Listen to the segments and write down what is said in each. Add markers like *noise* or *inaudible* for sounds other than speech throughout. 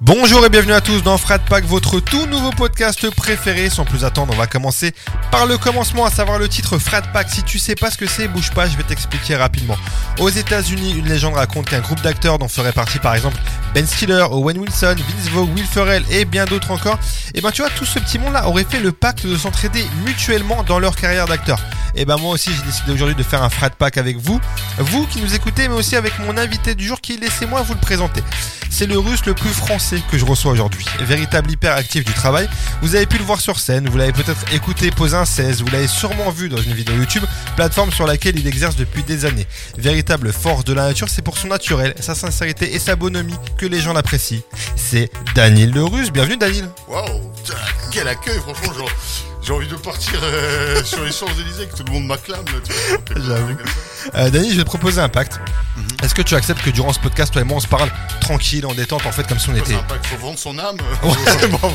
Bonjour et bienvenue à tous dans Frat Pack, votre tout nouveau podcast préféré. Sans plus attendre, on va commencer par le commencement, à savoir le titre Frat Pack. Si tu sais pas ce que c'est, bouge pas, je vais t'expliquer rapidement. Aux États-Unis, une légende raconte qu'un groupe d'acteurs dont ferait partie par exemple Ben Stiller, Owen Wilson, Vince Vaughn, Will Ferrell et bien d'autres encore, et ben tu vois, tout ce petit monde-là aurait fait le pacte de s'entraider mutuellement dans leur carrière d'acteur. Et ben moi aussi, j'ai décidé aujourd'hui de faire un Frat Pack avec vous, vous qui nous écoutez, mais aussi avec mon invité du jour qui, laissez-moi vous le présenter. C'est le russe le plus français que je reçois aujourd'hui. Véritable hyperactif du travail. Vous avez pu le voir sur scène, vous l'avez peut-être écouté poser un 16, vous l'avez sûrement vu dans une vidéo YouTube, plateforme sur laquelle il exerce depuis des années. Véritable force de la nature, c'est pour son naturel, sa sincérité et sa bonhomie que les gens l'apprécient. C'est Daniel le russe. Bienvenue Daniel. Waouh, quel accueil, franchement, genre, j'ai envie de partir euh, sur les Champs-Élysées, que tout le monde m'acclame, J'avoue. Euh, je vais te proposer un pacte. Mhm. Est-ce que tu acceptes que durant ce podcast, toi et moi, on se parle tranquille, en détente, en fait, comme si on était... c'est un pacte, faut vendre son âme. *laughs* Ouais, bon,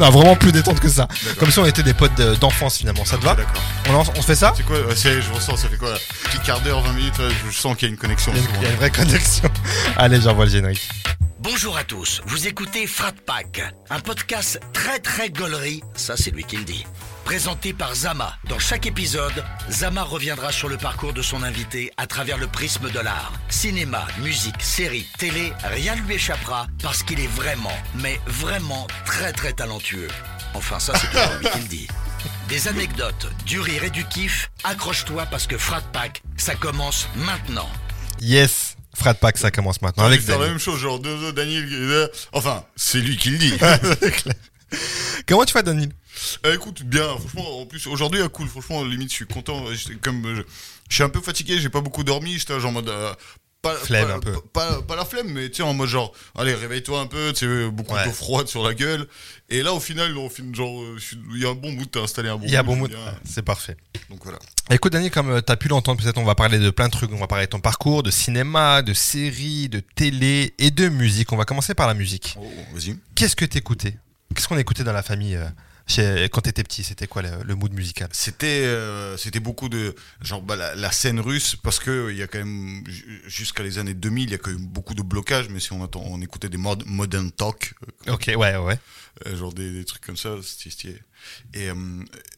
non, vraiment plus détente que ça. Comme si on était des potes de- d'enfance finalement. Ça te va D'accord. on, lance- on fait ça C'est quoi, ouais, c'est- je ressens, ça fait quoi, petit quart d'heure, 20 minutes, là, je sens qu'il y a une connexion. Il y a une- souvent. il y a une vraie connexion. *laughs* Allez, j'envoie le générique. Bonjour à tous, vous écoutez Frat Pack, un podcast très très gaulerie, ça c'est lui qui le dit. Présenté par Zama. Dans chaque épisode, Zama reviendra sur le parcours de son invité à travers le prisme de l'art. Cinéma, musique, série, télé, rien ne lui échappera parce qu'il est vraiment, mais vraiment très très talentueux. Enfin ça c'est toujours lui qui le dit. Des anecdotes, du rire et du kiff, accroche-toi parce que Frat Pack, ça commence maintenant. Yes Frat Pack, ça commence maintenant. Avec la même chose, genre, Daniel, euh, enfin, c'est lui qui le dit. *laughs* Comment tu vas, Daniel? Euh, écoute, bien, franchement, en plus, aujourd'hui, euh, cool, franchement, limite, je suis content. Comme euh, je, je suis un peu fatigué, j'ai pas beaucoup dormi, j'étais genre en mode. euh, pas, Flemme pas, un peu. Pas, pas la flemme, mais tu sais, en mode genre, allez, réveille-toi un peu, tu sais, beaucoup Ouais. d'eau froide sur la gueule. Et là, au final, genre, il y a un bon mood, t'as installé un bon Il y a mood, bon mood. C'est parfait. Donc voilà. Écoute, Daniel, comme t'as pu l'entendre, peut-être on va parler de plein de trucs. On va parler de ton parcours, de cinéma, de séries, de télé et de musique. On va commencer par la musique. Oh, vas-y. Qu'est-ce que t'écoutais? Qu'est-ce qu'on écoutait dans la famille quand t'étais petit C'était quoi le, le mood musical? C'était euh, c'était beaucoup de genre bah, la, la scène russe parce que il y a quand même ju- jusqu'à les années 2000 il y a quand même beaucoup de blocages mais si on attend on écoutait des mod, modern talk euh, Ok, ouais, ouais. euh, genre des, des trucs comme ça c'était et euh,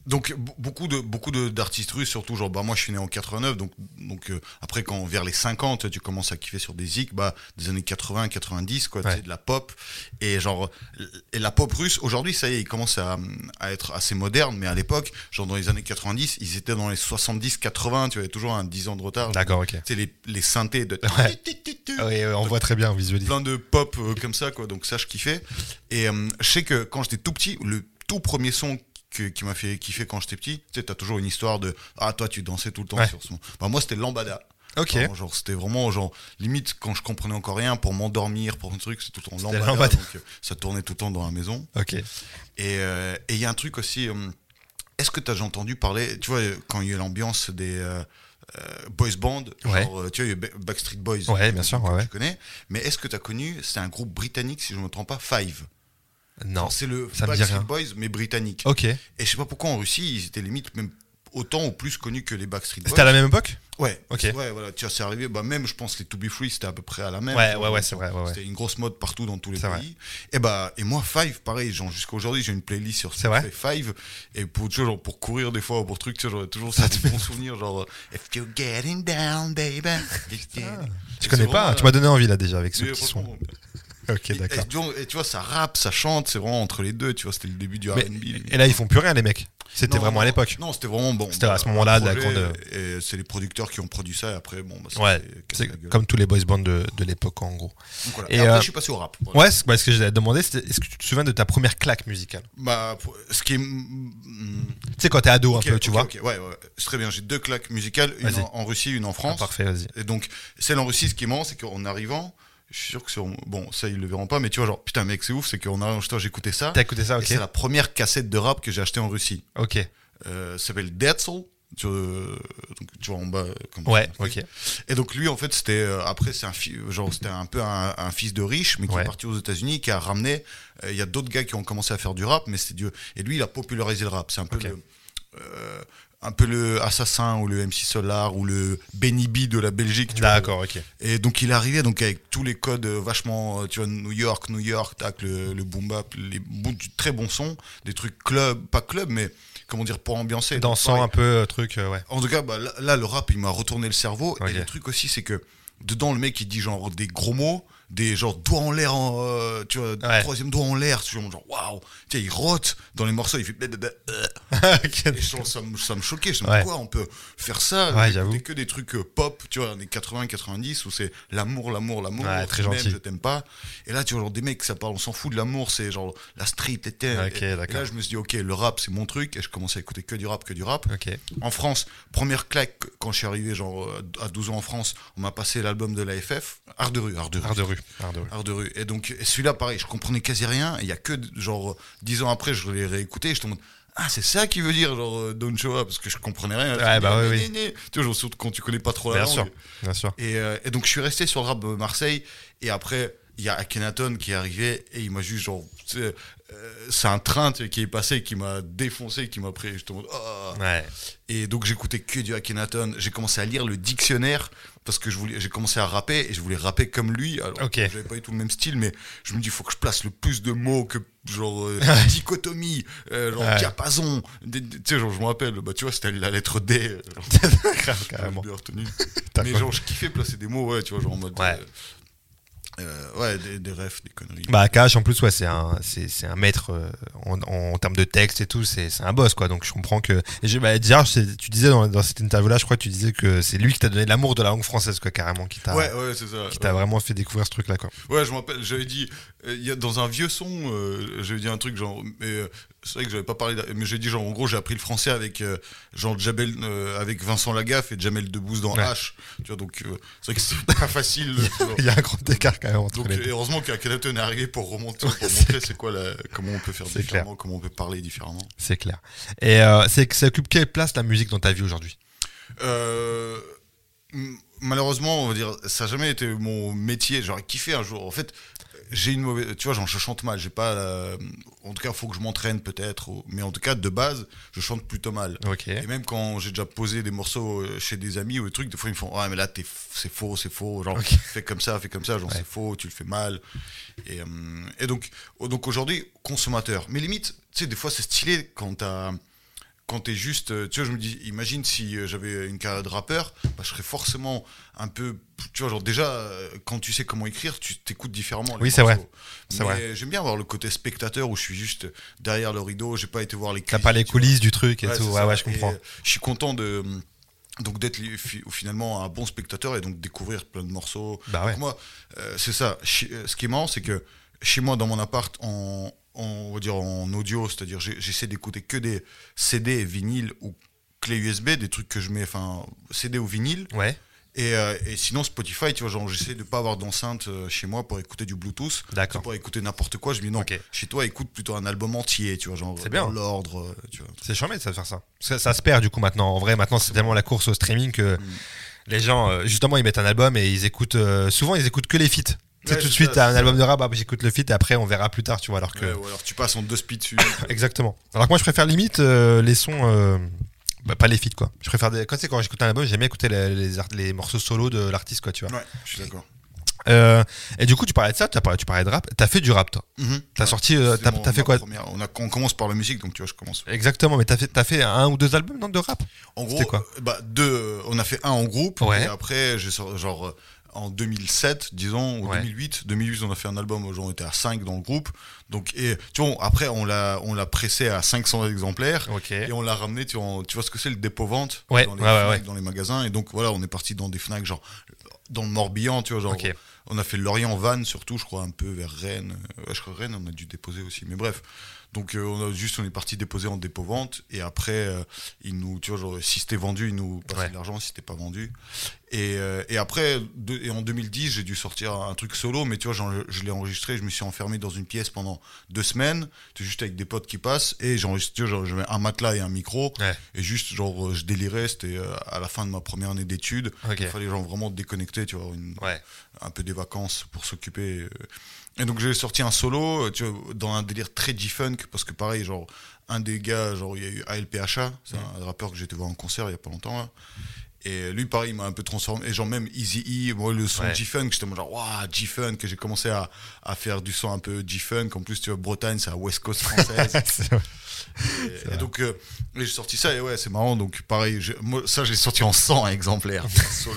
donc beaucoup de beaucoup d'artistes russes surtout genre bah moi je suis né en 89 donc donc euh, après quand vers les 50 tu commences à kiffer sur des zik bah des années 80 90 quoi Ouais. de la pop et genre et la pop russe aujourd'hui ça y est il commence à, à être assez moderne mais à l'époque genre dans les années 90 ils étaient dans les 70 80 tu avais toujours un 10 ans de retard D'accord, ok. sais les les synthés de Ouais. Oui, on voit très bien, visualise. plein de pop euh, comme ça quoi donc ça je kiffais et euh, je sais que quand j'étais tout petit le tout premier son que- qui m'a fait kiffer quand j'étais petit tu sais t'as toujours une histoire de ah toi tu dansais tout le temps Ouais. sur ce son bah moi c'était lambada Ok. Genre, genre, c'était vraiment genre limite quand je comprenais encore rien pour m'endormir pour un truc c'est tout le temps lambada, lambada. donc euh, ça tournait tout le temps dans la maison Ok. et euh, et il y a un truc aussi. euh, Est-ce que tu as déjà entendu parler, tu vois, quand il y a l'ambiance des euh, boys band, Ouais. genre, tu vois, il y a Ba- Backstreet Boys, Ouais, bien sûr, ouais. tu connais. Mais est-ce que tu as connu, c'est un groupe britannique, si je ne me trompe pas, Five? Non. C'est le Backstreet. Boys, mais britannique. Ok. Et je sais pas pourquoi en Russie, ils étaient limite même autant ou plus connus que les Backstreet Boys. C'était à la même époque? Ouais. Ok. Ouais, voilà, tu vois, c'est arrivé. Bah, même, je pense, les To Be Free, c'était à peu près à la même. Ouais, ouais, ouais, c'est vrai, ouais, ouais. C'était une grosse mode partout dans tous les C'est vrai. pays. Et bah, et moi, Five, pareil, genre, jusqu'à aujourd'hui, j'ai une playlist sur vrai Five. Et pour, tu vois, genre, pour courir des fois, ou pour trucs, tu vois, j'aurais toujours ça, des bons souvenirs, genre, euh, If you're getting down, baby. Tu connais pas Tu m'as donné envie là déjà avec ce petit son. Ok, d'accord. et tu vois- et tu vois, ça rappe, ça chante, c'est vraiment entre les deux, tu vois, c'était le début du R&B. Et là, ils font plus rien, les mecs. C'était vraiment à l'époque. Non, c'était vraiment bon. C'était à bah, ce moment-là, de Et c'est les producteurs qui ont produit ça, et après, bon, bah, Ouais, c'est comme tous les boys bands de, de l'époque en gros. Donc, voilà. Et, Et, après, euh, je suis passé au rap. voilà. Ouais, c'est bah, ce que demandé, c'était est-ce que tu te souviens de ta première claque musicale? Bah, ce qui est. mm, Tu sais, quand t'es ado ok, un peu, tu vois. ok, ouais, ouais. C'est très bien. J'ai deux claques musicales, une en, en Russie, une en Ah, France. parfait, vas-y. et donc, celle en Russie, ce qui est marrant, c'est qu'en arrivant, je suis sûr que c'est. Bon, ça, ils le verront pas, mais tu vois, genre, putain, mec, c'est ouf, c'est qu'en arrivant chez toi, j'écoutais ça. T'as écouté ça, ok c'est la première cassette de rap que j'ai acheté en Russie. Ok. Euh, ça s'appelle Detzel. Tu, vois, euh, tu vois en bas. euh, Comme Ouais, ok. Et donc lui en fait c'était euh, après c'est un genre c'était un peu un, un fils de riche mais qui Ouais. est parti aux États-Unis qui a ramené euh, il y a d'autres gars qui ont commencé à faire du rap mais c'était Dieu et lui il a popularisé le rap c'est un peu le, un peu le Assassin ou le MC Solar ou le Benny B de la Belgique. D'accord, ok. Et donc il arrivait donc avec tous les codes euh, vachement, euh, tu vois, New York, New York, tac, le, le boom bap, les du très bons sons, des trucs club, pas club, mais comment dire, pour ambiancer. Dansant un peu, euh, truc, euh, ouais. En tout cas, bah, là, là, le rap, il m'a retourné le cerveau. Et le truc aussi, c'est que dedans, le mec, il dit genre des gros mots, des genre doigts en l'air, en, euh, tu vois, Ouais. troisième doigt en l'air, tu vois, genre waouh, tu sais, il rote dans les morceaux, il fait. euh. *laughs* Et genre, ça, me, ça me choquait. Je me Ouais. quoi, on peut faire ça Ouais, j'avoue. que des trucs euh, pop, tu vois, des 80-90 où c'est l'amour, l'amour, l'amour. Très gentil. Je t'aime pas. Et là, tu vois, genre des mecs, ça parle, on s'en fout de l'amour, c'est genre la street, et, et- Ok, et là, je me suis dit, ok, le rap, c'est mon truc. Et je commençais à écouter que du rap, que du rap. En France, première claque, quand je suis arrivé genre euh, à 12 ans en France, on m'a passé l'album de l'AFF, Art de rue, Art de rue. Art de rue. Art de rue. Et donc, celui-là, pareil, je comprenais quasi rien. Il y a que, genre, 10 ans après, je l'ai réécouté et je te demande, ah, c'est ça qui veut dire, genre, euh, Don't Show Up, parce que je comprenais rien. Me bah oui, ah, oui. né, né. Tu vois, surtout quand tu connais pas trop la Bien langue. sûr. Bien sûr. Et, euh, et donc, je suis resté sur le rap de Marseille. Et après, il y a Akhenaton qui est arrivé et il m'a juste, genre, c'est un train qui est passé, qui m'a défoncé, qui m'a pris. Ah. Ouais. Et donc j'écoutais que du Akhenaton. J'ai commencé à lire le dictionnaire parce que je voulais, j'ai commencé à rapper et je voulais rapper comme lui. Alors Ok. j'avais pas du tout le même style, mais je me dis il faut que je place le plus de mots que genre euh, dichotomie, euh, genre Ouais. diapason. Tu sais genre je me rappelle, bah tu vois c'était la lettre D. euh, *laughs* carrément. retenu. *laughs* Mais genre je kiffais placer des mots, ouais, tu vois genre en mode. Ouais. euh, euh, ouais, des, des refs, des conneries. Bah, Cash, en plus, ouais, c'est un, c'est, c'est un maître euh, en, en termes de texte et tout, c'est, c'est un boss, quoi. Donc, je comprends que. Et bah, déjà, tu disais dans, dans cette interview-là, je crois que tu disais que c'est lui qui t'a donné l'amour de la langue française, quoi, carrément, qui t'a, ouais, ouais, c'est ça. qui t'a vraiment fait découvrir ce truc-là, quoi. Ouais, je me rappelle, j'avais dit, y a, dans un vieux son, euh, j'avais dit un truc genre, mais euh, c'est vrai que j'avais pas parlé, mais j'ai dit genre, en gros, j'ai appris le français avec euh, genre Jamel, euh, avec Vincent Lagaffe et Jamel Debbouze dans Ouais. H. Tu vois, donc euh, c'est vrai que c'est pas facile. *laughs* Il y a un grand écart, quand même, entre Donc les heureusement qu'Akhenaton est arrivé pour remonter, pour montrer c'est quoi la, comment on peut faire différemment, comment on peut parler différemment. C'est clair. Et euh, c'est, ça occupe quelle place la musique dans ta vie aujourd'hui? Euh, malheureusement, on va dire, ça n'a jamais été mon métier. J'aurais kiffé un jour. En fait, j'ai une mauvaise. Tu vois, genre, je chante mal. J'ai pas. la- En tout cas, il faut que je m'entraîne peut-être. Mais en tout cas, de base, je chante plutôt mal. Et même quand j'ai déjà posé des morceaux euh, chez des amis ou des trucs, des fois ils me font Ouais, mais là, c'est faux, c'est faux. Genre, Ok. fais comme ça, fais comme ça. Genre, Ouais. c'est faux, tu le fais mal. Et, euh, et donc, donc aujourd'hui, consommateur. Mais limite, tu sais, des fois, c'est stylé quand t'as quand t'es juste, euh, tu vois, je me dis, imagine si euh, j'avais une carrière de rappeur, bah, je serais forcément un peu, tu vois, genre déjà, euh, quand tu sais comment écrire, tu t'écoutes différemment. Oui, c'est vrai. vrai. j'aime bien avoir le côté spectateur où je suis juste derrière le rideau, j'ai pas été voir les T'as pas les vois. coulisses du truc et Ouais, tout. Ouais, ça. ouais, je comprends. Et, je suis content de donc d'être finalement un bon spectateur et donc découvrir plein de morceaux. Bah ouais. Donc moi, euh, c'est ça. Ce qui est marrant, c'est que chez moi, dans mon appart, en- on va dire en audio, c'est-à-dire j'essaie d'écouter que des CD, vinyles ou clés USB, des trucs que je mets, enfin CD ou vinyle. Ouais, Et, euh, et sinon Spotify, tu vois, genre j'essaie de pas avoir d'enceinte euh, chez moi pour écouter du Bluetooth. d'accord. Pour écouter n'importe quoi, je me dis non. Chez toi, écoute plutôt un album entier, tu vois, genre C'est dans l'ordre, euh. C'est charmé de ça de faire ça. ça. ça se perd du coup maintenant. En vrai, maintenant c'est tellement la course au streaming que Mm. les gens, justement, ils mettent un album et ils écoutent. euh, souvent, ils écoutent que les feats. Tu sais, tout de suite, ça, t'as un album de rap, ah, bah, j'écoute le feat et après on verra plus tard, tu vois. Alors que. Ouais, ou alors tu passes en deux speeds dessus. *coughs* Exactement. Alors que moi, je préfère limite euh, les sons. euh, bah, pas les feats quoi. Je préfère des... quand, c'est quand j'écoute un album, j'aime bien écouter les, les, morceaux solo de l'artiste quoi, tu vois. ouais, je suis d'accord. Euh, et du coup, tu parlais de ça, tu parlais, tu parlais de rap. T'as fait du rap toi. Mhm. T'as Ouais. sorti, t'as t'as fait quoi? première- on, a, on commence par la musique, donc tu vois, je commence. Exactement, mais t'as fait, t'as fait un ou deux albums non, de rap? En gros, quoi? bah, deux, on a fait un en groupe, Ouais. et après, j'ai genre, en 2007, disons, ou Ouais. 2008, 2008, on a fait un album, on était à 5 dans le groupe. Donc, et, tu vois, après, on l'a, on l'a pressé à 500 exemplaires. Et on l'a ramené, tu vois, en- tu vois ce que c'est le dépôt vente Ouais, dans les ouais, ouais, Fnac, ouais. dans les magasins. Et donc voilà, on est parti dans des Fnac, genre dans le Morbihan, tu vois, genre. On a fait Lorient, Vannes surtout, je crois, un peu vers Rennes. Je crois Rennes, on a dû déposer aussi. Mais bref. Donc euh, on a juste, on est parti déposer en dépôt vente. Et après, euh, ils nous, tu vois, genre, si c'était vendu, ils nous passaient Ouais. de l'argent, si c'était pas vendu. Et, euh, et après, de- et en 2010, j'ai dû sortir un truc solo, mais tu vois, je l'ai enregistré, je me suis enfermé dans une pièce pendant deux semaines, juste avec des potes qui passent, et vois, genre, j'avais un matelas et un micro, Ouais. et juste, genre, je délirais, c'était à la fin de ma première année d'études, il fallait genre vraiment déconnecter, tu vois, une, Ouais. un peu des vacances pour s'occuper. Et donc j'ai sorti un solo, euh, tu vois, dans un délire très G-Funk, funk parce que pareil, genre un des gars, genre il y a eu ALPHA, c'est un rappeur que j'ai été voir en concert il y a pas longtemps. Là. Et lui, pareil, il m'a un peu transformé. Et genre, même Easy E, moi, le son Ouais. G-Funk, j'étais genre, waouh, G-Funk. Et j'ai commencé à, à faire du son un peu G-Funk. En plus, tu vois, Bretagne, c'est la West Coast française. *laughs* Et, et donc, euh, j'ai sorti ça. Et ouais, c'est marrant. Donc, pareil, moi, ça, j'ai sorti en 100 exemplaires. *laughs* solo.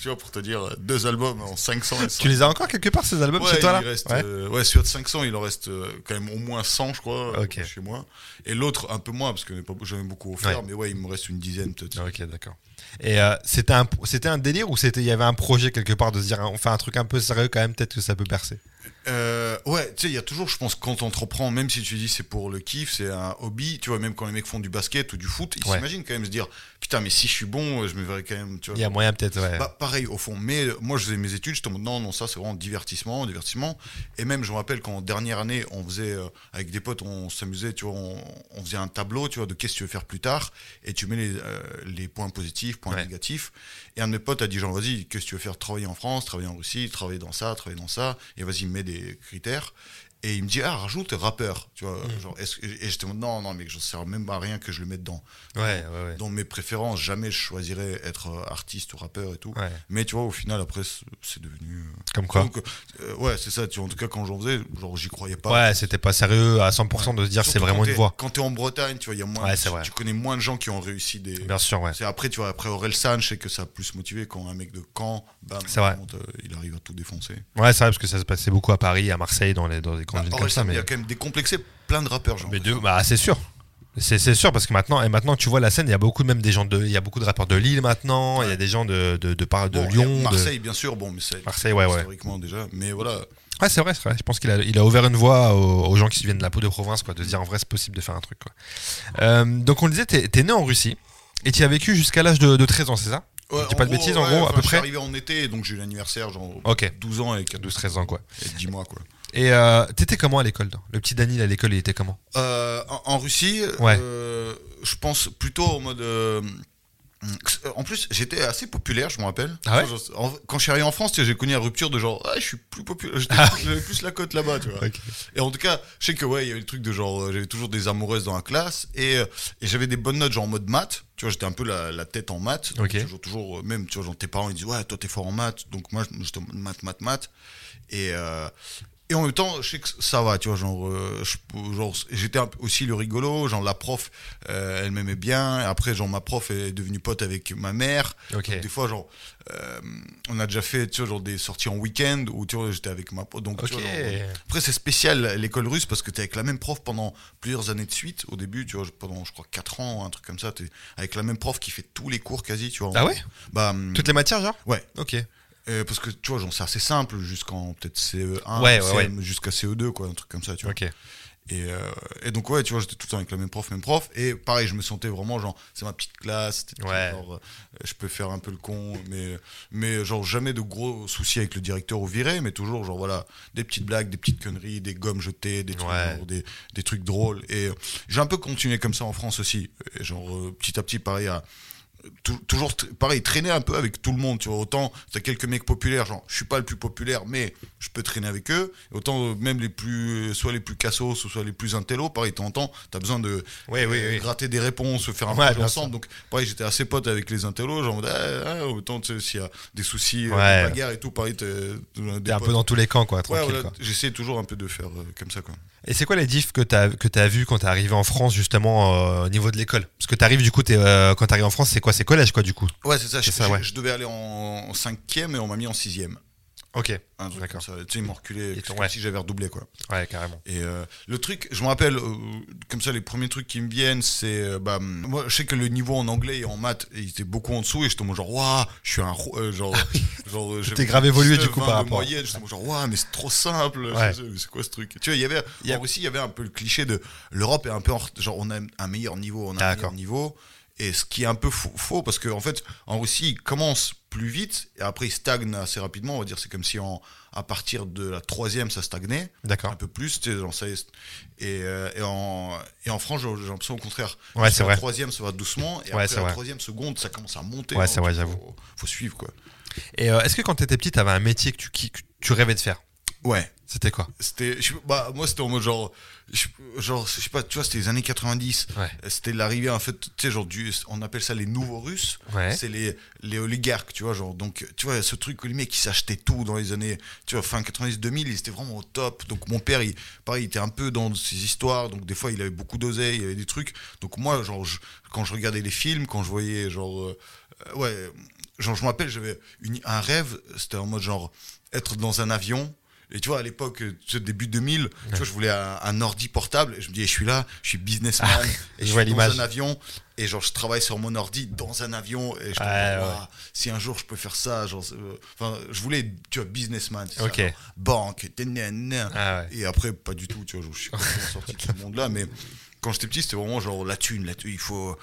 tu vois, pour te dire, deux albums en 500. et 100. Tu les as encore quelque part ces albums Ouais, chez toi là reste, Ouais. euh, ouais, de 500, il en reste euh, quand même au moins 100, je crois, chez moi. Et l'autre, un peu moins, parce que j'en ai beaucoup offert, mais ouais, il me reste une dizaine peut-être. Ok, d'accord. Et euh, c'était un, un délire ou c'était, il y avait un projet quelque part de se dire, on fait un truc un peu sérieux quand même, peut-être que ça peut percer? Euh, ouais, tu sais, il y a toujours, je pense, quand t'entreprends, même si tu dis c'est pour le kiff, c'est un hobby, tu vois, même quand les mecs font du basket ou du foot, ils Ouais. s'imaginent quand même se dire, putain, mais si je suis bon, je me verrai quand même, tu vois. Il y a moyen peut-être, ouais. Bah, pareil, au fond. Mais euh, moi, je faisais mes études, j'étais en mode non, non, ça, c'est vraiment divertissement, divertissement. Et même, je me rappelle qu'en dernière année, on faisait, euh, avec des potes, on s'amusait, tu vois, on, on faisait un tableau, tu vois, de qu'est-ce que tu veux faire plus tard. Et tu mets les, euh, les points positifs, points Ouais. négatifs. Et un de mes potes a dit, genre, vas-y, qu'est-ce que tu veux faire? Travailler en France, travailler en Russie, travailler dans ça, travailler dans ça. Et vas-y, mets des critères. Et il me dit, ah, rajoute rappeur, tu vois. Mm. Genre, est-ce que- et j'étais non, non, mais je ne sers même à rien que je le mette dans, Ouais, ouais, ouais. dans mes préférences. Jamais je choisirais être euh, artiste ou rappeur et tout. Mais tu vois, au final, après, c'est- devenu. euh, Comme quoi. donc, euh, ouais, c'est ça. Tu vois, en tout cas, quand j'en faisais, genre, j'y croyais pas. Ouais, c'était pas sérieux à 100% de se dire c'est vraiment une voie. Quand t'es en Bretagne, tu vois, il y a moins. Tu-. Tu connais moins de gens qui ont réussi des. Bien sûr, ouais. C'est après, tu vois, après Orelsan, je sais que ça a plus motivé quand un mec de Caen, bam, C'est vrai. il monte, euh, il arrive à tout défoncer. Ouais, c'est vrai parce que ça se passait beaucoup à Paris, à Marseille, dans les, dans Bah, comme ça. Il y a quand même décomplexé plein de rappeurs, genre. mais de, bah, c'est sûr. C'est, sûr parce que maintenant, et maintenant tu vois la scène, il y a beaucoup même des gens de, il y a beaucoup de rappeurs de Lille maintenant, il y a des gens de de de, Bon, Lyon, Marseille, bien sûr, bon, mais c'est. Marseille, ouais, ouais. Historiquement déjà, mais voilà. Ouais, c'est vrai, c'est vrai. Je pense qu'il a, il a ouvert une voie aux, aux gens qui viennent de la peau de province, quoi, de se dire en vrai c'est possible de faire un truc. Quoi. Euh, donc on le disait, t'es, t'es né en Russie et tu as vécu jusqu'à l'âge de, de 13 ans, c'est ça? Ouais, dis pas de bêtises, en gros, à peu Je suis près arrivé en été, donc j'ai eu l'anniversaire, genre Ok. 12 ans et 4 12-13 ans, quoi. et 10 mois, quoi. Et euh, t'étais comment à l'école Le petit Daniel à l'école, il était comment? Euh, en, en Russie, Ouais. euh, je pense plutôt en mode. euh, en plus, j'étais assez populaire, je me rappelle. Ah ouais? En- quand je suis arrivé en France, j'ai connu la rupture de genre, ah, je suis plus populaire, Ah. j'avais plus la cote là-bas, tu vois. Et en tout cas, je sais que ouais, il y avait le truc de genre, j'avais toujours des amoureuses dans la classe et, et j'avais des bonnes notes genre en mode maths. Tu vois, j'étais un peu la, la tête en maths. Donc. Toujours, toujours, même, tu vois, genre tes parents ils disent ouais, toi t'es fort en maths. Donc moi, j'étais maths, maths, maths. Et euh, et en même temps, je sais que ça va, tu vois, genre, euh, je- genre j'étais aussi le rigolo, genre la prof, euh, elle m'aimait bien. Après, genre ma prof est devenue pote avec ma mère. Donc, des fois, genre, euh, on a déjà fait, tu vois, genre des sorties en week-end où tu vois, j'étais avec ma pote. Donc, tu vois, genre, après, c'est spécial l'école russe parce que t'es avec la même prof pendant plusieurs années de suite. Au début, tu vois, pendant je crois 4 ans, un truc comme ça, t'es avec la même prof qui fait tous les cours quasi, tu vois. Ah ouais? Bah, hum, Toutes les matières, genre? Ouais. Ok. Euh, parce que tu vois, genre, c'est assez simple jusqu'en peut-être CE1, Ouais, ouais, CM, jusqu'à CE2, quoi, un truc comme ça, tu vois. Et, euh, et donc, ouais, tu vois, j'étais tout le temps avec la même prof, même prof. Et pareil, je me sentais vraiment genre, c'est ma petite classe. genre, euh, je peux faire un peu le con, mais, mais genre, jamais de gros soucis avec le directeur ou viré, mais toujours, genre, voilà, des petites blagues, des petites conneries, des gommes jetées, des trucs, genre, des, des trucs drôles. Et j'ai un peu continué comme ça en France aussi. Et genre, petit à petit, pareil, à toujours pareil traîner un peu avec tout le monde tu vois. Autant t'as quelques mecs populaires genre je suis pas le plus populaire mais je peux traîner avec eux autant euh, même les plus soit les plus cassos soit les plus intello pareil de temps en temps t'as besoin de Oui, oui, euh, oui. gratter des réponses faire un Ouais, projet bien ensemble donc pareil j'étais assez pote avec les intellos genre ah, ah, autant tu s'il y a des soucis euh, Ouais. de bagarre et tout pareil t'es des un potes. peu dans tous les camps, quoi. ouais, voilà, j'essaie toujours un peu de faire euh, comme ça quoi Et c'est quoi les diffs que t'as que t'as vu quand t'es arrivé en France justement euh, au niveau de l'école? Parce que t'arrives du coup, euh, quand t'arrives en France, c'est quoi? C'est collège quoi du coup? Ouais c'est ça, je, ça, je- ouais. je devais aller en, en cinquième et on m'a mis en sixième Ok. un truc D'accord. tu sais ils m'ont reculé t'ont- comme ouais. si j'avais redoublé quoi Ouais, carrément. Et euh, le truc, je me rappelle, euh, comme ça, les premiers trucs qui me viennent, c'est. euh, bah, moi, je sais que le niveau en anglais et en maths, il était beaucoup en dessous, et j'étais genre, waouh, je suis un. genre, *laughs* genre Ah T'es grave évolué, du 19, coup, 20 par rapport. moyenne, j'étais genre, waouh, mais c'est trop simple, Ouais. c'est quoi ce truc? Tu vois, il y avait. Y a- En Russie, il y avait un peu le cliché de l'Europe est un peu. en genre, on a un meilleur niveau, on a un D'accord. meilleur niveau. Et ce qui est un peu faux, faux, parce qu'en en fait, en Russie, il commence plus vite et après il stagne assez rapidement. On va dire, c'est comme si en, à partir de la troisième, ça stagnait D'accord. un peu plus, tu sais, genre ça est- et, euh, et, en, et en France, j'ai l'impression au contraire. Ouais, c'est vrai. La troisième, ça va doucement, et Ouais, après la vrai. troisième seconde, ça commence à monter. Ouais, c'est vrai, faut- j'avoue. Faut suivre, quoi. Et euh, est-ce que quand t'étais petit, t'avais un métier que tu, que tu rêvais de faire? Ouais. C'était quoi? C'était, bah, moi, c'était en mode genre, je, genre, je sais pas, tu vois, c'était les années 90. Ouais. C'était l'arrivée, en fait, tu sais, genre, du, on appelle ça les nouveaux Russes. Ouais. C'est les, les oligarques, tu vois, genre, donc, tu vois, ce truc, les mecs qui s'achetaient tout dans les années, tu vois, fin 90-2000, ils étaient vraiment au top. Donc, mon père, il, pareil, il était un peu dans ces histoires, donc, des fois, il avait beaucoup d'oseille, il y avait des trucs. Donc, moi, genre, je- quand je regardais les films, quand je voyais, genre, euh, ouais, genre, je me rappelle, j'avais un rêve, c'était en mode, genre, être dans un avion. Et tu vois, à l'époque, tu sais, début 2000, tu vois, je voulais un, un ordi portable. Et je me dis, eh, je suis là, je suis businessman. *laughs* et Ah, je je vois suis dans un avion. Et genre, je travaille sur mon ordi dans un avion. Et je me dis, Ouais, si un jour je peux faire ça, genre, euh, je voulais, tu vois, businessman. c'est ça, Ok. genre, banque. Ah ouais. Et après, pas du tout, tu vois, je suis complètement *laughs* sorti de ce monde-là. Mais quand j'étais petit, c'était vraiment genre la thune, la thune, il faut,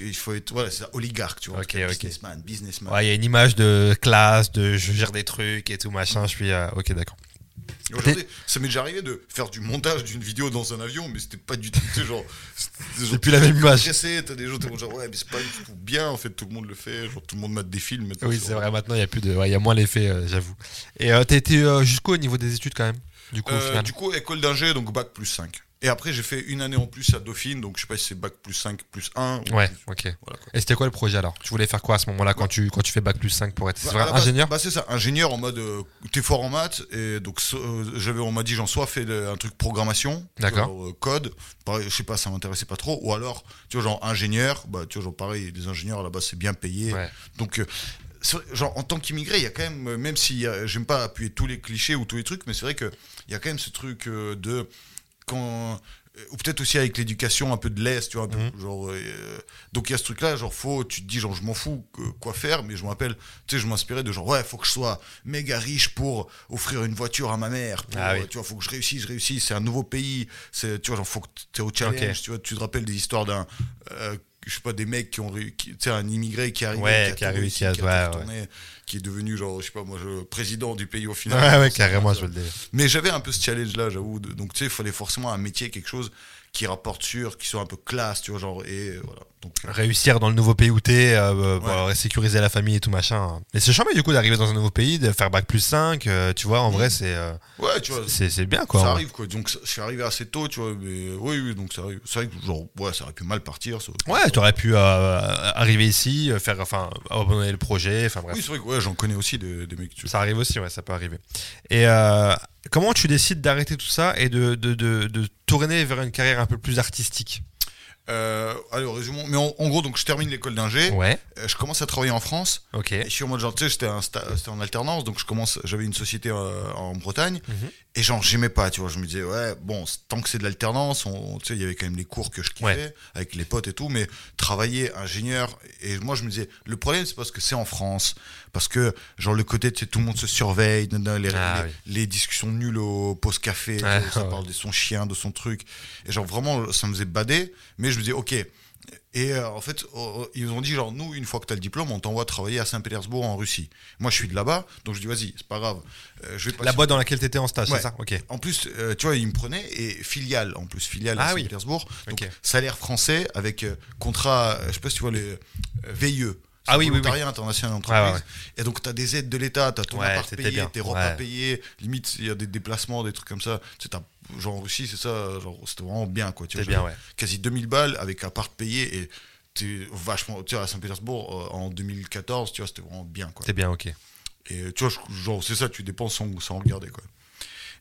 il faut être, voilà, c'est oligarque, tu vois. Ok, en tout cas, ok. Businessman, businessman. Ouais, il y a une image de classe, de je gère des trucs et tout machin. Je suis. euh, ok, d'accord. Aujourd'hui, ça m'est déjà arrivé de faire du montage d'une vidéo dans un avion, mais c'était pas du tout, genre. genre, plus la même image. T'as des gens, t'es genre, ouais, mais c'est pas du tout bien, en fait, tout le monde le fait, genre, tout le monde mate des films. Oui, c'est vrai. Maintenant, il y a plus de. ouais, il y a moins l'effet, euh, j'avoue. Et euh, t'as été euh, jusqu'où au niveau des études quand même Du coup, au Euh, final du coup, école d'ingé, donc bac plus 5. Et après, j'ai fait une année en plus à Dauphine, donc je sais pas si c'est bac plus 5 plus 1. ou Ouais, plus- ok. Voilà. Et c'était quoi le projet alors? Tu voulais faire quoi à ce moment-là quand tu, quand tu fais bac plus 5 pour être Bah, vrai, ingénieur? Bah c'est ça, ingénieur en mode euh, t'es fort en maths et donc euh, j'avais on m'a dit j'en soit fait un truc programmation, D'accord. genre, euh, code, pareil, je sais pas ça m'intéressait pas trop ou alors tu vois genre ingénieur, bah tu vois genre pareil les ingénieurs là-bas c'est bien payé. Ouais. Donc euh, genre en tant qu'immigré, il y a quand même même si j'aime pas appuyer tous les clichés ou tous les trucs mais c'est vrai que il y a quand même ce truc de quand euh, ou peut-être aussi avec l'éducation un peu de l'est tu vois un peu, Mhm. genre euh, donc il y a ce truc là genre faut tu te dis genre je m'en fous que- quoi faire mais je me rappelle tu sais je m'inspirais de genre ouais faut que je sois méga riche pour offrir une voiture à ma mère pour, Ah oui. euh, tu vois faut que je réussisse je réussisse c'est un nouveau pays c'est tu vois genre faut que tu es au challenge tu vois tu te rappelles des histoires d'un euh, je sais pas des mecs qui ont réu- qui- tu sais un immigré qui arrive Ouais, qui qui a réussi réussi, à- ouais, ouais. retourné, qui est devenu genre je sais pas moi je, président du pays au final Ouais, ouais, *laughs* carrément, je veux le dire. Mais j'avais un peu ce challenge-là, j'avoue. Donc, tu sais, il fallait forcément un métier, quelque chose qui rapporte sûr, qui soit un peu classe, tu vois, genre, et euh, voilà. Donc, euh, Réussir dans le nouveau pays où t'es, euh, euh, Ouais. sécuriser la famille et tout machin. Mais c'est charmé du coup d'arriver dans un nouveau pays, de faire bac plus 5, euh, tu vois, en vrai, c'est euh, ouais, tu vois, c'est c'est bien quoi. ça arrive, quoi. Donc, je suis arrivé assez tôt, tu vois, mais oui, oui, donc ça arrive. C'est vrai que, genre, ouais, ça aurait pu mal partir. ça. Ouais, tu aurais pu arriver ici, faire, enfin, abandonner le projet, enfin bref. Oui, c'est vrai que, ouais, j'en connais aussi des, des mecs, tu vois. Ça arrive aussi, ouais, ça peut arriver. Et comment tu décides d'arrêter tout ça et de, de, de, de tourner vers une carrière un peu plus artistique Euh, allez, résumons. Mais en, en gros, donc, je termine l'école d'ingé, Ouais, euh, je commence à travailler en France. ok. Et je suis en mode genre, tu sais, j'étais en alternance, donc je commence, j'avais une société euh, en Bretagne, Mhm. et genre, j'aimais pas, tu vois, je me disais, ouais, bon, tant que c'est de l'alternance, on, tu sais, il y avait quand même les cours que je kiffais, Ouais. avec les potes et tout, mais travailler ingénieur, et moi, je me disais, le problème, c'est parce que c'est en France, parce que, genre, le côté, tu sais, tout le monde se surveille, les, Ah les, les discussions nulles au post café, sais, ça ouais. parle de son chien, de son truc, et genre, vraiment, ça me faisait bader, mais je me disais, ok, et euh, en fait, oh, ils ont dit genre nous, une fois que tu as le diplôme, on t'envoie travailler à Saint-Pétersbourg en Russie. Moi, je suis de là-bas, donc je dis vas-y, c'est pas grave. Euh, je vais La boîte dans laquelle tu étais en stage, Ouais. c'est ça? Ok. En plus, euh, tu vois, ils me prenaient et filiale en plus filiale Ah à oui. Saint-Pétersbourg. Donc salaire français avec euh, contrat, euh, je sais pas si tu vois les euh, VIE. Ah oui, oui, oui. international d'entreprise. Ouais, ouais, Et donc, tu as des aides de l'État, tu as ton Ouais, appart payé, tes repas Ouais. payés. Limite, il y a des déplacements, des trucs comme ça. Tu sais, genre en Russie, c'est ça, genre, c'était vraiment bien, quoi. Tu C'est vois, bien. Quasi 2000 balles avec appart payé et t'es vachement. Tu vois, à Saint-Pétersbourg, euh, en 2014, tu vois, c'était vraiment bien, quoi. C'est bien, ok. Et tu vois, genre, c'est ça, tu dépenses sans, sans regarder, quoi.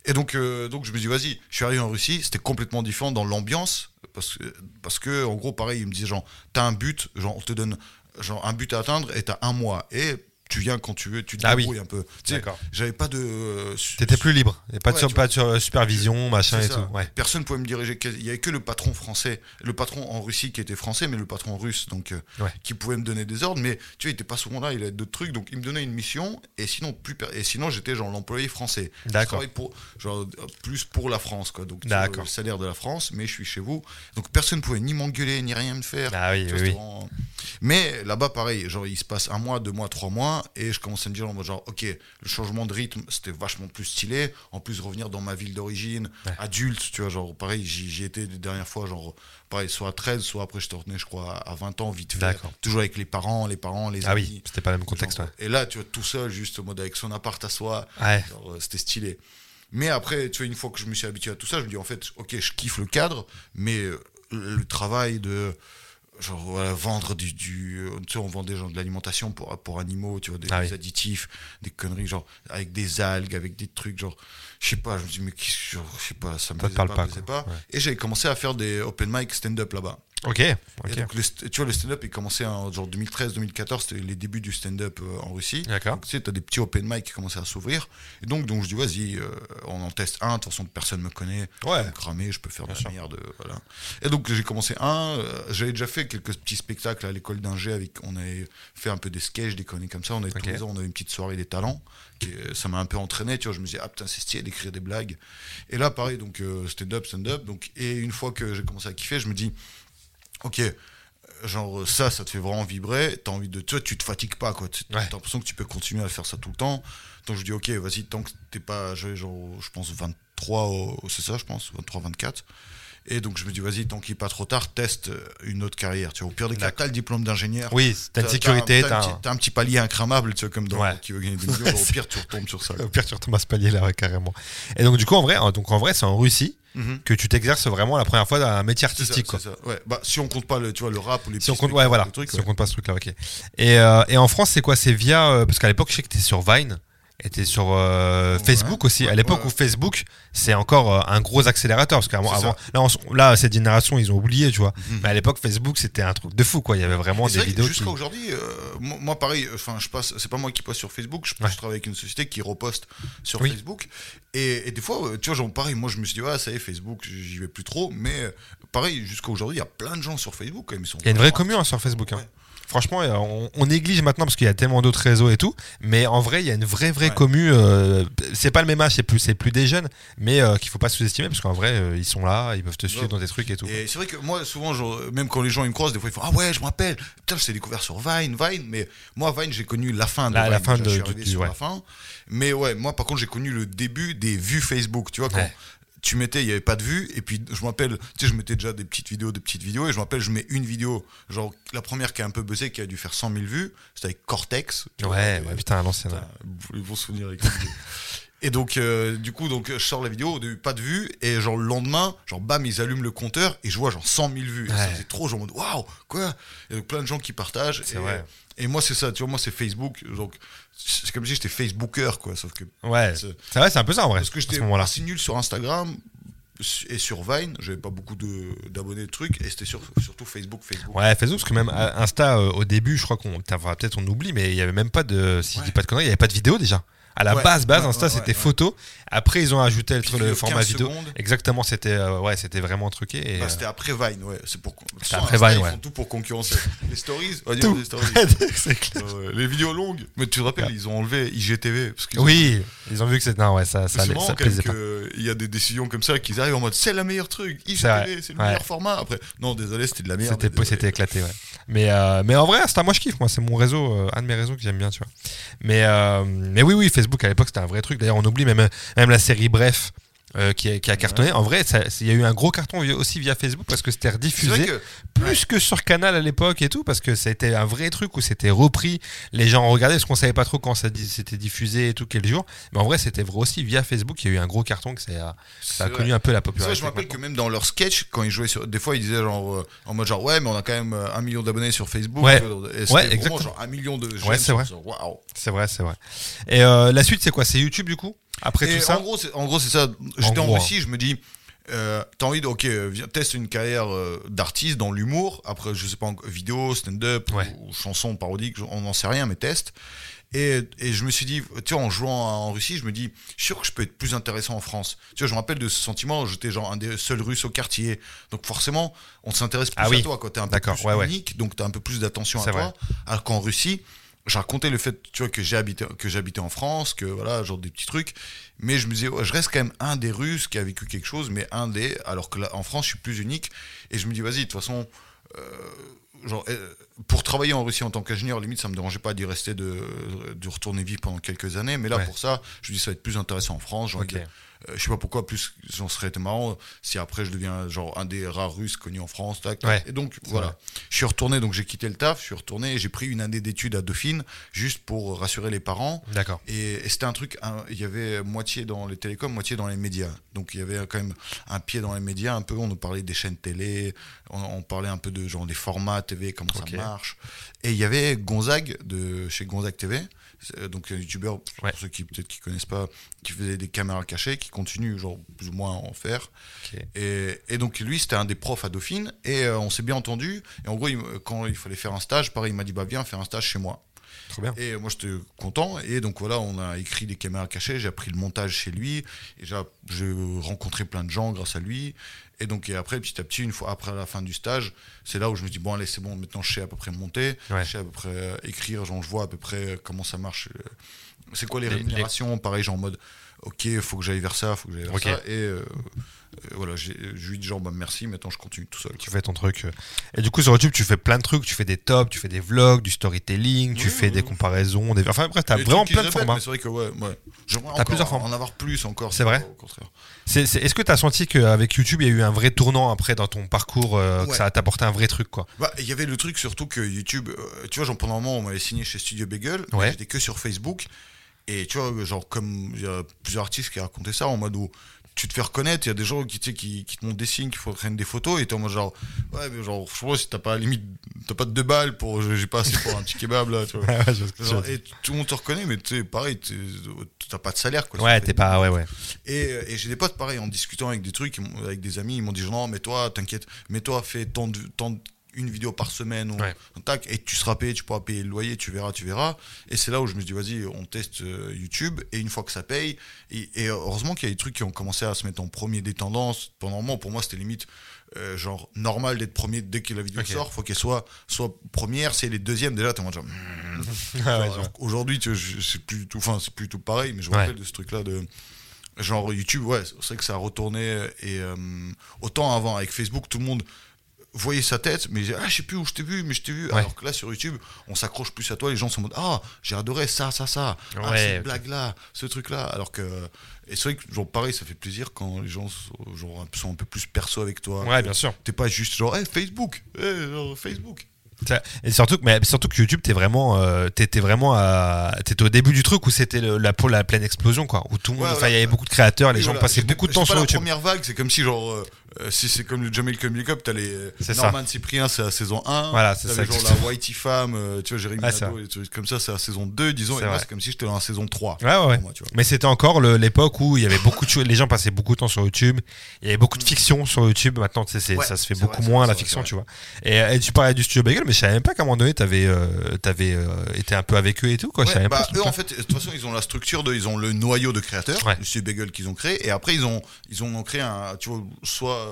Et donc, euh, donc je me dis, vas-y, je suis arrivé en Russie, c'était complètement différent dans l'ambiance, parce que, parce que, en gros, pareil, il me disait, genre, t'as un but, genre, on te donne genre, un but à atteindre et t'as un mois. Et tu viens quand tu veux, tu te Ah oui. débrouilles un peu. Tu sais, D'accord. J'avais pas de. euh, T'étais plus libre. Pas de, sur- pas de sur- supervision, machin et ça. tout. Ouais. Personne pouvait me diriger. Il y avait que le patron français, le patron en Russie qui était français, mais le patron russe, donc euh, Ouais. qui pouvait me donner des ordres. Mais tu vois, il était pas souvent là. Il avait d'autres trucs, donc il me donnait une mission. Et sinon, plus et sinon, j'étais genre l'employé français. D'accord. pour genre euh, plus pour la France, quoi. Donc le salaire de la France, mais je suis chez vous. Donc personne pouvait ni m'engueuler ni rien me faire. Ah oui, oui, oui. vraiment- Mais là-bas, pareil, genre, il se passe un mois, deux mois, trois mois, et je commence à me dire, en mode genre, ok, le changement de rythme, c'était vachement plus stylé. En plus, revenir dans ma ville d'origine, Ouais. adulte, tu vois, genre, pareil, j'y étais les dernières fois, genre, pareil, soit à 13, soit après, je te retenais, je crois, à 20 ans, vite fait. Toujours avec les parents, les parents, les Ah amis. oui, c'était pas le même contexte. Genre, Ouais. Et là, tu vois, tout seul, juste au mode avec son appart à soi, Ouais. euh, c'était stylé. Mais après, tu vois, une fois que je me suis habitué à tout ça, je me dis en fait, ok, je kiffe le cadre, mais euh, le travail de genre voilà, vendre du, du euh, tu sais, on vend des gens de l'alimentation pour pour animaux, tu vois, des, Ah oui. additifs, des conneries genre avec des algues, avec des trucs genre, je sais pas, je me dis mais genre, je sais pas, ça me plaisait pas, pas, me plaisait pas. Ouais. Et j'ai commencé à faire des open mic stand-up là-bas. Ok, donc, le tu vois, le stand-up, il commençait en genre 2013-2014, c'était les débuts du stand-up euh, en Russie. D'accord. Tu sais, t'as des petits open mic qui commençaient à s'ouvrir. Et donc, donc je dis, vas-y, euh, on en teste un. De toute façon, personne me connaît. Ouais. Je peux cramer, je peux faire Bien de sûr. la merde. euh, Voilà. Et donc, j'ai commencé un. euh, J'avais déjà fait quelques petits spectacles à l'école d'ingé avec. On avait fait un peu des sketchs, des conneries comme ça. On avait tous les ans, on avait une petite soirée des talents. Qui, ça m'a un peu entraîné, tu vois. Je me disais, ah putain, c'est stylé d'écrire des blagues. Et là, pareil, donc, euh, stand-up, stand-up. Donc, et une fois que j'ai commencé à kiffer, je me dis, ok, genre ça, ça te fait vraiment vibrer, t'as envie de, tu vois, tu te fatigues pas, quoi. Tu- Ouais. T'as l'impression que tu peux continuer à faire ça tout le temps. Donc je dis, ok, vas-y, tant que t'es pas, genre, je pense 23, au- c'est ça, je pense, 23, 24. Et donc je me dis, vas-y, tant qu'il est pas trop tard, teste euh, une autre carrière. Tu vois, au pire des cas, t'as le diplôme d'ingénieur. Oui, t'as une sécurité, T'as, un, un- petit- t'as un petit palier incramable, tu vois, comme dans Ouais. qui veut gagner des millions. *laughs* au pire, tu retombes sur ça. Au pire, tu retombes à ce palier-là, ouais, carrément. Et donc, du coup, en vrai, donc, en vrai c'est en Russie Mhm. que tu t'exerces vraiment la première fois dans un métier ça, artistique, quoi. ça. Ouais. Bah, si on compte pas le, tu vois, le rap ou les Si on compte, ouais, voilà. trucs, si on compte pas ce truc-là, ok. Et, euh, et en France, c'est quoi? C'est via. euh, parce qu'à l'époque, je sais que t'es sur Vine. T'es sur euh, Ouais, Facebook aussi. à l'époque ouais. où Facebook, c'est encore euh, un gros accélérateur. Parce qu'avant, avant, là, on s- là, cette génération, ils ont oublié, tu vois. Mhm. Mais à l'époque, Facebook, c'était un truc de fou, quoi. Il y avait vraiment des vrai vidéos Jusqu'à qui. aujourd'hui, euh, moi, pareil, enfin je passe, c'est pas moi qui poste sur Facebook, je, travaille avec une société qui reposte sur Oui. Facebook. Et, et des fois, tu vois, genre pareil, moi je me suis dit, ouais, ça y est, Facebook, j'y vais plus trop, mais pareil, jusqu'à aujourd'hui, il y a plein de gens sur Facebook quand même. Il y a une vraie commune hein, sur Facebook. hein. Franchement, euh, on, on néglige maintenant parce qu'il y a tellement d'autres réseaux et tout. Mais en vrai, il y a une vraie, vraie Ouais. commu. euh, c'est pas le même âge, c'est plus, c'est plus des jeunes, mais euh, qu'il faut pas sous-estimer parce qu'en vrai, euh, ils sont là, ils peuvent te suivre Ouais. dans des trucs et tout. Et c'est vrai que moi, souvent, même quand les gens ils me croisent, des fois ils font Ah ouais, je me rappelle, putain, je t'ai découvert sur Vine, Vine, mais moi, Vine, j'ai connu la fin de La- Vine. la fin de- sur ouais. la fin. Mais ouais, moi, par contre, j'ai connu le début des vues Facebook, tu vois, quand. Ouais. Tu mettais, il n'y avait pas de vues, et puis je me rappelle, tu sais, je mettais déjà des petites vidéos, des petites vidéos, et je me rappelle, je mets une vidéo, genre la première qui a un peu buzzé, qui a dû faire 100 000 vues, c'était avec Cortex. tu vois, Ouais, et- ouais, putain, ouais. Putain, les bons souvenirs avec. Et donc, euh, du coup, donc, je sors la vidéo, pas de vues, et genre le lendemain, genre bam, ils allument le compteur, et je vois genre 100 000 vues. Et Ouais. ça faisait trop, genre waouh, quoi? Et donc plein de gens qui partagent. C'est et, vrai. Et moi, c'est ça, tu vois, moi, c'est Facebook, donc c'est comme si j'étais Facebooker, quoi, sauf que. Ouais, c'est- vrai, c'est un peu ça en vrai. Parce que j'étais assez nul sur Instagram et sur Vine, j'avais pas beaucoup de- d'abonnés de trucs, et c'était sur, surtout Facebook, Facebook. Ouais, Facebook, parce que même euh, Insta, euh, au début, je crois qu'on enfin, peut-être on oublie, mais il y avait même pas de, si je dis Ouais. pas de conneries, il y avait pas de vidéo déjà. À la Ouais, base, base, ouais, Insta, ouais, c'était photo. Après, ils ont ajouté le, format 15 vidéo. secondes. Exactement, c'était euh, ouais, c'était vraiment truqué. Bah, euh, c'était après Vine, ouais. C'est pour. Sur après Insta, Vine, ils font tout pour concurrencer. *laughs* les stories, Tout. les stories. *laughs* clair. Euh, les vidéos longues. Mais tu te rappelles, ils ont enlevé IGTV. Parce qu'ils ont- Oui, ils ont vu que c'était. Non, ouais, ça, ça, allait- ça plaisait pas. qu'il y a des décisions comme ça qui arrivent en mode c'est la meilleure truc. IGTV, c'est le meilleur format. Après, non, désolé, c'était de la merde. C'était éclaté, ouais. Mais, euh, mais en vrai, Insta, moi je kiffe, moi, c'est mon réseau, un de mes réseaux que j'aime bien, tu vois. Mais, mais oui, oui, Facebook à l'époque c'était un vrai truc. D'ailleurs, on oublie même, même la série Bref. Euh, qui, a, qui a cartonné. En vrai, ça- il y a eu un gros carton aussi via Facebook parce que c'était rediffusé que plus que sur Canal à l'époque et tout parce que c'était un vrai truc où c'était repris. Les gens regardaient parce qu'on savait pas trop quand ça c'était diffusé et tout quel jour. Mais en vrai, c'était vrai aussi via Facebook. Il y a eu un gros carton que ça a, ça a connu un peu la popularité. je me rappelle que même dans leur sketch, quand ils jouaient sur. Des fois, ils disaient genre. euh, en mode genre, ouais, mais on a quand même euh, un million d'abonnés sur Facebook. Ouais. Et Ouais, exactement. genre un million de Ouais, c'est vrai. Waouh. C'est vrai, c'est vrai. Et euh, la suite, c'est quoi? C'est YouTube du coup? Après Et tout ça en gros, c'est en gros, c'est ça. J'étais en, gros, Russie, je me dis, euh, t'as envie de, ok, euh, viens, teste une carrière euh, d'artiste dans l'humour. Après, je sais pas, en- vidéo, stand-up Ouais. ou, ou chanson parodique, on n'en sait rien, mais teste. Et, et je me suis dit, tu vois, en jouant en Russie, je me dis, sûr que je peux être plus intéressant en France. Tu vois, je me rappelle de ce sentiment, j'étais genre un des seuls Russes au quartier. Donc forcément, on s'intéresse plus Ah oui. à toi, quoi. T'es un peu D'accord, plus ouais, ouais. unique, donc t'as un peu plus d'attention à toi. Alors qu'en Russie, j'ai raconté le fait, tu vois, que j'ai habité, que j'habitais en France, que voilà, genre des petits trucs. Mais je me disais, ouais, je reste quand même un des Russes qui a vécu quelque chose, mais un des, alors que là, en France, je suis plus unique. Et je me dis, vas-y, de toute façon, euh, genre, euh, pour travailler en Russie en tant qu'ingénieur, limite, ça me dérangeait pas d'y rester, de, de retourner vivre pendant quelques années. Mais là, Ouais. pour ça, je me dis, ça va être plus intéressant en France. Je sais pas pourquoi, plus, j'en serait été marrant si après je deviens genre un des rares Russes connus en France. tac, tac. Ouais. Et donc, voilà. vrai. Je suis retourné, donc j'ai quitté le taf, je suis retourné et j'ai pris une année d'études à Dauphine, juste pour rassurer les parents. D'accord. Et, et c'était un truc, il y avait moitié dans les télécoms, moitié dans les médias. Donc il y avait quand même un pied dans les médias, un peu, on nous parlait des chaînes télé, on, on parlait un peu de genre des formats TV, comment ça marche. Et il y avait Gonzague, de chez Gonzague TV, euh, donc un youtubeur, Ouais. pour ceux qui peut-être qui connaissent pas, qui faisait des caméras cachées, qui continue genre plus ou moins à en faire. Et, et donc lui, c'était un des profs à Dauphine, et euh, on s'est bien entendu. Et en gros, il quand il fallait faire un stage, pareil, il m'a dit bah viens faire un stage chez moi. Trop bien. Et moi, j'étais content. Et donc, voilà, on a écrit des caméras cachées. J'ai appris le montage chez lui. Et j'ai rencontré plein de gens grâce à lui. Et donc, et après, petit à petit, une fois après la fin du stage, c'est là où je me dis, bon, allez, c'est bon, maintenant, je sais à peu près monter. Ouais. Je sais à peu près euh, écrire. Genre, je vois à peu près comment ça marche. euh, C'est quoi les, Les- rémunérations Pareil, genre en mode, ok, faut que j'aille vers ça, faut que j'aille vers ça. Et euh, euh, voilà, je lui dis, genre, bah, merci, maintenant, je continue tout seul. Tu fais ton truc. euh. Et du coup, sur YouTube, tu fais plein de trucs. Tu fais des tops, tu fais des vlogs, du storytelling, tu Oui, fais oui, des oui. comparaisons. Des... Enfin, bref, t'as vraiment plein de formats. C'est vrai que, ouais, ouais. J'aimerais T'as plusieurs formats. en avoir plus encore. C'est vrai Au contraire. C'est- c'est- Est-ce que tu as senti qu'avec YouTube, il y a eu un vrai tournant après dans ton parcours, euh, que ça t'a apporté un vrai truc, quoi? Bah, il y avait le truc surtout que YouTube, euh, tu vois, genre pendant un moment, on m'avait signé chez Studio Bagel, Ouais. j'étais que sur Facebook. Et tu vois, genre, comme il y a plusieurs artistes qui racontaient ça en mode où tu te fais reconnaître, il y a des gens qui, tu sais, qui, qui te montrent des signes, qui prendre des photos, et t'es en mode genre, ouais, mais genre, je vois si t'as pas limite, t'as pas de deux balles pour, j'ai pas assez pour un petit kebab là, tu vois. *laughs* Genre, et tout le monde te reconnaît, mais tu sais, pareil, t'as pas de salaire quoi. Ouais, t'es pas. Ouais, ouais. Et, et j'ai des potes pareil en discutant avec des trucs, avec des amis, ils m'ont dit non mais toi t'inquiète, mais toi fais tant de, tant de- une vidéo par semaine ou Ouais. tac et tu seras payé, tu pourras payer le loyer, tu verras, tu verras. Et c'est là où je me suis dit vas-y on teste euh, YouTube et une fois que ça paye et, et heureusement qu'il y a des trucs qui ont commencé à se mettre en premier des tendances. Pendant un moment pour moi c'était limite euh, genre normal d'être premier dès que la vidéo Ok. sort, faut qu'elle soit soit première, si elle est deuxième déjà t'es en genre. Ah *laughs* Genre, je- c'est plus tout, enfin, c'est plus tout pareil, mais je me Ouais. rappelle de ce truc-là de. Genre YouTube, ouais, c'est vrai que ça a retourné. Et euh, autant avant, avec Facebook, tout le monde voyait sa tête, mais ah, je sais plus où je t'ai vu, mais je t'ai vu. Ouais. Alors que là, sur YouTube, on s'accroche plus à toi, les gens sont en mode Ah, j'ai adoré ça, ça, ça. Ah, Ouais, cette ok. blague-là, ce truc-là. Alors que. Et c'est vrai que, genre, pareil, ça fait plaisir quand les gens sont, genre, un peu- sont un peu plus perso avec toi. Ouais, bien sûr. T'es pas juste genre, hey, Facebook, hey, genre, Facebook. Et surtout, que- mais surtout que YouTube, t'es vraiment, euh, t'étais vraiment à, t'étais au début du truc où c'était la, la pleine explosion, quoi. Où tout le monde, Ouais, voilà. il y avait beaucoup de créateurs, les gens voilà. passaient beaucoup de temps pas sur la YouTube. première vague, c'est comme si genre euh, si c'est comme le Jamel Comedy Cup, t'as les euh, ça. Norman Cyprien, c'est la saison 1. Voilà, c'est ça, genre la Whitey Femme, euh, tu vois, Jérémy Ouais, comme ça, c'est la saison 2, disons, et moi c'est comme si j'étais dans la saison 3. Ouais, ouais, moi, tu vois. Mais c'était encore l'époque où il y avait beaucoup de choses, les gens passaient beaucoup de temps sur YouTube, il y avait beaucoup de fiction sur YouTube, maintenant tu sais, c'est- Ouais, ça se fait beaucoup vrai, moins la fiction, vrai, tu vois. Et, et tu parlais du studio Bagel, mais je savais même pas qu'à un moment donné t'avais euh, t'avais euh, été un peu avec eux et tout, quoi. Ouais, bah, pas eux en fait, de toute façon, ils ont la structure de, ils ont le noyau de créateurs, le studio Bagel qu'ils ont créé, et après ils ont, ils ont créé un, tu vois, soit,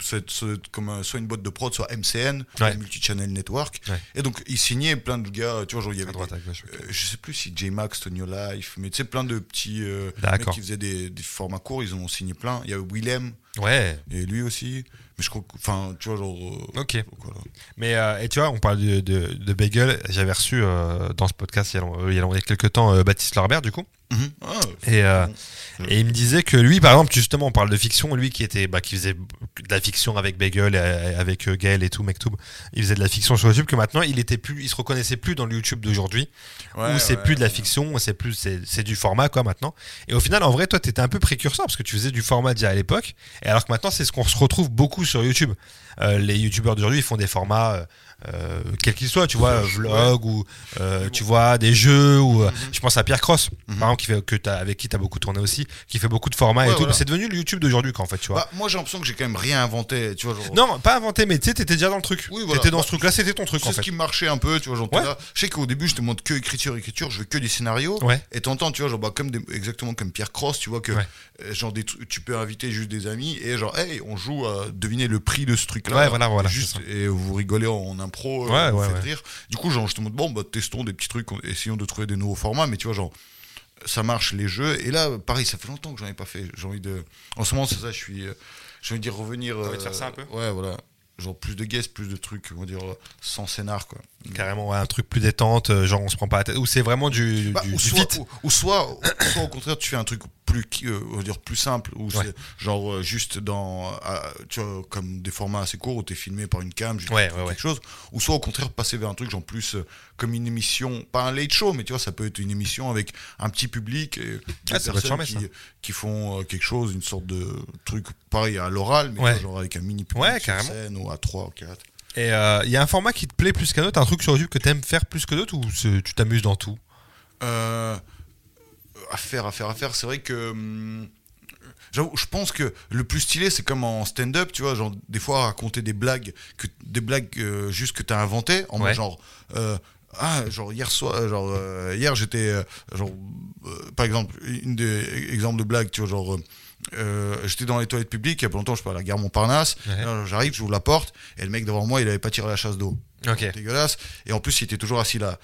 c'est- comme un- soit une boîte de prod, soit MCN, Ouais. Multichannel Network, Ouais. et donc ils signaient plein de gars, tu vois, genre il y avait À droite, des- à gauche, ok. Euh, je sais plus si J-Max, Tony Life, mais tu sais, plein de petits euh, mecs qui faisaient des, des formats courts, ils ont signé plein. Il y a Willem, Ouais, et lui aussi. Mais je crois que, enfin, tu vois, genre. euh, ok. voilà. Mais euh, et tu vois, on parle de, de, de Bagel. J'avais reçu euh, dans ce podcast il y a, il y a, quelques temps euh, Baptiste Larbert du coup, Mhm. Ah, et, bon. et il me disait que lui, par exemple, justement, on parle de fiction, lui qui était, bah, qui faisait de la fiction avec Bagel, et, avec Gaël et tout, Mektoub, il faisait de la fiction sur YouTube. Que maintenant, il était plus, il se reconnaissait plus dans le YouTube d'aujourd'hui, Ouais, où c'est ouais, plus de la fiction, c'est plus, c'est c'est du format quoi maintenant. Et au final, en vrai, toi, t'étais un peu précurseur parce que tu faisais du format déjà à l'époque, et alors que maintenant, c'est ce qu'on se retrouve beaucoup sur YouTube. Euh, les youtubeurs d'aujourd'hui ils font des formats euh, quels qu'ils soient tu vois Ouais. vlog ou euh, tu vois des jeux ou euh, Mhm. je pense à Pierre Cross Mhm. par exemple qui fait, que t'as- avec qui tu as beaucoup tourné aussi qui fait beaucoup de formats et tout voilà. c'est devenu le YouTube d'aujourd'hui quoi en fait tu vois Bah, moi, j'ai l'impression que j'ai quand même rien inventé, tu vois, genre. non pas inventé mais tu sais t'étais déjà dans le truc Oui, voilà. t'étais dans Bah, ce truc là c'était ton truc C'est ce fait qui marchait un peu, tu vois, genre, Ouais. là. Je sais qu'au début, je te montre que écriture, écriture, je veux que des scénarios. Et t'entends, tu vois, genre, bah, comme des- exactement comme Pierre Cross, tu vois, que genre, des tu peux inviter juste des amis et genre, hey, on joue à deviner le prix de ce truc-là. Ouais, voilà, voilà, Juste, et vous rigolez en impro, euh, Ouais, vous ouais, ouais. rire. Du coup, genre, je te montre, bon, bah, testons des petits trucs, on- essayons de trouver des nouveaux formats, mais tu vois, genre, ça marche les jeux. Et là, pareil, ça fait longtemps que j'en ai pas fait. J'ai envie de. En ce moment, c'est ça, je suis. euh, J'ai envie d'y revenir. T'as envie de euh, faire ça un peu? Ouais, voilà. Genre plus de guests, plus de trucs, on va dire, sans scénar, quoi. Carrément, ouais, un truc plus détente, euh, genre on se prend pas la tête. Ou c'est vraiment du, Bah, du, ou, du soit, fit. ou, ou soit, ou *coughs* soit au contraire, tu fais un truc plus, euh, on va dire plus simple, ou Ouais. c'est genre euh, juste dans, euh, tu vois, comme des formats assez courts où t'es filmé par une cam, juste Ouais, quelque chose, ou soit au contraire passer vers un truc genre plus euh, comme une émission, pas un late show, mais tu vois, ça peut être une émission avec un petit public et des Ah, personnes charmé, qui, qui font euh, quelque chose, une sorte de truc pareil à l'oral, mais Ouais. tu genre avec un mini public Ouais, sur scène ou à 3 ou 4. Et euh, il y a un format qui te plaît plus qu'un autre, un truc sur YouTube que t'aimes faire plus que d'autres ou tu t'amuses dans tout? Euh, à faire, à faire, à faire. C'est vrai que. hum, j'avoue, je pense que le plus stylé, c'est comme en stand-up, tu vois, genre des fois raconter des blagues, que, des blagues euh, juste que t'as inventées, en Ouais. mode genre. euh, ah, genre hier soir, euh, genre euh, hier j'étais, euh, genre, euh, par exemple, une des exemples de blagues, tu vois, genre. j'étais dans les toilettes publiques il y a pas longtemps je suis à la gare Montparnasse Ouais. J'arrive j'ouvre la porte et le mec devant moi il avait pas tiré la chasse d'eau Ok. dégueulasse et en plus il était toujours assis là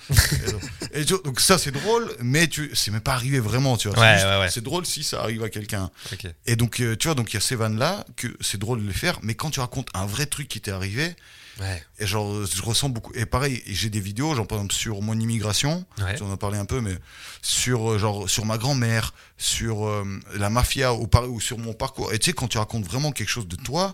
et donc, et tu- donc ça c'est drôle mais tu c'est même pas arrivé vraiment tu vois Ouais, C'est ouais, ouais. c'est drôle si ça arrive à quelqu'un et donc tu vois donc il y a ces vannes là que c'est drôle de les faire mais quand tu racontes un vrai truc qui t'est arrivé Ouais. et genre je ressens beaucoup et pareil j'ai des vidéos genre par exemple sur mon immigration Ouais. tu en as parlé un peu mais sur euh, genre sur ma grand-mère sur euh, la mafia ou, ou sur mon parcours et tu sais quand tu racontes vraiment quelque chose de toi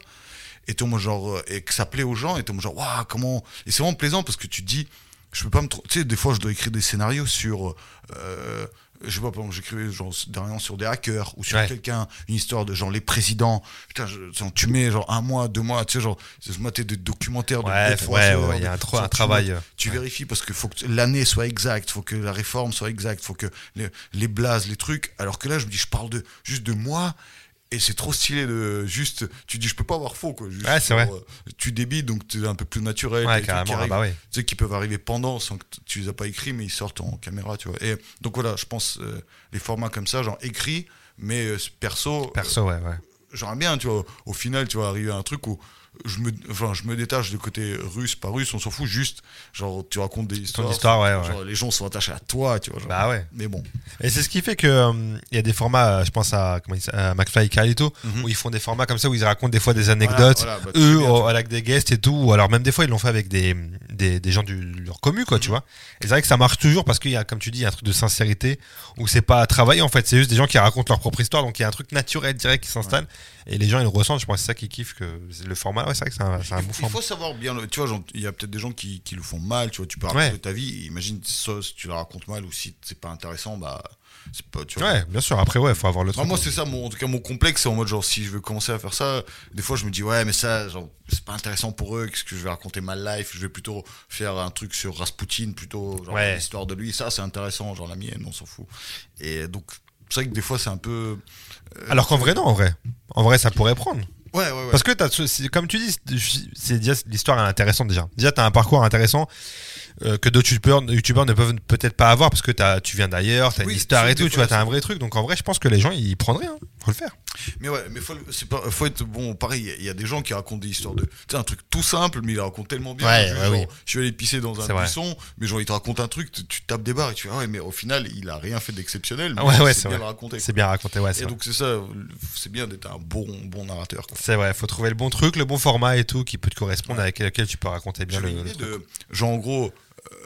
et genre euh, et que ça plaît aux gens et mode genre waouh comment et c'est vraiment plaisant parce que tu te dis je peux pas me tu sais des fois je dois écrire des scénarios sur euh, je sais pas par exemple j'écrivais genre dernièrement sur des hackers ou sur Ouais. quelqu'un une histoire de genre les présidents putain je- genre, tu mets genre un mois deux mois tu sais genre je matais des documentaires de Ouais, ouais, ouais, il y a un, genre, travail. euh, tu vérifies parce que faut que l'année soit exacte, faut que la réforme soit exacte, faut que les, les blazes, les trucs. Alors que là, je me dis, je parle de juste de moi. Et c'est trop stylé de juste. Tu dis, je peux pas avoir faux, quoi. Juste, Ouais, c'est vrai. euh, Tu débites, donc tu es un peu plus naturel. Ouais, qui. Ah bah. Tu sais, qui peuvent arriver pendant sans que tu les as pas écrits, mais ils sortent en caméra, tu vois. Et donc voilà, je pense, euh, les formats comme ça, genre écrit, mais euh, perso, Perso, ouais, ouais. j'aimerais bien, tu vois, au final, tu vas arriver à un truc où je me, enfin, je me détache du côté russe, pas russe, on s'en fout, juste, genre, tu racontes des histoires. histoire, ouais, genre, Les gens sont attachés à toi, tu vois. genre. Bah ouais. Mais bon. Et c'est ce qui fait que euh, il y a des formats, euh, je pense à, comment à McFly et Carlito, Mhm. où ils font des formats comme ça où ils racontent des fois des anecdotes, Voilà, voilà, bah, eux bien, avec des guests et tout, ou alors même des fois ils l'ont fait avec des, des, des gens du leur commu quoi, tu Mhm. vois. Et c'est vrai que ça marche toujours parce qu'il y a, comme tu dis, un truc de sincérité où c'est pas travaillé en fait, c'est juste des gens qui racontent leur propre histoire, donc il y a un truc naturel direct qui s'installe et les gens ils le ressentent. Je pense que c'est ça qui kiffent que le format. Ouais, c'est vrai que c'est un, c'est un il, bon faut, il format. faut savoir bien, le- tu vois, il y a peut-être des gens qui, qui le font mal, tu vois, tu peux raconter Ouais. ta vie, imagine, si tu la racontes mal ou si c'est pas intéressant, bah, c'est pas, tu vois. Ouais, bien sûr. Après, ouais, faut avoir le truc. moi, c'est ça, mon, en tout cas, mon complexe, c'est en mode genre, si je veux commencer à faire ça, des fois, je me dis, ouais, mais ça, genre, c'est pas intéressant pour eux, qu'est-ce que je vais raconter ma life, je vais plutôt faire un truc sur Rasputin, plutôt, genre, Ouais. l'histoire de lui, ça, c'est intéressant, genre, la mienne, on s'en fout. Et donc, c'est vrai que des fois, c'est un peu. euh, Alors qu'en vrai, non, en vrai. En vrai, ça pourrait prendre. Ouais, ouais, ouais. Parce que, t'as, comme tu dis, c'est- l'histoire est intéressante déjà. Déjà, tu as un parcours intéressant euh, que d'autres youtubeurs, youtubeurs ne peuvent peut-être pas avoir parce que t'as, tu viens d'ailleurs, tu as Oui, une histoire et tout, tu vois, fois, tu as un vrai truc. Donc en vrai, je pense que les gens, ils prendraient. Hein. Faut le faire. Mais ouais, mais faut, le- c'est pas, faut être bon. Pareil, il y a- il y, a des gens qui racontent des histoires de, tu sais, un truc tout simple, mais ils racontent tellement bien. Ouais, ouais, genre, oui. Je vais aller pisser dans un buisson, mais genre ils te racontent un truc, tu, tu tapes des barres et tu fais ah ouais, mais au final il a rien fait d'exceptionnel. Mais Ouais, ouais, c'est bien vrai. raconter. C'est bien raconté, ouais, c'est Et donc c'est ça, c'est bien d'être un bon bon narrateur. C'est vrai, faut trouver le bon truc, le bon format et tout qui peut te correspondre avec lequel tu peux raconter bien le, le idée truc. de, genre en gros, euh,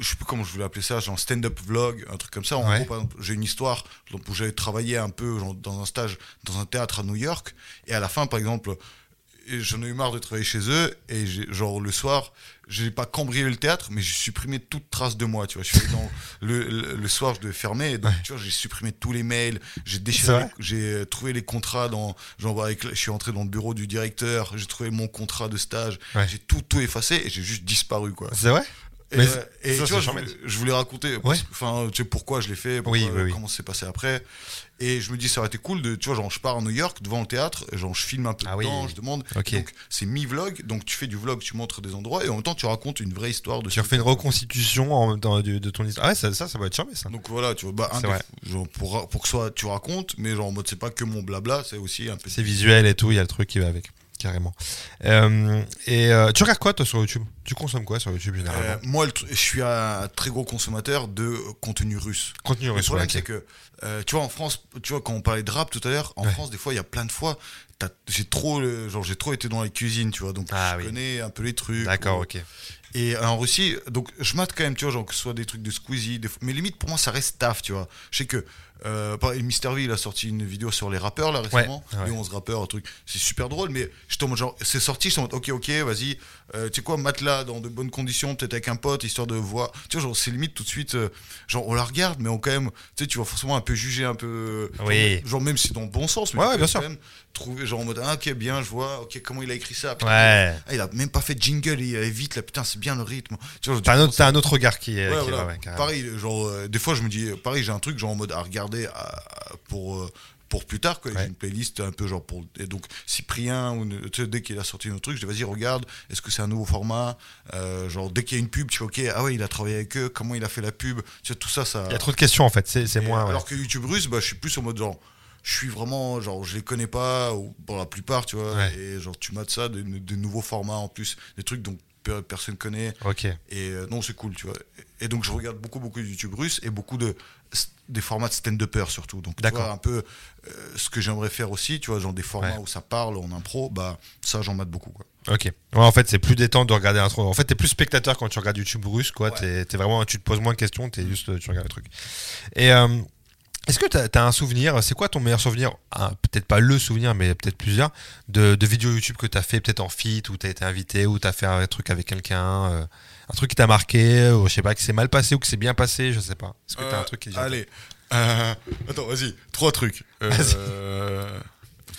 je sais plus comment je voulais appeler ça, genre stand-up vlog, un truc comme ça. En Ouais. gros, par exemple, j'ai une histoire donc, où j'avais travaillé un peu genre, dans un stage dans un théâtre à New York, et à la fin, par exemple, j'en ai eu marre de travailler chez eux, et genre le soir, j'ai pas cambriolé le théâtre, mais j'ai supprimé toute trace de moi, tu vois. Je suis allé dans *laughs* le, le, le soir, je devais fermer, et donc, tu vois, j'ai supprimé tous les mails, j'ai déchiré, j'ai euh, trouvé les contrats dans, genre avec, je suis entré dans le bureau du directeur, j'ai trouvé mon contrat de stage, Ouais. j'ai tout tout effacé et j'ai juste disparu quoi. C'est vrai? Et, Mais et ça, tu vois, c'est je voulais, je voulais raconter, Ouais. enfin, tu sais pourquoi je l'ai fait, pourquoi- Oui, oui, oui. comment ça s'est passé après. Et je me dis, ça aurait été cool de, tu vois, genre, je pars à New York devant le théâtre, genre, je filme un peu Ah dedans, je demande. Donc, c'est mi-vlog, donc tu fais du vlog, tu montres des endroits, et en même temps, tu racontes une vraie histoire de Tu refais une reconstitution en même temps de, de ton histoire. Ah ouais, ça, ça, ça va être charmé ça. Donc voilà, tu vois, bah, un C'est des- vrai. genre, pour, pour que soit tu racontes, mais genre en mode c'est pas que mon blabla, c'est aussi un peu. C'est visuel et tout, il y a le truc qui va avec. Carrément. Euh, et euh, tu regardes quoi toi sur YouTube? Tu consommes quoi sur YouTube généralement? Euh, moi, le je suis un très gros consommateur de contenu russe. Contenu Le russe, problème, ouais, c'est que, tu vois, en France, tu vois, quand on parlait de rap tout à l'heure, en Ouais. France, des fois, il y a plein de fois, j'ai trop, le- genre, j'ai trop été dans la cuisine, tu vois, donc Ah je oui. connais un peu les trucs. D'accord, ou- ok. Et en Russie, donc je mate quand même, tu vois, genre que ce soit des trucs de Squeezie, des... mais limite pour moi ça reste taf, tu vois. Je sais que euh, Mr V il a sorti une vidéo sur les rappeurs là récemment, Ouais, ouais. les 11 rappeurs, un truc, c'est super drôle, mais en mode genre, c'est sorti, j'étais en mode ok, ok, vas-y, euh, tu sais quoi, mate là dans de bonnes conditions, peut-être avec un pote, histoire de voir, tu vois, genre c'est limite tout de suite, euh, genre on la regarde, mais on quand même, tu sais, tu vas forcément un peu juger un peu, genre, Oui. genre même si dans le bon sens, mais Ouais, bien sûr. quand même trouver genre en mode ah ok bien, je vois, ok comment il a écrit ça, putain, Ouais. ah, il a même pas fait de jingle, il allait vite là, putain, c'est bien le rythme. Tu vois, T'as un, autre- un autre regard qui est. Ouais, qui- voilà. pareil, genre, euh, des fois je me dis, euh, pareil, j'ai un truc genre en mode à regarder à- pour, euh, pour plus tard, quoi. Ouais. J'ai une playlist un peu genre pour. Et donc, Cyprien, ou, tu sais, dès qu'il a sorti un truc, je dis, vas-y, regarde, est-ce que c'est un nouveau format? Euh, Genre, dès qu'il y a une pub, tu vois, ok, ah ouais, il a travaillé avec eux, comment il a fait la pub? Tu vois, tout ça, ça. Il y a trop de questions en fait, c'est moins. ouais. Alors que YouTube russe, bah, je suis plus en mode genre. Je suis vraiment, genre, je les connais pas, ou pour la plupart, tu vois. Ouais. Et genre, tu mates ça, des, des nouveaux formats en plus, des trucs dont pe- personne connaît. Ok. Et euh, non, c'est cool, tu vois. Et donc, je regarde beaucoup, beaucoup de YouTube russe et beaucoup de des formats de stand-upper surtout. Donc, tu D'accord. vois, un peu euh, ce que j'aimerais faire aussi, tu vois, genre des formats Ouais. où ça parle en impro, bah, ça, j'en mate beaucoup, quoi. Ok. Ouais, en fait, c'est plus détente de regarder un truc. En fait, t'es plus spectateur quand tu regardes YouTube russe, quoi. Ouais. T'es t'es vraiment, tu te poses moins de questions, t'es juste, tu regardes le truc. Et euh, est-ce que t'as as un souvenir C'est quoi ton meilleur souvenir Ah, Peut-être pas le souvenir, mais peut-être plusieurs de, de vidéos YouTube que t'as fait, peut-être en feat, où t'as été invité, ou t'as fait un truc avec quelqu'un, euh, un truc qui t'a marqué, ou je sais pas, que c'est mal passé ou que c'est bien passé, je sais pas. Est-ce que t'as un Euh, truc qui Allez. Euh, *laughs* attends, vas-y. Trois trucs. Euh,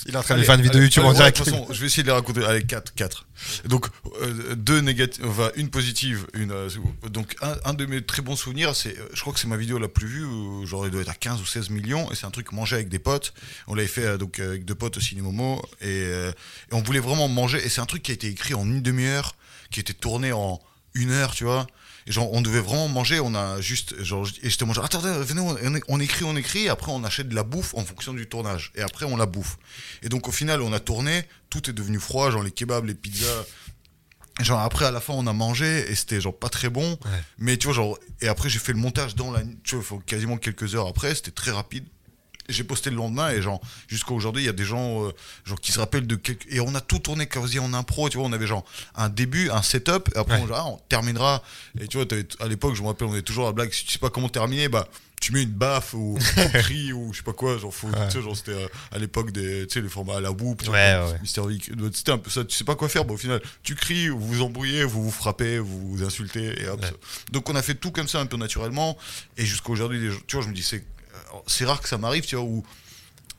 Il est en train de faire une vidéo allez, YouTube allez, en ouais, direct. de toute façon, je vais essayer de les raconter. Allez, quatre, quatre. Donc, euh, deux négatives, enfin, une positive, une. euh, donc, un, un de mes très bons souvenirs, c'est, euh, je crois que c'est ma vidéo la plus vue, où, genre, elle doit être à 15 ou 16 millions, et c'est un truc manger avec des potes. On l'avait fait, donc, avec deux potes au ciné Momo, et, euh, et on voulait vraiment manger, et c'est un truc qui a été écrit en une demi-heure, qui a été tourné en une heure, tu vois. Et genre, on devait vraiment manger, on a juste, genre, et j'étais genre, attendez, venez, on, on écrit, on écrit, et après on achète de la bouffe en fonction du tournage, et après on la bouffe. Et donc au final, on a tourné, tout est devenu froid, genre les kebabs, les pizzas. Genre après à la fin on a mangé et c'était genre pas très bon Ouais. mais tu vois genre et après j'ai fait le montage dans la tu vois quasiment quelques heures après c'était très rapide j'ai posté le lendemain et genre jusqu'à aujourd'hui il y a des gens euh, genre qui se rappellent de quelques... et on a tout tourné quasi en impro tu vois on avait genre un début un setup et après Ouais. on, genre, ah, on terminera et tu vois à l'époque je me rappelle on avait toujours la blague si tu sais pas comment terminer bah tu mets une baffe ou *laughs* tu cries ou je sais pas quoi genre faut Ouais. tu sais genre c'était euh, à l'époque des tu sais les formats à la whoop Ouais, Vic c'était un peu ça tu sais pas quoi faire bah au final tu cries vous vous embrouillez vous vous frappez vous vous insultez et hop donc on a fait tout comme ça un peu naturellement et jusqu'à aujourd'hui tu vois je me dis c'est c'est rare que ça m'arrive tu vois où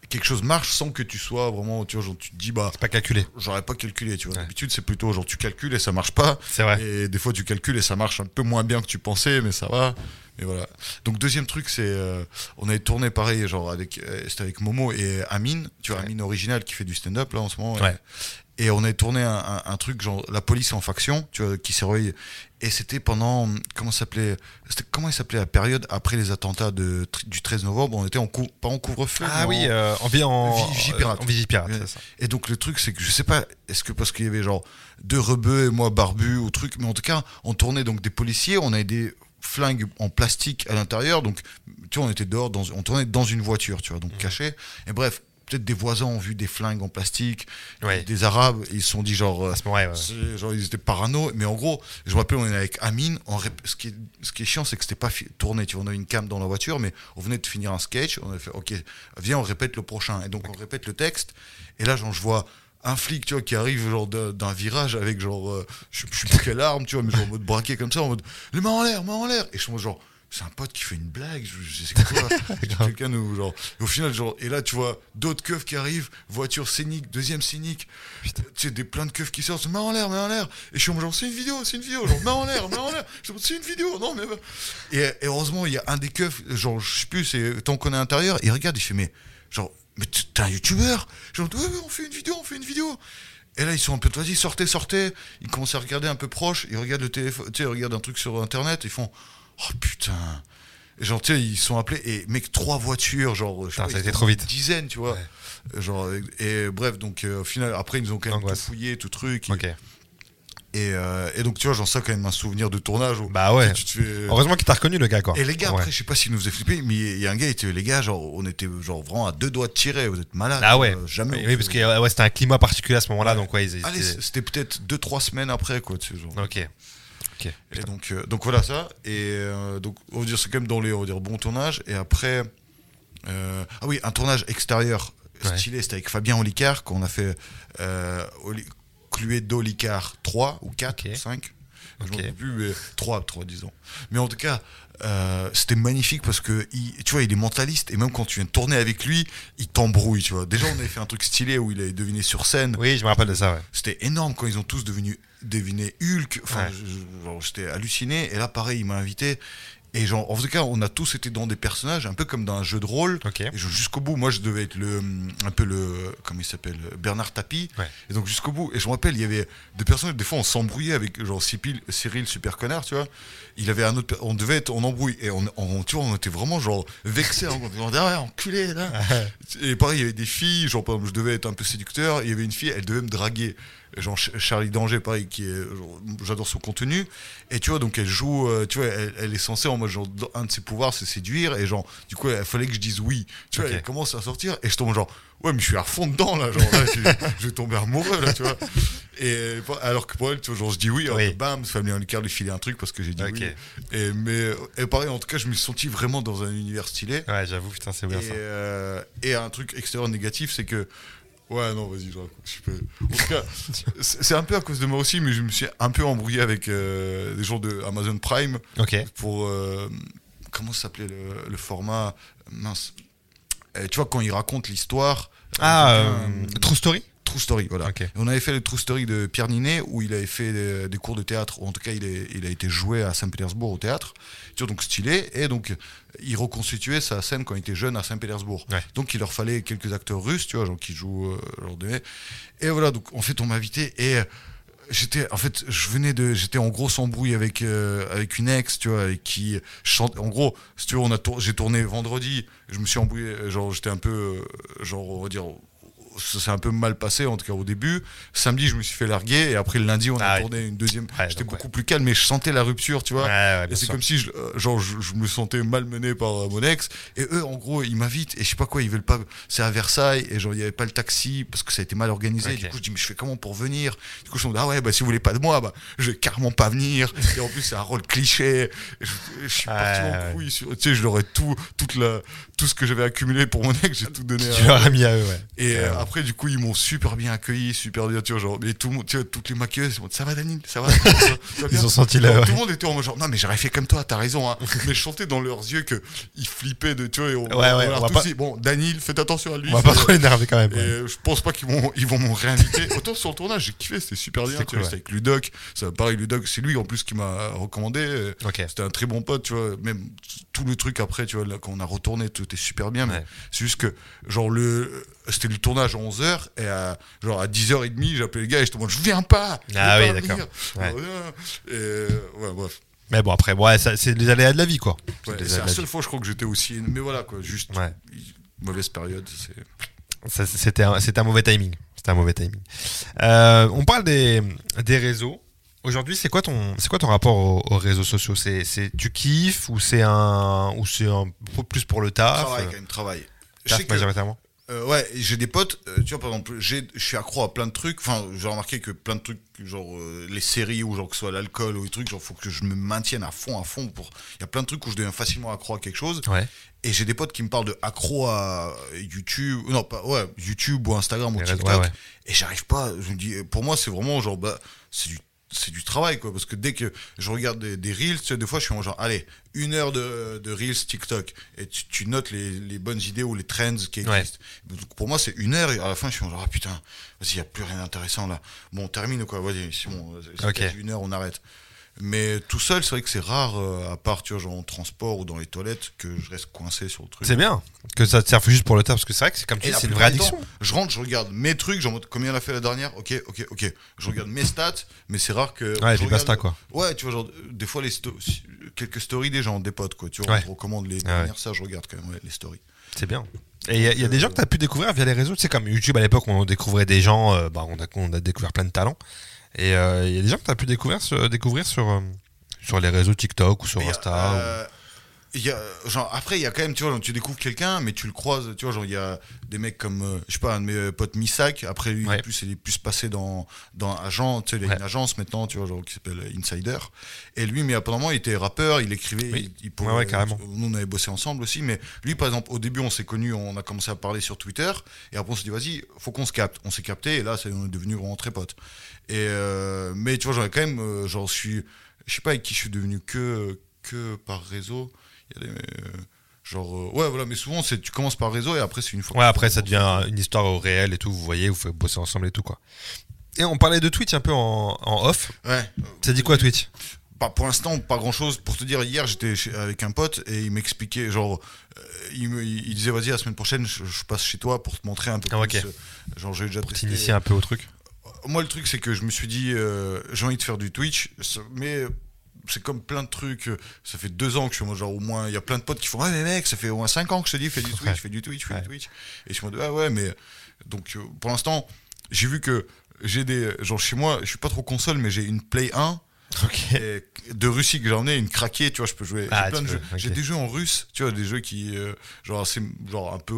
quelque chose marche sans que tu sois vraiment tu vois genre tu te dis bah Pas calculé. j'aurais pas calculé tu vois Ouais. d'habitude c'est plutôt genre tu calcules et ça marche pas C'est vrai. et des fois tu calcules et ça marche un peu moins bien que tu pensais mais ça va et voilà donc deuxième truc c'est euh, on avait tourné pareil genre avec euh, c'était avec Momo et Amine tu vois Ouais. Amine original qui fait du stand-up là en ce moment Ouais. Et on avait tourné un, un- un truc genre la police en faction tu vois qui s'est réveillé et c'était pendant comment s'appelait comment il s'appelait la période après les attentats de, du 13 novembre on était en cou- pas en couvre-feu Ah oui, en- euh, en, en, Vigipirate. en Vigipirate, et donc le truc c'est que je sais pas, est-ce que parce qu'il y avait genre deux rebeux et moi barbu ou truc, mais en tout cas on tournait donc des policiers, on avait des flingues en plastique à l'intérieur, donc tu vois on était dehors, dans, on tournait dans une voiture, tu vois, donc caché. Et bref, peut-être des voisins ont vu des flingues en plastique, Ouais. des Arabes, ils se sont dit genre, euh, ouais, ouais. genre ils étaient parano, mais en gros, je me rappelle on était avec Amine, on rép- ce qui est, ce qui est chiant c'est que c'était pas tourné, tu vois, on a une cam dans la voiture, mais on venait de finir un sketch, on a fait ok, viens on répète le prochain, et donc on répète le texte, et là genre je vois un flic tu vois qui arrive genre d'un virage avec genre euh, je, je sais plus quelle arme tu vois mais genre en mode braqué comme ça en mode les mains en l'air mains en l'air et je suis genre c'est un pote qui fait une blague sais quoi. *laughs* Quelqu'un nous genre et au final genre et là tu vois d'autres keufs qui arrivent voiture scénique deuxième scénique. Tu sais des plein de keufs qui sortent main en l'air main en l'air. Et je suis en mode genre c'est une vidéo c'est une vidéo genre main en l'air main en l'air. Je suis en mode, c'est une vidéo non mais et, et heureusement il y a un des keufs genre je sais plus c'est tant qu'on est à l'intérieur il regarde il fait mais genre mais t'es un youtubeur. Genre ouais, ouais, on fait une vidéo on fait une vidéo. Et là ils sont un peu vas-y sortez sortez. Ils commencent à regarder un peu proche ils regardent le téléphone tu sais ils regardent un truc sur internet ils font oh putain genre, tu sais, ils sont appelés, et mec, trois voitures, genre, je ça a été trop vite. Une dizaine, tu vois. Ouais. Genre, et, et bref, donc euh, au final, après, ils nous ont quand même tout fouillé, tout truc. Et, Ok. et, euh, et donc, tu vois, j'en sais quand même un souvenir de tournage. Où, Bah ouais. tu fais- Heureusement qu'il t'a reconnu, le gars, quoi. Et les gars, Ouais. après, je sais pas s'ils nous faisaient flipper, mais il y a un gars, il était, les gars, genre, on était genre vraiment à deux doigts de tirer, vous êtes malades. Ah ouais. euh, jamais. Oui, parce que ouais, c'était un climat particulier à ce moment-là, donc ouais, ils Allez, c'était peut-être deux, trois semaines après, quoi, tu sais, genre. Ok. Ok. Et donc, euh, donc voilà ça. Et euh, donc, on va dire, c'est quand même dans les on va dire, bons tournages. Et après, euh, ah oui, un tournage extérieur Ouais. stylé, c'était avec Fabien Olicard, qu'on a fait Oli- Cluedo Olicard 3 ou 4, Ok. 5. Je Ok. ne plus, mais 3, 3 disons. Mais en tout cas, euh, c'était magnifique parce que, il, tu vois, il est mentaliste et même quand tu viens de tourner avec lui, il t'embrouille, tu vois. Déjà, on avait fait un truc stylé où il avait deviné sur scène. Oui, je me rappelle de ça, ouais. C'était énorme quand ils ont tous devenu deviné Hulk. Enfin, Ouais. j'étais halluciné. Et là, pareil, il m'a invité. Et genre, en tout cas, on a tous été dans des personnages, un peu comme dans un jeu de rôle. Et jusqu'au bout, moi, je devais être le, un peu le, comment il s'appelle, Bernard Tapie. Ouais. Et donc jusqu'au bout. Et je me rappelle, il y avait des personnages. Des fois, on s'embrouillait avec genre Cyril, Cyril super connard, tu vois. Il avait un autre, on devait être en embrouille. Et on, on- tu vois, on était vraiment genre vexés. hein. On disait, ah ouais, enculé là. *laughs* Et pareil, il y avait des filles, genre, par exemple, je devais être un peu séducteur, il y avait une fille, elle devait me draguer. Genre, Ch- Charlie Danger, pareil, qui est, j'adore son contenu. Et tu vois, donc elle joue, euh, tu vois, elle, elle est censée, en mode, genre, un de ses pouvoirs, c'est séduire. Et genre, du coup, il fallait que je dise oui. Tu vois, elle commence à sortir, et je tombe genre, ouais, mais je suis à fond dedans, là, genre, là, je, *laughs* je vais tomber amoureux, là, tu vois. Et alors que pour elle, tu vois, genre, je dis oui, alors Oui. bam, Fabien Licard lui filer un truc parce que j'ai dit oui. Et, mais, et pareil, en tout cas, je me suis senti vraiment dans un univers stylé. Ouais, j'avoue, putain, c'est bien Et, ça. euh, et un truc extérieur négatif, c'est que. Ouais, non, vas-y, je raconte. Je peux... En tout cas, c'est un peu à cause de moi aussi, mais je me suis un peu embrouillé avec euh, des gens de Amazon Prime Ok. pour. euh, comment s'appelait le, le format? Mince. Euh, tu vois, quand ils racontent l'histoire. Ah, euh, euh, quelqu'un- True Story? True Story, voilà. On avait fait le True Story de Pierre Ninet où il avait fait des, des cours de théâtre, ou en tout cas il, est- il a été joué à Saint-Pétersbourg au théâtre, tu vois, donc stylé, et donc il reconstituait sa scène quand il était jeune à Saint-Pétersbourg. Ouais. Donc il leur fallait quelques acteurs russes, tu vois, genre qui jouent euh. Et voilà, donc en fait on m'a invité et euh, j'étais en fait je venais de j'étais en grosse embrouille avec euh, avec une ex tu vois qui chante en gros si tu veux on a tour- j'ai tourné vendredi je me suis embrouillé euh, genre j'étais un peu euh, genre on va dire ça s'est un peu mal passé en tout cas au début samedi je me suis fait larguer et après le lundi on Ah a oui. tourné une deuxième Ouais, j'étais beaucoup plus calme mais je sentais la rupture tu vois et c'est comme si je, euh, genre, je, je me sentais malmené par euh, mon ex. Et eux, en gros, ils m'invitent et je sais pas quoi, ils veulent pas. C'est à Versailles et genre, il y avait pas le taxi parce que ça a été mal organisé. Du coup, je dis, mais je fais comment pour venir? Du coup, je me dis, ah ouais, bah si vous voulez pas de moi, bah je vais carrément pas venir. Et en plus, c'est un rôle cliché. Je, je suis parti en couille. Sur, tu sais, je leur ai tout, toute la, tout ce que j'avais accumulé pour mon ex, j'ai tout donné Tu à leur as mis à eux, ouais. et euh, Ouais. Après, du coup, ils m'ont super bien accueilli, super bien, tu vois, genre, mais tout le monde, tu vois, toutes les maquilleuses, ça va, Daniel, ça va, ça va, ça bien Ils ont senti ouais. Tout le monde était en mode genre, non, mais j'aurais fait comme toi, t'as raison, hein. mais je sentais dans leurs yeux que ils flippaient de, tu vois, et on, Ouais, ouais, on on leur va tous pas- dit, bon, Daniel, faites attention à lui. On va pas *laughs* trop l'énerver quand même. et ouais. je pense pas qu'ils vont, ils vont me réinviter. *laughs* Autant sur le tournage, j'ai kiffé, c'était super bien. Cool, avec Ludoc. Ça, pareil, Ludoc, c'est lui en plus qui m'a recommandé. C'était un très bon pote, tu vois. Même tout le truc après, tu vois, là, quand on a retourné, tout était super bien. Mais c'est juste que, genre, le, c'était le tournage à 11h et à, genre, à 10h30, j'appelais les gars et je te demande, je viens pas. je Ah oui, d'accord. Ouais. Euh, ouais, bref. Mais bon, après, ouais, c'est les aléas de la vie, quoi. C'est Ouais, la seule fois, je crois, que j'étais aussi. Mais voilà, quoi, juste Ouais. mauvaise période. C'était un, un mauvais timing. C'était un mauvais timing. Euh, on parle des, des réseaux. Aujourd'hui, c'est quoi ton, c'est quoi ton rapport aux, aux réseaux sociaux? C'est, tu kiffes ou c'est un, ou c'est un peu plus pour le taf? Travail, quand même, travail. Je sais que- majoritairement? Euh, ouais, j'ai des potes, euh, tu vois, par exemple, je suis accro à plein de trucs. Enfin, j'ai remarqué que plein de trucs, genre euh, les séries ou genre que ce soit l'alcool ou les trucs, genre faut que je me maintienne à fond, à fond. Pour... Il y a plein de trucs où je deviens facilement accro à quelque chose. Ouais. Et j'ai des potes qui me parlent de accro à YouTube, non, pas, ouais, YouTube ou Instagram ou TikTok. ouais, ouais. Et j'arrive pas, je me dis, pour moi, c'est vraiment genre, bah, c'est du, c'est du travail, quoi. Parce que dès que je regarde des, des Reels, des fois, je suis en genre, allez, une heure de, de Reels TikTok. Et tu, tu notes les, les bonnes idées ou les trends qui Ouais. existent. Donc, pour moi, c'est une heure. Et à la fin, je suis en genre, ah putain, vas-y, y a plus rien d'intéressant là. Bon, on termine ou quoi Vas-y, c'est bon. C'est Ok. quasi une heure, on arrête. Mais tout seul, c'est vrai que c'est rare, euh, à part, tu vois, genre en transport ou dans les toilettes, que je reste coincé sur le truc. C'est bien que ça te serve juste pour le taf parce que c'est vrai que c'est comme tu dis, c'est une vraie temps, addiction. Je rentre, je regarde mes trucs, genre combien on a fait la dernière, ok, ok, ok. Je regarde mes stats, mais c'est rare que. Ouais, je puis basta, quoi. Ouais, tu vois, genre, des fois, les sto- quelques stories des gens, des potes, quoi. Tu vois, Ouais. on te recommande les ouais. dernières, ça, je regarde quand même, ouais, les stories. C'est bien. Et il y, a- il y a des gens que tu as pu découvrir via les réseaux. Tu sais, comme YouTube à l'époque, on découvrait des gens, euh, bah, on, a, on a découvert plein de talents. Et euh, il y a des gens que tu as pu découvrir, sur- découvrir sur, euh, sur les réseaux TikTok ou sur Insta. ou- euh, y a, genre, après, il y a quand même, tu vois, genre, tu découvres quelqu'un, mais tu le croises, tu vois, genre, il y a des mecs comme, euh, je sais pas, un de mes euh, potes Misak, après, lui, il, Ouais. est plus, il est plus passé dans, dans agent, tu sais, il a Ouais. une agence maintenant, tu vois, genre, qui s'appelle Insider. Et lui, mais apparemment, il était rappeur, il écrivait, Oui. il, il ouais, carrément. Nous, on avait bossé ensemble aussi, mais lui, par exemple, au début, on s'est connus, on a commencé à parler sur Twitter, et après, on s'est dit, vas-y, faut qu'on se capte. On s'est capté, et là, c'est- on est devenus vraiment très potes. Et, euh, mais tu vois, ai quand même, euh, genre, je suis, je sais pas avec qui je suis devenu que, que par réseau. Il y a des, euh, genre, euh, ouais, voilà, mais souvent, c'est, tu commences par réseau, et après, c'est une fois. Ouais, après, ça devient une histoire au réel et tout. Vous voyez, vous faites bosser ensemble et tout, quoi. Et on parlait de Twitch un peu en, en off. Ouais. Ça dit quoi, Twitch? Pas, pour l'instant, pas grand chose. Pour te dire, hier, j'étais avec un pote et il m'expliquait, genre, euh, il, me, il disait, vas-y, la semaine prochaine, je, je passe chez toi pour te montrer un peu Ah, plus. ok. genre, j'ai déjà Pour t'initier un peu au truc. Moi, le truc, c'est que je me suis dit, euh, j'ai envie de faire du Twitch, mais c'est comme plein de trucs. euh, Ça fait deux ans que je suis, moi, genre, au moins, il y a plein de potes qui font, ouais, mais mec, ça fait au moins cinq ans que je te dis, fais du Twitch, fais du Twitch, fais du Twitch. Et je suis en mode, ah ouais, mais. Donc, euh, pour l'instant, j'ai vu que j'ai des. Genre, chez moi, je suis pas trop console, mais j'ai une Play 1 De Russie que j'ai emmené, une craquée, tu vois, je peux jouer. Ah, j'ai plein tu de des jeux en russe, tu vois, des jeux qui, euh, genre, genre un peu,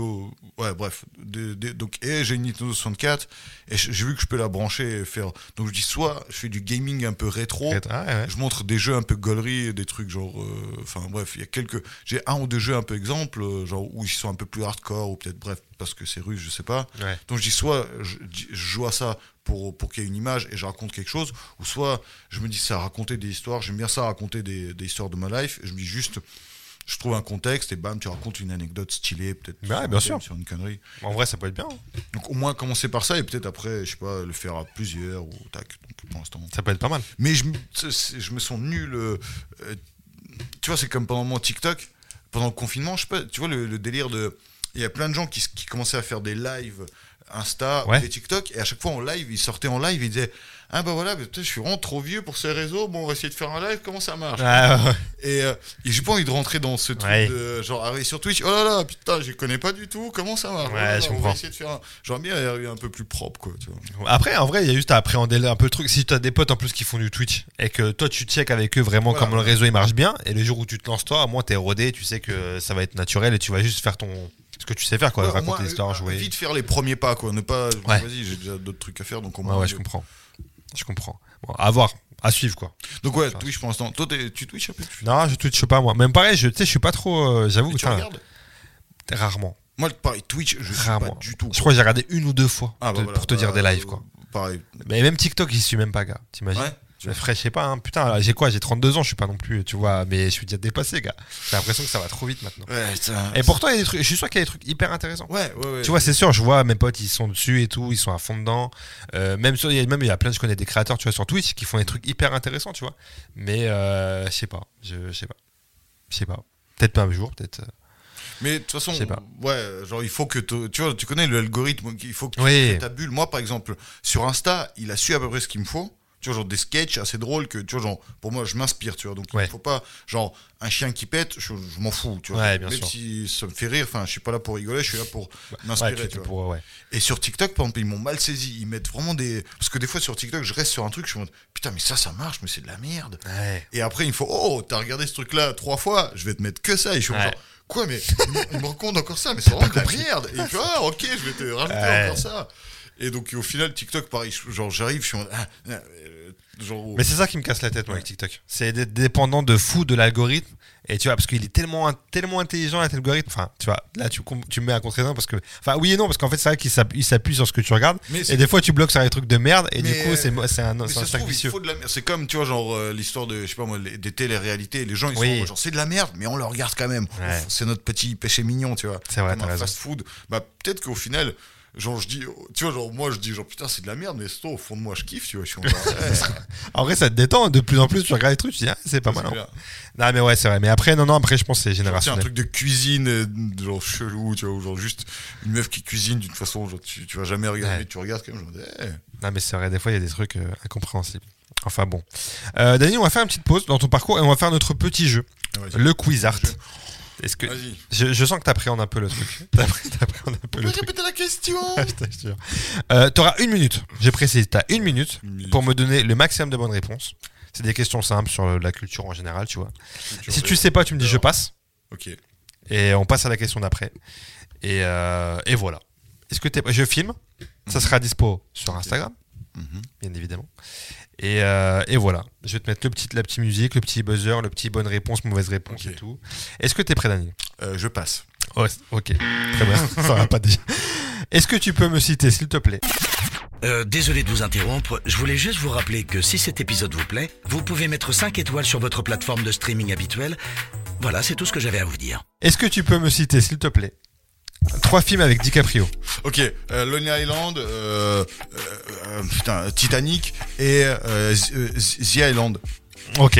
ouais, bref. Des- donc, et j'ai une Nintendo 64, et j'ai vu que je peux la brancher et faire. Donc, je dis, soit je fais du gaming un peu rétro, Ah, ouais, je montre des jeux un peu gaulerie, des trucs genre. euh, Enfin, bref, il y a quelques. J'ai un ou deux jeux un peu exemples, euh, genre, où ils sont un peu plus hardcore, ou peut-être, bref, parce que c'est russe, je sais pas. Ouais. Donc je dis soit je, je joue à ça pour, pour qu'il y ait une image et je raconte quelque chose, ou soit je me dis ça raconter des histoires, j'aime bien ça raconter des, des histoires de ma life, et je me dis juste, je trouve un contexte et bam, tu racontes une anecdote stylée, peut-être Ouais, un bien sûr. sur une connerie. En vrai, ça peut être bien. hein. Donc au moins commencer par ça et peut-être après, je sais pas, le faire à plusieurs ou tac. Donc pour l'instant. Ça peut être pas mal. Mais je, je me sens nul. euh, euh, tu vois, c'est comme pendant mon TikTok, pendant le confinement, je sais pas, tu vois le, le délire de. Il y a plein de gens qui, commençaient à faire des lives Insta Ouais. ou des TikTok, et à chaque fois en live, ils sortaient en live, ils disaient Ah bah voilà, je suis vraiment trop vieux pour ces réseaux, bon, on va essayer de faire un live, comment ça marche? Ah, ouais. Et, euh, et j'ai pas envie de rentrer dans ce truc Ouais. de genre arriver sur Twitch, oh là là, putain, je connais pas du tout, comment ça marche? Ouais, là là, je On va essayer de faire un. J'aimerais bien arriver un peu plus propre, quoi, tu vois. Après, en vrai, il y a juste à appréhender un peu le truc. Si tu as des potes en plus qui font du Twitch et que toi tu check avec eux vraiment Voilà, comment le voilà. réseau il marche bien, et le jour où tu te lances toi, moins t'es rodé, tu sais que ça va être naturel et tu vas juste faire ton ce que tu sais faire quoi, Ouais, raconter l'histoire, euh, jouer. Vite faire les premiers pas, quoi. Ne pas. Ouais. Vas-y, j'ai déjà d'autres trucs à faire, donc au Ouais, moins. ouais, je comprends. Je comprends. Bon, à voir, à suivre quoi. Donc ouais, Twitch pour l'instant. Toi, tu Twitch un peu Non, je Twitch pas moi. Même pareil, je tu sais, je suis pas trop euh, j'avoue tu regardes rarement. Moi, pareil, Twitch, je suis Rarement. pas du tout. Je crois que j'ai regardé une ou deux fois Ah, bah voilà, pour te bah, dire des lives quoi. Pareil. Mais même TikTok, j'y suis même pas gars, t'imagines Ouais. Je ferais, je sais pas, hein, putain, j'ai quoi? J'ai 32 ans, je suis pas non plus, tu vois, mais je suis déjà dépassé, gars. J'ai l'impression que ça va trop vite maintenant. Ouais, ça- Et pourtant, il y a des trucs, je suis sûr qu'il y a des trucs hyper intéressants. Ouais, ouais, ouais. Tu vois, c'est sûr, je vois mes potes, ils sont dessus et tout, ils sont à fond dedans. Euh, même, sur, il y a, même il y a plein, je connais des créateurs, tu vois, sur Twitch qui font des trucs hyper intéressants, tu vois. Mais euh, je sais pas, je, sais pas. Je sais pas. Peut-être pas un jour, peut-être. euh, Mais de toute façon, Je sais pas. ouais, genre il faut que tu vois, tu connais l'algorithme, il faut que tu Oui. ta bulle. Moi, par exemple, sur Insta, il a su à peu près ce qu'il me faut. Tu vois, genre des sketchs assez drôles que, tu vois, genre, pour moi, je m'inspire, tu vois. Donc, Ouais. il faut pas, genre, un chien qui pète, je, je m'en fous, tu vois. Ouais, bien Même sûr. si ça me fait rire, enfin, je suis pas là pour rigoler, je suis là pour m'inspirer, tu- tu vois. pour-. Et sur TikTok, par exemple, ils m'ont mal saisi. Ils mettent vraiment des. Parce que des fois, sur TikTok, je reste sur un truc, je suis en mode, putain, mais ça, ça marche, mais c'est de la merde. Et après, il me faut, oh, t'as regardé ce truc-là trois fois, je vais te mettre que ça. Et je suis genre, quoi, mais il me- me raconte encore ça, mais *laughs* c'est vraiment de la merde. Et il fait, ah, ok, je vais te rajouter encore ça. Et donc, au final, TikTok, pareil, genre, j'arrive, je suis en ah, ah, euh, genre, Mais c'est ça qui me casse la tête, moi, avec TikTok. C'est d'être dépendant de fou de l'algorithme. Et tu vois, parce qu'il est tellement, tellement intelligent, cet algorithme. Enfin, tu vois, là, tu, tu me mets à contre parce que. Enfin, oui et non, parce qu'en fait, c'est vrai qu'il s'appuie, sur ce que tu regardes. Mais Et des fois, tu bloques sur des trucs de merde. Et du coup, c'est un, mais un cercle vicieux. C'est comme, tu vois, genre, euh, l'histoire de, je sais pas moi, les- des téléréalités. Les gens, ils Oui. sont genre, c'est de la merde, mais on le regarde quand même. Ouais. C'est notre petit péché mignon, tu vois. C'est vrai, t'as raison. fast food. Bah, peut-être qu'au final, genre je dis, tu vois, genre moi je dis, genre putain c'est de la merde, mais c'est toi, au fond de moi je kiffe, tu vois, je suis en genre, *laughs* En vrai, ça te détend. De plus en plus, tu regardes les trucs, tu dis, ah, c'est pas mal. hein. bien. Non, mais ouais, c'est vrai. Mais après, non, non, après, je pense c'est Genre, tu sais, un générationnel. truc de cuisine, euh, genre chelou, tu vois, ou genre juste une meuf qui cuisine d'une façon, genre tu, tu vas jamais regarder, Ouais. tu regardes quand même, genre, eh. Non, mais c'est vrai, des fois, il y a des trucs euh, incompréhensibles. Enfin bon. Euh, Dani, on va faire une petite pause dans ton parcours et on va faire notre petit jeu, le quiz art. Jeu. Est-ce que je, je sens que t'appréhendes un peu le truc. *laughs* T'appré- T'appréhendes un peu le Peux truc. répéter la question. *laughs* Euh, T'auras une minute. J'ai précisé, t'as une minute Une minute. pour me donner le maximum de bonnes réponses. C'est des questions simples sur la culture en général, tu vois. Si tu sais pas, tu me dis je passe Ok. et on passe à la question d'après. Et, euh, et voilà. Est-ce que t'es Je filme. Ça sera dispo sur Instagram, Mhm. bien évidemment. Et, euh, et voilà. Je vais te mettre le petit, la petite musique, le petit buzzer, le petit bonne réponse, mauvaise réponse et tout. Est-ce que t'es prêt, Daniel? Euh, je passe. Ouais, ok. Très bien. *laughs* Ça va pas déjà. Est-ce que tu peux me citer, s'il te plaît? Euh, désolé de vous interrompre, je voulais juste vous rappeler que si cet épisode vous plaît, vous pouvez mettre 5 étoiles sur votre plateforme de streaming habituelle. Voilà, c'est tout ce que j'avais à vous dire. Est-ce que tu peux me citer, s'il te plaît, trois films avec DiCaprio Ok, euh, Lonely Island, euh, euh, euh, putain, Titanic et The Island. Ok.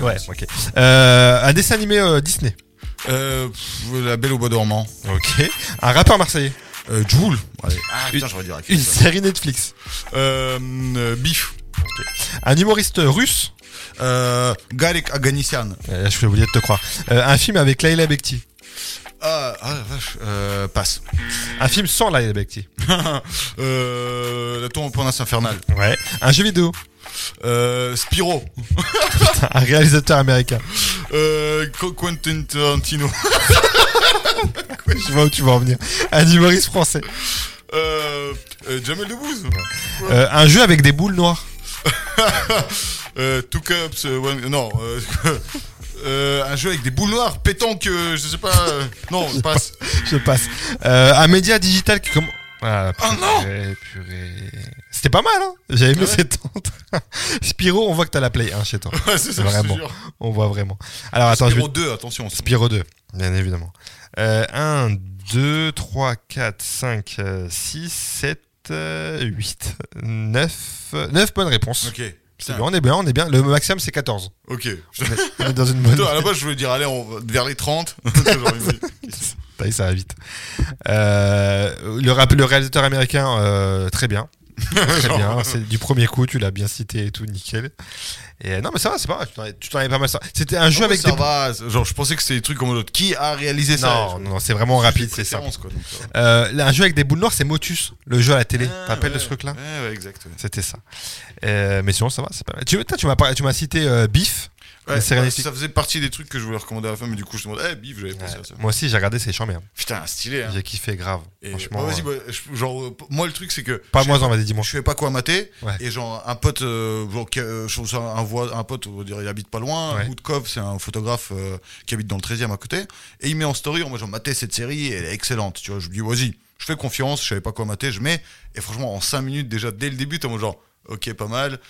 Ouais. Euh, un dessin animé euh, Disney. Euh, pff, La Belle au Bois dormant. Ok. Un rappeur marseillais. Euh, Joule. Ah putain, j'aurais dû Une série Netflix. Euh, euh, Biff. Un humoriste russe. Euh, Garek Aganissian. Euh, je suis oublié de te croire. Euh, un film avec Laila Bekti. Ah, ah la vache. Euh, passe. Un film sans Bekti. *laughs* euh, la tour en province infernale. Ouais. Un jeu vidéo. Euh, Spiro. un réalisateur américain. Euh, Qu- Quentin Tarantino. *laughs* Je vois où tu vas en venir. Un humoriste français. Euh, euh, Jamel Debbouze. Euh, un jeu avec des boules noires. *laughs* Euh, Two Cups. euh, one- non. Euh, euh, un jeu avec des boules noires. Pétanque. euh, je sais pas. euh, non, passe. *laughs* Je passe. Euh, un média digital qui commence. Ah, Oh non purée, purée. C'était pas mal, hein J'avais mis Ouais. cette tente. *laughs* Spiro, on voit que t'as la play 1 chez toi. *laughs* Ouais, c'est ça, je te Vraiment. jure. On voit vraiment. Alors attends, Spiro je 2, attention. vais... Spiro 2, bien évidemment. Euh, 1, 2, 3, 4, 5, 6, 7, 8, 9. 9 bonnes réponses. Ok. C'est bien, on est bien, on est bien. Le maximum, c'est 14. Ok. On est dans une bonne... *laughs* À la base, je voulais dire, allez, on va vers les 30. Genre, il me dit, T'as vu, ça va vite. Euh, le, rap- le réalisateur américain, euh, très bien. Très bien. C'est du premier coup, tu l'as bien cité et tout, nickel. Et euh, non, mais ça va, c'est pas mal. Tu t'en avais- pas mal ça. C'était un jeu avec ça des. va. Genre, je pensais que c'était des trucs comme l'autre. Qui a réalisé ça? Non, non, c'est vraiment rapide, c'est ça. préférence, quoi, donc, ça va. Euh, là, un jeu avec des boules noires, c'est Motus, le jeu à la télé. Ah, T'appelles ouais, de ce truc-là? Ouais, ouais, exact. C'était ça. Euh, mais sinon, ça va, c'est pas mal. Tu, tu m'as cité euh, Beef. Ouais, ça faisait partie des trucs que je voulais recommander à la fin, mais du coup, je me demande, eh, bif, j'avais pensé à ça. Moi aussi, j'ai regardé, c'est chiant, merde. Putain, stylé, hein. J'ai kiffé grave. Et, Franchement. vas-y, euh, bah, je- genre, euh, moi, le truc, c'est que. Pas je moi, sais en vas-y, dis-moi. Je savais pas quoi mater. Ouais. Et genre, un pote, euh, genre, qui a- je trouve ça un, pote, on va dire, il habite pas loin. Ouais. Woodkov, c'est un photographe euh, qui habite dans le 13 e à côté. Et il met en story, moi, genre, maté cette série, elle est excellente. Tu vois, je lui dis, vas-y, je fais confiance, je savais pas quoi mater, je mets. Et franchement, en 5 minutes, déjà, dès le début, t'es en mode genre, ok, pas mal.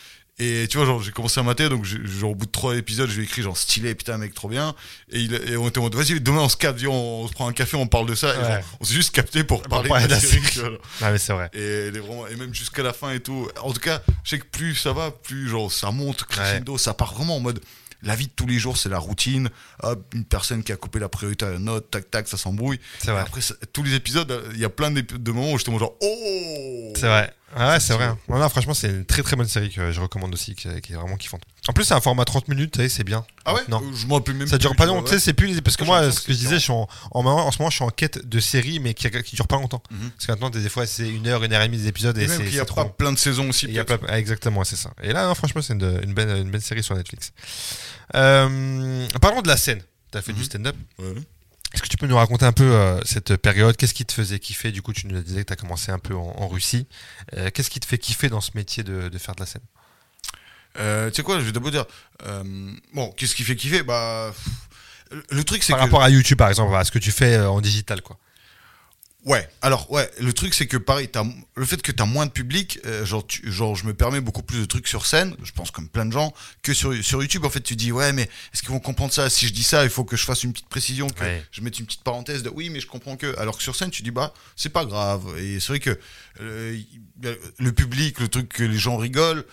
Et tu vois, genre, j'ai commencé à mater, donc genre, au bout de trois épisodes, je lui ai écrit genre stylé, putain, mec, trop bien. Et, il, et on était en mode, vas-y, demain on se capte, on, on se prend un café, on parle de ça. Et Ouais. genre, on s'est juste capté pour parler de la série. Ah, mais c'est vrai. Et, vraiment, même jusqu'à la fin et tout. En tout cas, je sais que plus ça va, plus genre ça monte crescendo, ça part vraiment en mode la vie de tous les jours, c'est la routine. Hop, une personne qui a coupé la priorité à la note, tac tac, ça s'embrouille. C'est vrai. Après, ça- tous les épisodes, il y a plein de moments où en mode genre oh. C'est vrai. Ah ouais, c'est vrai. Non, non, franchement, c'est une très très bonne série que je recommande aussi, qui, qui est vraiment kiffante. En plus, c'est un format 30 minutes, tu sais, c'est bien. Ah ouais? Non. Je m'en rappelle même. Ça dure pas longtemps, tu sais, c'est plus. Parce que Moi, ce que je disais, je suis en, en, en ce moment, je suis en quête de séries, mais qui, qui durent pas longtemps. Mhm. Parce que maintenant, des fois, c'est une heure, une heure et demie des épisodes et, Et même c'est qu'il y a pas plein de saisons aussi. Il y a ah, exactement, c'est ça. Et là, non, franchement, c'est une, une, belle, une belle série sur Netflix. Euh, parlons de la scène. Tu as fait du Mhm. stand-up? Ouais. Est-ce que tu peux nous raconter un peu euh, cette période? Qu'est-ce qui te faisait kiffer? Du coup, tu nous disais que tu as commencé un peu en, en Russie. Euh, Qu'est-ce qui te fait kiffer dans ce métier de, de faire de la scène? Euh, tu sais quoi, je vais d'abord dire. bon, qu'est-ce qui fait kiffer? Bah. Le truc, c'est Par que. rapport à YouTube, par exemple, à ce que tu fais en digital, quoi. Ouais, alors ouais, le truc c'est que pareil, le fait que tu as moins de public, euh, genre, tu- genre je me permets beaucoup plus de trucs sur scène, je pense comme plein de gens, que sur, sur YouTube. En fait, tu dis ouais, mais est-ce qu'ils vont comprendre ça? Si je dis ça, il faut que je fasse une petite précision, que Ouais. je mette une petite parenthèse de oui, mais je comprends que. Alors que sur scène, tu dis bah c'est pas grave. Et c'est vrai que euh, le public, le truc que les gens rigolent,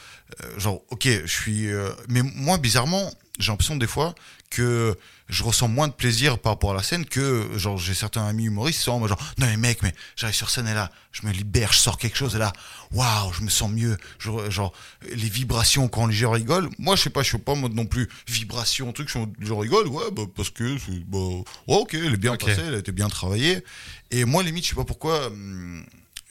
euh, genre ok, je suis. mais moi bizarrement, j'ai l'impression des fois que je ressens moins de plaisir par rapport à la scène que genre j'ai certains amis humoristes qui sont en mode genre non mais mec mais j'arrive sur scène et là je me libère je sors quelque chose et là waouh je me sens mieux je, genre les vibrations quand les gens rigolent moi je sais pas je suis pas mode non plus vibration truc je rigolent ouais bah parce que bah, ouais, ok elle est bien Ok. passée elle a été bien travaillée et moi limite je sais pas pourquoi hum,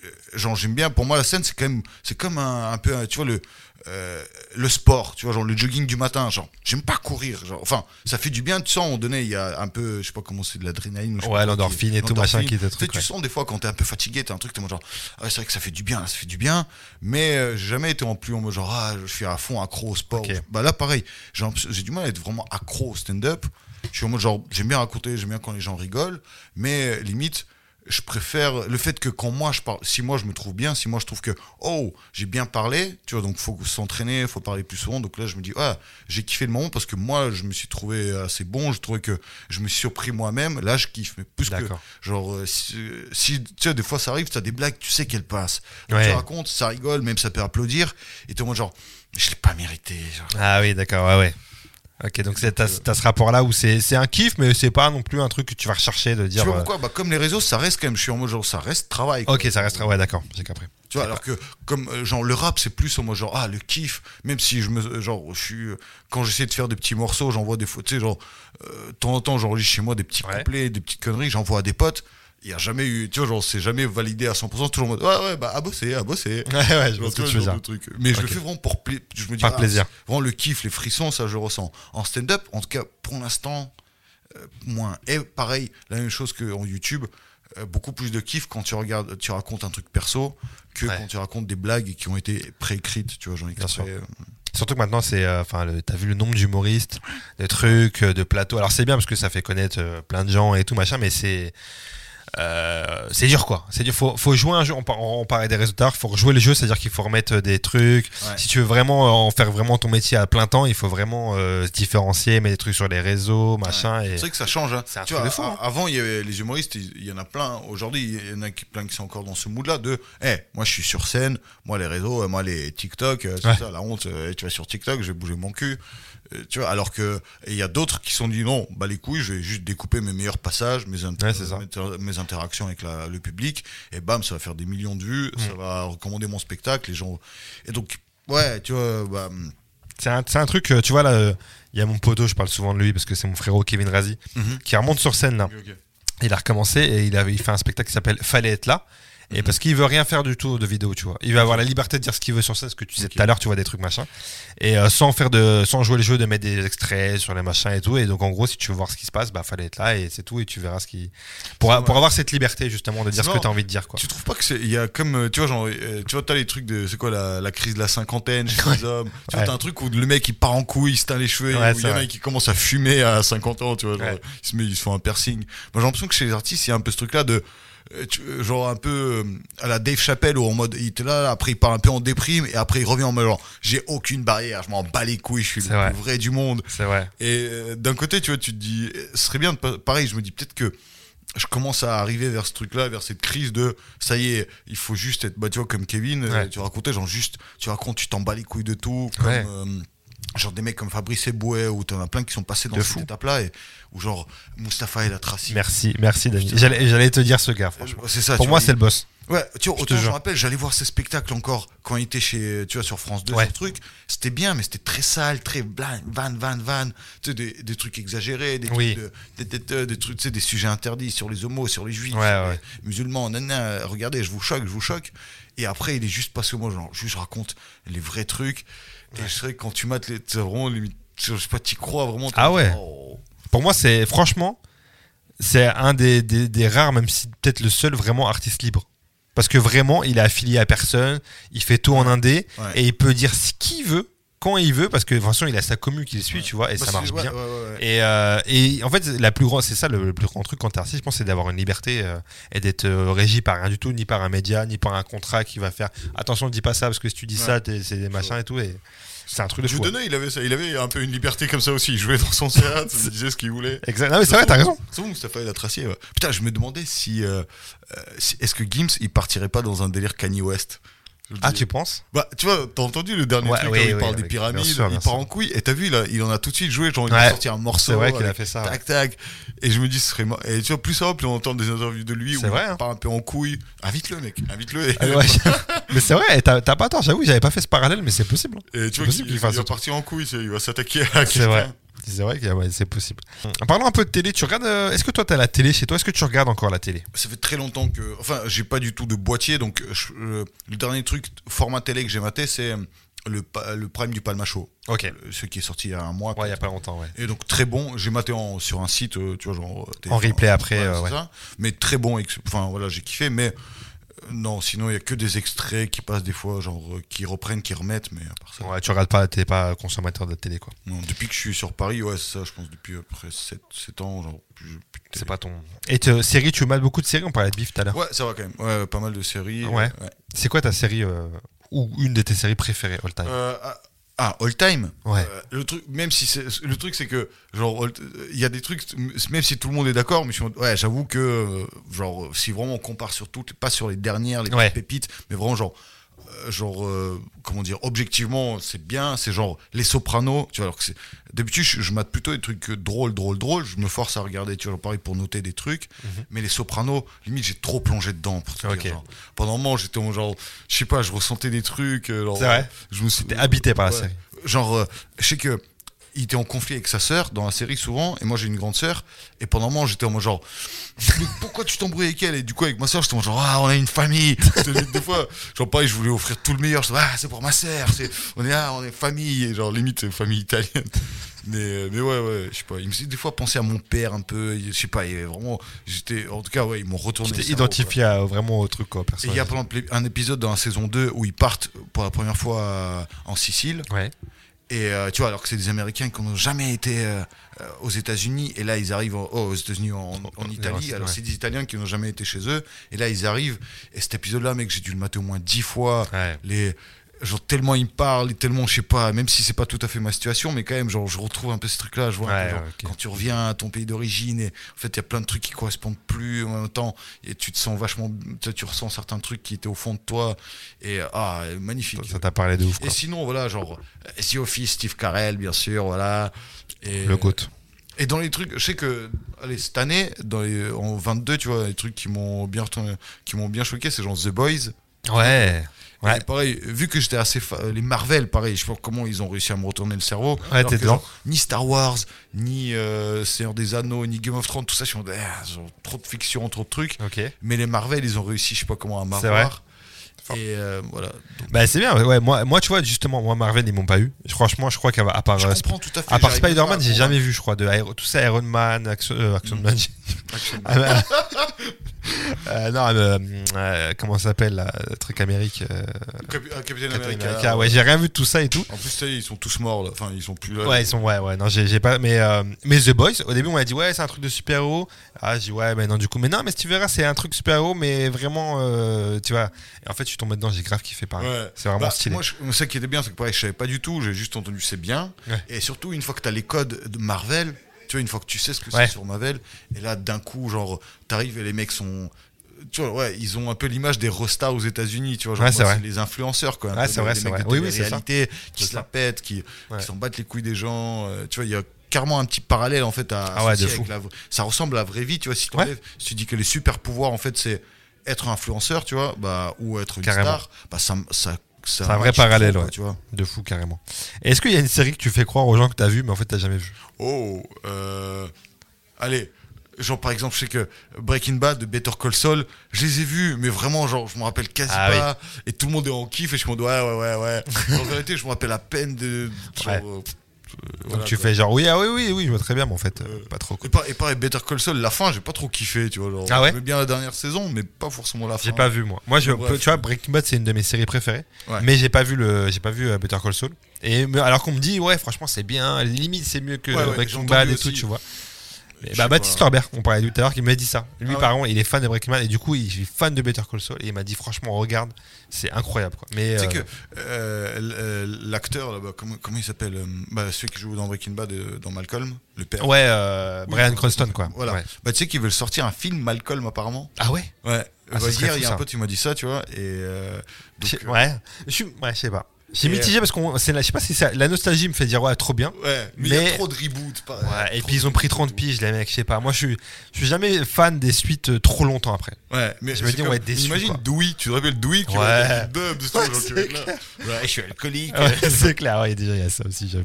euh, genre j'aime bien pour moi la scène c'est quand même c'est comme un, un peu tu vois le euh, le sport tu vois genre le jogging du matin genre j'aime pas courir genre enfin ça fait du bien tu sens moment donné il y a un peu je sais pas comment c'est de l'adrénaline Ouais, l'endorphine et tout, machin, qui te truc, tu ouais. sens des fois quand t'es un peu fatigué t'as un truc t'es genre ah c'est vrai que ça fait du bien ça fait du bien mais euh, j'ai jamais été en plus en mode genre ah je suis à fond accro au sport. Bah là pareil j'ai du mal à être vraiment accro au stand-up. Je suis en mode genre j'aime bien raconter j'aime bien quand les gens rigolent mais euh, limite je préfère le fait que quand moi je parle si moi je me trouve bien si moi je trouve que oh j'ai bien parlé tu vois donc faut s'entraîner faut parler plus souvent donc là je me dis ah j'ai kiffé le moment parce que moi je me suis trouvé assez bon je trouvais que je me suis surpris moi-même là je kiffe mais plus que genre euh, si, tu sais des fois ça arrive t'as des blagues tu sais qu'elles passent Donc, Ouais. tu racontes ça rigole même ça peut applaudir et t'es en mode genre je l'ai pas mérité genre. Ah oui, d'accord, ouais, ouais. Ok, donc c'est- t'as t'as ce rapport-là où c'est c'est un kiff, mais c'est pas non plus un truc que tu vas rechercher de tu dire. vois euh, pourquoi? Bah comme les réseaux ça reste quand même je suis en mode genre ça reste travail quoi. Ok, ça restera. Ouais, d'accord, j'ai compris. Tu vois, alors que comme euh, genre le rap c'est plus en mode genre ah le kiff même si je me genre je suis euh, quand j'essaie de faire des petits morceaux j'envoie des photos tu sais genre euh, de temps en temps j'enregistre chez moi des petits Ouais. couplets des petites conneries j'envoie à des potes il y a jamais eu tu vois genre c'est jamais validé à 100% toujours en mode ouais ouais bah à bosser à bosser *laughs* Ouais, ouais, je vois ce que tu veux dire. truc. mais je le fais vraiment pour pla- je me dis Par ah, plaisir. vraiment le kiff les frissons ça je ressens en stand-up en tout cas pour l'instant euh, moins et pareil la même chose que en YouTube euh, beaucoup plus de kiff quand tu regardes tu racontes un truc perso que Ouais. quand tu racontes des blagues qui ont été préécrites tu vois j'en ai euh, Surtout que maintenant, c'est, enfin, t'as vu le nombre d'humoristes, de trucs, de plateaux. Alors c'est bien parce que ça fait connaître euh, plein de gens et tout machin, mais c'est euh, c'est dur quoi. C'est dur. Faut, faut jouer un jeu. On, par- on parlait des résultats. Faut jouer le jeu, c'est-à-dire qu'il faut remettre des trucs. Ouais. Si tu veux vraiment euh, en faire vraiment ton métier à plein temps, il faut vraiment euh, se différencier, mettre des trucs sur les réseaux, machin. Et... c'est vrai que ça change hein. Un Tu truc vois, de fou, a- hein. avant il y avait les humoristes il y en a plein aujourd'hui il y en a qui- plein qui sont encore dans ce mood là de eh moi je suis sur scène moi les réseaux euh, moi les TikTok euh, c'est Ouais. ça la honte euh, tu vas sur TikTok je vais bouger mon cul Euh, tu vois alors que il y a d'autres qui se sont dit non bah les couilles je vais juste découper mes meilleurs passages mes, inter- Ouais, mes- mes interactions avec la- le public et bam ça va faire des millions de vues ça va recommander mon spectacle les gens et donc ouais tu vois bah, C'est un, un truc, euh, tu vois, là, euh, il y a mon poteau, je parle souvent de lui parce que c'est mon frérot Kevin Razi, Mhm. qui remonte sur scène là. Il a recommencé et il, avait, il fait un spectacle qui s'appelle Fallait être là. Et parce qu'il veut rien faire du tout de vidéo, tu vois. Il veut avoir la liberté de dire ce qu'il veut sur scène, ce que tu disais tout à l'heure, tu vois, des trucs machin. Et euh, sans faire de, sans jouer le jeu de mettre des extraits sur les machins et tout. Et donc, en gros, si tu veux voir ce qui se passe, bah, fallait être là et c'est tout. Et tu verras ce qui. Pour, pour avoir cette liberté, justement, de dire ce que tu as envie de dire, quoi. Tu trouves pas que c'est. Il y a comme. euh, Tu vois, genre. euh, Tu vois, t'as les trucs de. C'est quoi la, la crise de la cinquantaine chez *laughs* les hommes Tu vois, Ouais. t'as un truc où le mec il part en couille, il se teint les cheveux, Ouais, il y c'est en a qui commence à fumer à 50 ans, tu vois. Genre, Ouais. il, se met, il se fait un piercing. Moi j'ai l'impression que chez les artistes, il y a un peu ce truc là de. Euh, euh, genre un peu euh, à la Dave Chappelle où en mode il était là après il part un peu en déprime et après il revient en mode genre j'ai aucune barrière je m'en bats les couilles je suis le vrai. plus vrai du monde C'est vrai. et d'un côté, tu vois, tu te dis, ce serait bien de pareil, je me dis peut-être que je commence à arriver vers ce truc-là, vers cette crise de ça y est, il faut juste être, bah tu vois, comme Kevin, Ouais. tu racontais, genre juste, tu racontes, tu t'en bats les couilles de tout, comme Ouais. euh, genre des mecs comme Fabrice Eboué, où t'en as plein qui sont passés dans De cette fou. étape-là, et ou genre Mustapha El Atrassi. Merci, merci, Dani. J'allais j'allais te dire ce gars, franchement. C'est ça. Pour moi, c'est le boss. Ouais, tu vois, Je autant je me rappelle, j'allais voir ces spectacles encore quand il était chez, tu vois, sur France 2, Ouais. ce truc. C'était bien, mais c'était très sale, très blan, van, van, van. Tu sais, des, des trucs exagérés, des Oui. trucs, de- des, des, trucs, tu sais, des sujets interdits sur les homos, sur les juifs, Ouais, sur ouais. les musulmans, nanana, regardez, je vous choque, je vous choque. Et après, il est juste passé au mot, genre, juste je raconte les vrais trucs. Je sais que quand tu mates les, c'est vraiment limite, je sais pas, t'y crois vraiment. Ah ouais. oh. Pour moi, c'est franchement, c'est un des, des, des rares, même si peut-être le seul vraiment artiste libre. Parce que vraiment, il est affilié à personne, il fait tout en indé, Ouais. et il peut dire ce qu'il veut, quand il veut, parce que de toute façon, il a sa commu qui le suit, tu vois, et Bah, ça marche ouais, bien. ouais. Et, euh, et en fait, la plus grande, c'est ça le, le plus grand truc quand t'es artiste, je pense, c'est d'avoir une liberté euh, et d'être euh, régi par rien du tout, ni par un média, ni par un contrat qui va faire attention, dis pas ça parce que si tu dis ça, c'est des machins et tout. Et c'est un truc de Je fou. donnais, il avait ça, il avait un peu une liberté comme ça aussi. Il jouait dans son théâtre, il disait ce qu'il voulait. Exact. Non, mais c'est vrai, t'as raison. C'est bon, Mustapha El Atracier. Putain, je me demandais si, si- est-ce que Gims il partirait pas dans un délire Kanye West? Ah, tu penses? Bah, tu vois, t'as entendu le dernier Ouais, truc oui, où il parle des pyramides, bien sûr, il part sûr. en couille, et t'as vu, là, il en a tout de suite joué, genre, il Ouais. a sorti un morceau. C'est vrai qu'il a fait ça, Tac, tac. Et je me dis, ce serait. Et tu vois, plus ça va, plus on entend des interviews de lui où il hein. part un peu en couille. Invite-le, mec, invite-le. Ah, ouais, *laughs* mais c'est vrai, t'as pas tort, j'avoue, j'avais pas fait ce parallèle, mais c'est possible. et tu vois, il va partir en couille, il va s'attaquer à quelqu'un. C'est vrai. C'est vrai que ouais, c'est possible. En parlant un peu de télé, tu regardes. euh, Est-ce que toi t'as la télé chez toi? Est-ce que tu regardes encore la télé? Ça fait très longtemps que. Enfin, j'ai pas du tout de boîtier, donc je- euh, le dernier truc, format télé que j'ai maté, c'est euh, le, le Prime du Palma Show. Ok. Ce qui est sorti il y a un mois. Ouais, il y a pas longtemps, ouais. Et donc très bon, j'ai maté en, sur un site, tu vois, genre. En replay après, ouais, ouais. ça. Mais très bon, enfin voilà, j'ai kiffé, mais non, sinon il y a que des extraits qui passent des fois, genre euh, qui reprennent, qui remettent, mais à part ça. Ouais, tu regardes pas, t'es pas consommateur de télé, quoi. Non, depuis que je suis sur Paris, ouais, c'est ça, je pense depuis après 7, 7 ans, genre. C'est pas ton. Et te- série, tu mates beaucoup de séries? On parlait de Bif tout à l'heure. Ouais, ça va quand même. Ouais, pas mal de séries. Ouais. C'est quoi ta série euh, ou une de tes séries préférées all time? Euh, ah, all time. Ouais. Euh, le truc, même si c'est, le truc c'est que genre il y a des trucs, même si tout le monde est d'accord, mais ouais, j'avoue que euh, genre si vraiment on compare sur toutes, pas sur les dernières, les Ouais. pépites, mais vraiment genre genre euh, comment dire objectivement c'est bien c'est genre les sopranos tu vois alors que c'est d'habitude je, je mate plutôt des trucs drôles drôles drôles je me force à regarder tu vois pareil pour noter des trucs mais les sopranos limite j'ai trop plongé dedans pour te Mhm. Ok. dire, genre. pendant un moment j'étais en genre je sais pas je ressentais des trucs euh, genre, C'est vrai je me suis T'es habité par la Ouais. série. Genre, euh, je sais que il était en conflit avec sa sœur dans la série souvent, et moi j'ai une grande sœur, et pendant un moment j'étais en mode genre, *laughs* Mais pourquoi tu t'embrouilles avec elle? Et du coup avec ma sœur j'étais en mode genre, ah on a une famille. *laughs* Des fois, genre pareil, je voulais offrir tout le meilleur, je ah c'est pour ma sœur, c'est, on est là, on est famille, et genre limite famille italienne. *laughs* Mais, euh, mais ouais, ouais, je sais pas, il me faisait des fois penser à mon père un peu, je sais pas, il vraiment, j'étais, en tout cas ouais, ils m'ont retourné. Tu t'es identifié à- vraiment au truc, quoi, Et il y a par exemple un épisode dans la saison 2 où ils partent pour la première fois euh, en Sicile. Ouais. Et euh, tu vois, alors que c'est des Américains qui n'ont jamais été euh, aux États-Unis, et là ils arrivent en- oh, aux États-Unis, en, en *laughs* Italie. Alors c'est des Italiens qui n'ont jamais été chez eux, et là ils arrivent. Et cet épisode-là, mec, j'ai dû le mater au moins dix fois. Ouais. Les, genre tellement ils me parlent, et tellement je sais pas, même si c'est pas tout à fait ma situation, mais quand même, genre je retrouve un peu ce truc-là. Je vois Ouais, genre, quand tu reviens à ton pays d'origine, et en fait il y a plein de trucs qui correspondent plus en même temps, et tu te sens vachement, tu, ressens certains trucs qui étaient au fond de toi, et ah magnifique. Ça t'a parlé de ouf, quoi. Et sinon, voilà, genre, The Office, Steve Carell, bien sûr, voilà. Et, Le GOAT. Et dans les trucs, je sais que, allez, cette année, dans les, en 22, tu vois, les trucs qui m'ont bien, qui m'ont bien choqué, c'est genre The Boys. Ouais. Ouais. Et pareil, vu que j'étais assez. fa- Les Marvel, pareil, je sais pas comment ils ont réussi à me retourner le cerveau. Ouais, Alors t'es que, dedans. genre, Ni Star Wars, ni euh, Seigneur des Anneaux, ni Game of Thrones, tout ça, je suis en mode, ah, genre, trop de fiction, trop de trucs. Mais les Marvel, ils ont réussi, je sais pas comment, à m'avoir. Et euh, voilà. Donc, Bah c'est bien, ouais, moi, moi tu vois justement, moi Marvel ils m'ont pas eu. Franchement je crois qu'à part, euh, à à part même Spider-Man j'ai jamais vu je crois de Iron- tout ça Iron Man, Action, euh, Action Man. Action *laughs* Ah, bah, *laughs* euh, non, euh, euh, comment ça s'appelle là, le truc Amérique euh, Capi- Captain Captain America. America. Ouais, j'ai rien vu de tout ça et tout. En plus, ça ils sont tous morts, là. Enfin, ils sont plus là. Ouais, ils sont ouais ouais non, j'ai j'ai pas mais mais The Boys au début on m'a dit ouais, c'est un truc de super-héros. Ah, j'ai dit ouais, mais non du coup mais non, mais si tu verras, c'est un truc super-héros mais vraiment tu vois. Et en fait, je suis tombé dedans, j'ai grave kiffé pareil. Ouais. C'est vraiment Bah, stylé. Moi, je, ça qui était bien, c'est que pareil, je savais pas du tout, j'ai juste entendu c'est bien. Ouais. Et surtout, une fois que tu as les codes de Marvel, tu vois, une fois que tu sais ce que Ouais. c'est sur Marvel, et là, d'un coup, genre, t'arrives et les mecs sont. Tu vois, ouais, ils ont un peu l'image des restas aux États-Unis, tu vois, genre, Ouais, moi, les influenceurs, quoi. Ouais, c'est vrai, c'est vrai. Oui, télé-réalité qui se ça. la pètent, qui, qui s'en battent les couilles des gens. euh, tu vois, il y a carrément un petit parallèle, en fait, à Ah de fou. la Ça ressemble à la vraie vie, tu vois, si, tu dis que les super pouvoirs, en fait, c'est être influenceur, tu vois, bah, ou être une Carrément. star, bah, ça, ça C'est un vrai parallèle, ouais. tu vois. De fou carrément. Est-ce qu'il y a une série que tu fais croire aux gens que t'as vu mais en fait t'as jamais vu Oh, euh, allez, genre par exemple, je sais que Breaking Bad, de Better Call Saul, je les ai vus, mais vraiment, genre, je me rappelle quasi Ah pas, et tout le monde est en kiff, et je me dis, ouais, ouais, ouais, ouais. *laughs* en vérité, je me rappelle à peine de, genre, Ouais. Voilà, tu fais genre oui, ah oui, oui, oui, je vois très bien, mais en fait, euh, Euh, pas trop. quoi. Et, par- et pareil, Better Call Saul, la fin, j'ai pas trop kiffé, tu vois. Genre, Ah ouais bien la dernière saison, mais pas forcément la fin. J'ai pas vu moi. Moi, je, Bref. tu vois, Breaking Bad, c'est une de mes séries préférées, Ouais. mais j'ai pas vu le, j'ai pas vu euh, Better Call Saul. Et alors qu'on me dit, ouais, franchement, c'est bien. Limite, c'est mieux que Ouais, Breaking Bad et aussi. tout, tu vois. Bah, Baptiste pas. Norbert, on parlait tout à l'heure, qui m'a dit ça. Lui, Ah ouais par contre, il est fan de Breaking Bad et du coup, il est fan de Better Call Saul et il m'a dit, franchement, regarde, c'est incroyable. Quoi. Mais Tu sais euh, que euh, euh, l'acteur, là-bas, comment, comment il s'appelle bah, Celui qui joue dans Breaking Bad, dans Malcolm, le père. ouais, euh, Oui, Brian Cranston, quoi. Voilà. Ouais. Bah, tu sais qu'ils veulent sortir un film Malcolm, apparemment. Ah ouais? Ouais. Ah, Bah, hier, il y a un pote qui m'a dit ça, tu vois. Et. donc, ouais, je ouais, je sais pas. J'ai Et, mitigé parce qu'on, c'est la- je sais pas si ça, la nostalgie me fait dire ouais, trop bien. Ouais, mais il y a trop de reboots. pas- Ouais, et puis ils ont pris reboots. 30 piges, les mecs, je sais pas. Moi, je suis, je suis jamais fan des suites euh, trop longtemps après. Ouais, mais Je me c'est dis, on va être déçus, Imagine quoi. Dewey, tu te rappelles Dewey qui Ouais. vois, Ouais, c'est là. Ouais, je suis alcoolique. Ouais, *laughs* c'est clair, ouais, déjà, il y a ça aussi, j'avoue.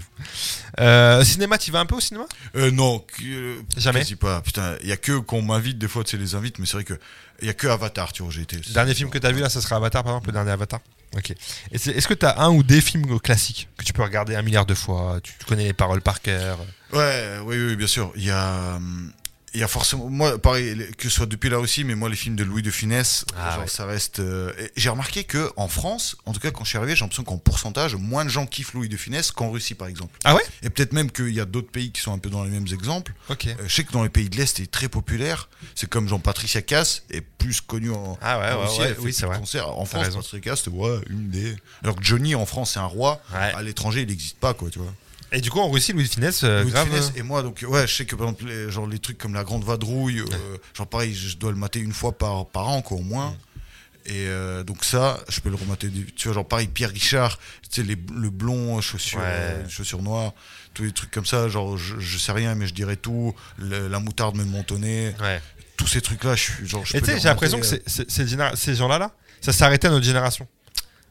Euh, cinéma, tu vas un peu au cinéma? Euh, non, euh, Jamais quasi pas. Putain, il y a que qu'on m'invite des fois, tu sais, les invites, mais c'est vrai que il y a que Avatar, tu vois, j'ai été. Dernier film que tu as vu là, ça sera Avatar, par exemple, le dernier Avatar Ok. Est-ce que tu un ou des films classiques que tu peux regarder un milliard de fois? Tu tu connais les paroles par cœur? Ouais, oui, oui, bien sûr. Il y a, hum, il y a forcément, moi, pareil, que ce soit depuis la Russie, mais moi, les films de Louis de Funès, Ah genre, ouais. ça reste. euh, J'ai remarqué que en France, en tout cas, quand je suis arrivé, j'ai l'impression qu'en pourcentage, moins de gens kiffent Louis de Funès qu'en Russie, par exemple. Ah ouais? Et peut-être même qu'il y a d'autres pays qui sont un peu dans les mêmes exemples. Ok. Euh, je sais que dans les pays de l'Est, il est très populaire. C'est comme Jean-Patricia Cass est plus connu en, Ah ouais, en ouais, Russie, ouais, oui, c'est vrai. En France. Patricia Cass, c'était ouais, une des. Alors que Johnny en France, c'est un roi. Ouais. À l'étranger, il n'existe pas, quoi, tu vois. Et du coup, en Russie, Louis de Funès, euh, Louis grave. Euh, et moi, donc ouais, je sais que par exemple, les, genre les trucs comme la Grande Vadrouille, euh, genre pareil, je dois le mater une fois par, par an, quoi, au moins. Mm. Et euh, donc ça, je peux le remater. Tu vois, genre pareil, Pierre Richard, tu sais, les, le blond, chaussures, Ouais. chaussures noires, tous les trucs comme ça, genre je, je sais rien, mais je dirais tout. Le- la moutarde me montonnait. Ouais. Tous ces trucs-là, je suis genre. je Et tu sais, j'ai l'impression que ces, ces gens-là, là, ça arrêté à notre génération.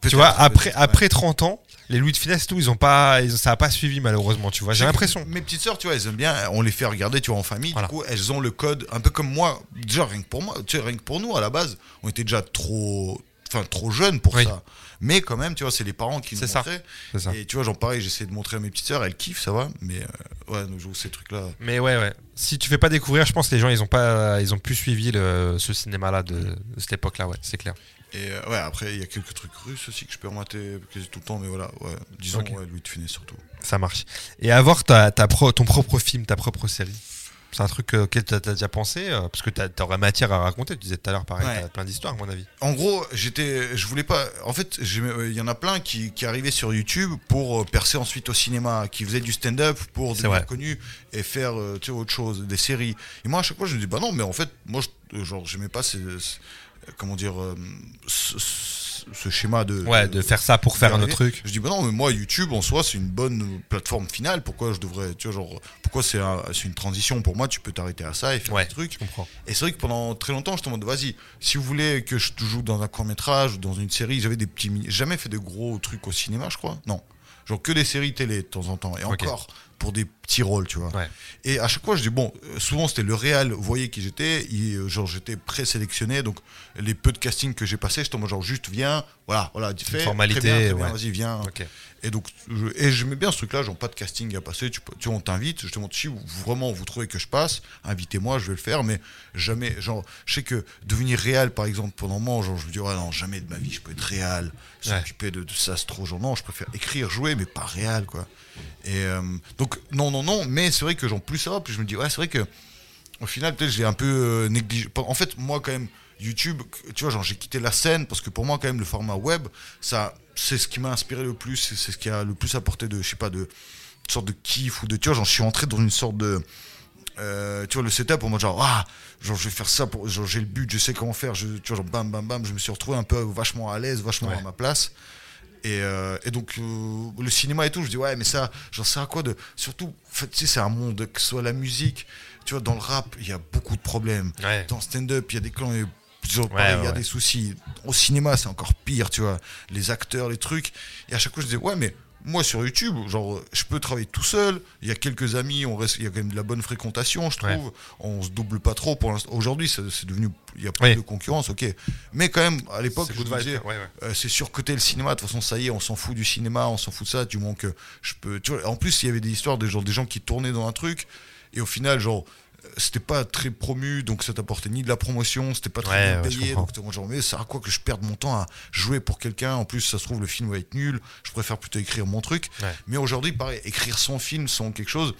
Tu vois, après, ouais. après 30 ans, les Louis de Funès, tout, ils ont pas, ils- ça a pas suivi malheureusement, tu vois. J'ai l'impression. Mes petites sœurs, tu vois, elles aiment bien, on les fait regarder, tu vois, en famille. Voilà. Du coup, elles ont le code, un peu comme moi. Déjà, rien que pour moi, tu sais, rien que pour nous, à la base, on était déjà trop, enfin, trop jeunes pour Oui. ça. Mais quand même, tu vois, c'est les parents qui nous montraient. Ça. Et tu vois, genre pareil, j'essaie de montrer à mes petites sœurs, elles kiffent, ça va. Mais euh, ouais, nous jouons ces trucs-là. Mais ouais, ouais. Si tu fais pas découvrir, je pense que les gens, ils ont pas, ils ont plus suivi le, ce cinéma-là de, de cette époque-là, ouais, c'est clair. Et euh, ouais, après, il y a quelques trucs russes aussi que je peux remater quasi tout le temps, mais voilà, ouais, disons, Ok. ouais, Louis de Funès surtout. Ça marche. Et avoir ta, ta pro- ton propre film, ta propre série, c'est un truc euh, auquel tu as, déjà pensé euh, Parce que tu aurais matière à raconter. Tu disais tout à l'heure, pareil, Ouais. t'as plein d'histoires, à mon avis. En gros, j'étais, je voulais pas. En fait, il y en a plein qui, qui arrivaient sur YouTube pour percer ensuite au cinéma, qui faisaient du stand-up pour devenir vrai. connus et faire tu sais, autre chose, des séries. Et moi, à chaque fois, je me dis bah non, mais en fait, moi, je, genre, j'aimais pas ces, ces- comment dire, euh, ce, schéma de. Ouais, de faire ça pour faire un autre truc. Je dis bah non, mais moi, YouTube en soi, c'est une bonne plateforme finale. Pourquoi je devrais, tu vois, genre, pourquoi c'est un- c'est une transition pour moi? Tu peux t'arrêter à ça et faire Ouais, des trucs. je comprends. Et c'est vrai que pendant très longtemps, je te demande, vas-y, si vous voulez que je joue dans un court métrage ou dans une série, j'avais des petits. Jamais fait de gros trucs au cinéma, je crois. Non. Genre que des séries télé de temps en temps. Et encore pour des rôles, tu vois. Ouais. Et à chaque fois, je dis, bon, euh, souvent c'était le réel, vous voyez qui j'étais, euh, genre j'étais présélectionné, donc les peu de casting que j'ai passé, j'étais en genre juste viens, voilà, voilà, tu fais. formalité, très bien, très bien, ouais. vas-y, viens. Ok. Et donc, je, et j'aimais bien ce truc-là, genre pas de casting à passer, tu, tu on t'invite, je te montre si vous- vraiment vous trouvez que je passe, invitez-moi, je vais le faire, mais jamais, genre, je sais que devenir réel, par exemple, pendant un moment, genre, je me dis, ouais, non, jamais de ma vie, je peux être réel, s'occuper de, de ça, c'est trop, genre, non, je préfère écrire, jouer, mais pas réel, quoi. Et euh, donc, non, non, non, mais c'est vrai que, genre, plus ça va, plus je me dis, ouais, c'est vrai que, au final, peut-être, j'ai un peu euh, négligé. En fait, moi, quand même, YouTube, tu vois, genre, j'ai quitté la scène parce que pour moi, quand même, le format web, ça, c'est ce qui m'a inspiré le plus, c'est c'est ce qui a le plus apporté de, je sais pas, de, de sorte de kiff ou de, tu vois, j'en suis entré dans une sorte de, euh, tu vois, le setup en mode genre, ah, genre, je vais faire ça pour, genre, j'ai le but, je sais comment faire, je, tu vois, genre, bam, bam, bam, je me suis retrouvé un peu vachement à l'aise, vachement Ouais. à ma place. Et, euh, et donc, euh, le cinéma et tout, je dis, ouais, mais ça, j'en sais à quoi de. Surtout, en fait, tu sais, c'est un monde, que ce soit la musique, tu vois, dans le rap, il y a beaucoup de problèmes. Ouais. Dans stand-up, il y a des clans, Ouais, il y a des soucis. Au cinéma, c'est encore pire, tu vois. Les acteurs, les trucs. Et à chaque fois, je disais, ouais, mais moi sur YouTube, genre, je peux travailler tout seul. Il y a quelques amis, on reste, il y a quand même de la bonne fréquentation, je trouve. Ouais. On se double pas trop pour l'instant. Aujourd'hui, c'est devenu, il y a plus Oui. de concurrence, ok. Mais quand même, à l'époque, C'est je vibe, disais, ouais, ouais. euh, c'est surcoté le cinéma. De toute façon, ça y est, on s'en fout du cinéma, on s'en fout de ça. Du moment que je peux. Tu vois, en plus, il y avait des histoires des gens, des gens qui tournaient dans un truc et au final, genre. C'était pas très promu, donc ça t'apportait ni de la promotion, c'était pas très Ouais, bien payé. donc t'es genre, mais ça sert à quoi que je perde mon temps à jouer pour quelqu'un? En plus, ça se trouve, le film va être nul. Je préfère plutôt écrire mon truc. Ouais. Mais aujourd'hui, pareil, écrire son film, son quelque chose.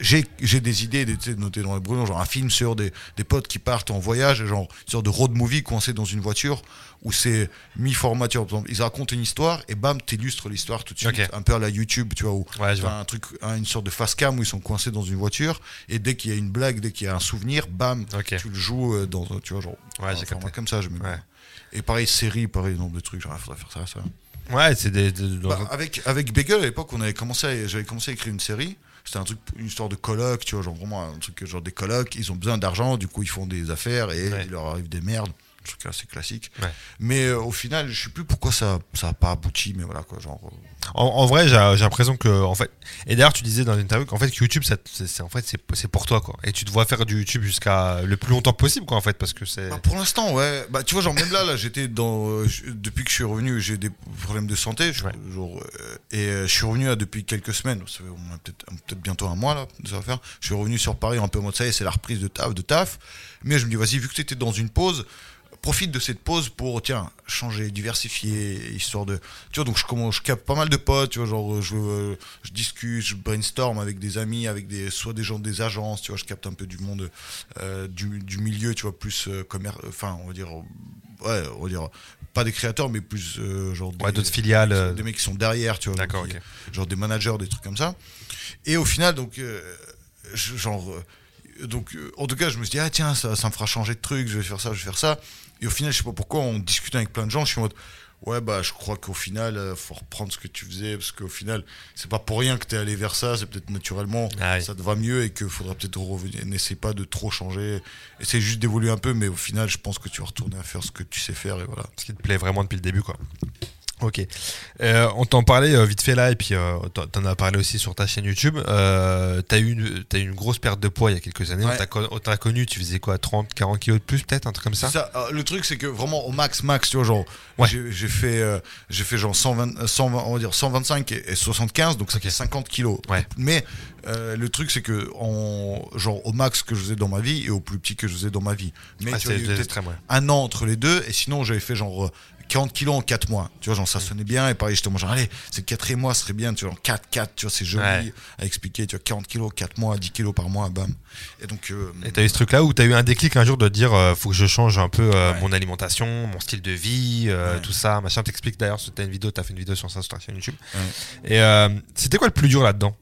J'ai des idées notées dans les brûlants, genre un film sur des, des potes qui partent en voyage, genre une sorte de road movie coincé dans une voiture où c'est mi-format. tu vois, Par exemple, ils racontent une histoire et bam, t'illustres l'histoire tout de suite. Un peu à la YouTube, tu vois, où Ouais, vois. un truc, un- une sorte de face cam où ils sont coincés dans une voiture et dès qu'il y a une blague, dès qu'il y a un souvenir, bam, tu le joues euh, dans, tu vois, genre, Ouais, un format comme ça. Je Ouais. Et pareil, série, pareil, nombre de trucs, genre, il faudrait faire ça, ça. Ouais, c'est des. Bah, avec, avec Bagel, à l'époque, j'avais commencé à écrire une série. C'était un truc, une histoire de coloc, tu vois, genre vraiment un truc, genre des colocs. Ils ont besoin d'argent, du coup, ils font des affaires et Ouais. il leur arrive des merdes. Un truc assez classique. Ouais. Mais euh, au final, je sais plus pourquoi ça ça a pas abouti, mais voilà quoi, genre. euh, En, en vrai, j'ai l'impression que, en fait, et d'ailleurs, tu disais dans l'interview qu'en fait, que YouTube, c'est en fait, c'est pour toi, quoi. Et tu te vois faire du YouTube jusqu'à le plus longtemps possible, quoi, en fait, parce que c'est. Bah, pour l'instant, ouais. Bah, tu vois, genre, même là, là j'étais dans. euh, je- depuis que je suis revenu, j'ai des problèmes de santé. je- Ouais. genre, et je suis revenu là, depuis quelques semaines. Peut-être peut bientôt un mois, là, ça va faire. Je suis revenu sur Paris un peu en mode ça y est, c'est la reprise de taf, de taf. Mais je me dis, vas-y, vu que tu étais dans une pause. Profite de cette pause pour, tiens, changer, diversifier, histoire de. Tu vois, donc je, commence, je capte pas mal de potes, tu vois, genre, je, euh, je discute, je brainstorm avec des amis, avec des, soit des gens des agences, tu vois, je capte un peu du monde, euh, du, du milieu, tu vois, plus euh, commer- enfin, on va dire, ouais, on va dire, pas des créateurs, mais plus, euh, genre, des, Ouais, d'autres filiales. euh, des mecs qui sont derrière, tu vois, D'accord, donc, genre des managers, des trucs comme ça. Et au final, donc, euh, genre, donc, en tout cas, je me suis dit, ah tiens, ça, ça me fera changer de truc, je vais faire ça, je vais faire ça. Et au final, je sais pas pourquoi, en discutant avec plein de gens, je suis en mode, ouais, bah, je crois qu'au final, euh, faut reprendre ce que tu faisais, parce qu'au final, c'est pas pour rien que t'es allé vers ça, c'est peut-être naturellement, Ah oui. ça te va mieux et qu'il faudra peut-être revenir. N'essaie pas de trop changer, essaie juste d'évoluer un peu, mais au final, je pense que tu vas retourner à faire ce que tu sais faire, et voilà. ce qui te plaît vraiment depuis le début, quoi. Ok. Euh, on t'en parlait euh, vite fait là, et puis euh, t'en- as parlé aussi sur ta chaîne YouTube. Euh, t'as eu, une- t'as eu une grosse perte de poids il y a quelques années. Ouais. On t'a con- on t'a connu, tu faisais quoi 30, 40 kilos de plus, peut-être Un truc comme ça le truc c'est que vraiment au max max tu vois genre Ouais. j'ai fait euh, j'ai fait genre 120, euh, 120 on va dire 125 et, et 75 donc ça fait 50 kilos Ouais. mais le truc c'est que en genre au max que je faisais dans ma vie et au plus petit que je faisais dans ma vie mais Ah, tu eu peut-être un an entre les deux et sinon j'avais fait genre 40 kilos en 4 mois tu vois genre ça sonnait bien et pareil j'étais genre allez c'est le quatrième mois ce serait bien tu vois 4 4 tu vois c'est joli Ouais. à expliquer tu vois 40 kilos 4 mois 10 kilos par mois bam et donc euh, Et t'as eu ce truc-là où t'as eu un déclic un jour de dire euh, faut que je change un peu euh, Ouais. mon alimentation, mon style de vie, euh, Ouais. tout ça, machin. T'expliques d'ailleurs, t'as une vidéo, t'as fait une vidéo sur ça sur ta chaîne YouTube. Et euh, c'était quoi le plus dur là-dedans?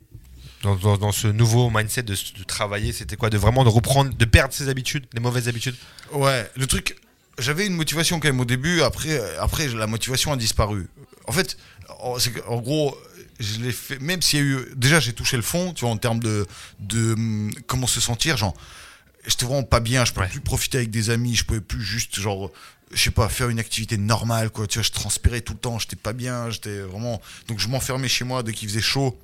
Dans, dans- dans ce nouveau mindset de, de travailler, c'était quoi? De vraiment de reprendre, de perdre ses habitudes, les mauvaises habitudes? Ouais, le truc, j'avais une motivation quand même au début, après, après la motivation a disparu. En fait, en, gros, je l'ai fait, même s'il y a eu, déjà j'ai touché le fond, tu vois, en termes de, de comment se sentir, genre, j'étais vraiment pas bien, je pouvais Ouais. plus profiter avec des amis, je pouvais plus juste, genre, je sais pas, faire une activité normale, quoi, tu vois, je transpirais tout le temps, j'étais pas bien, j'étais vraiment, donc je m'enfermais chez moi dès qu'il faisait chaud.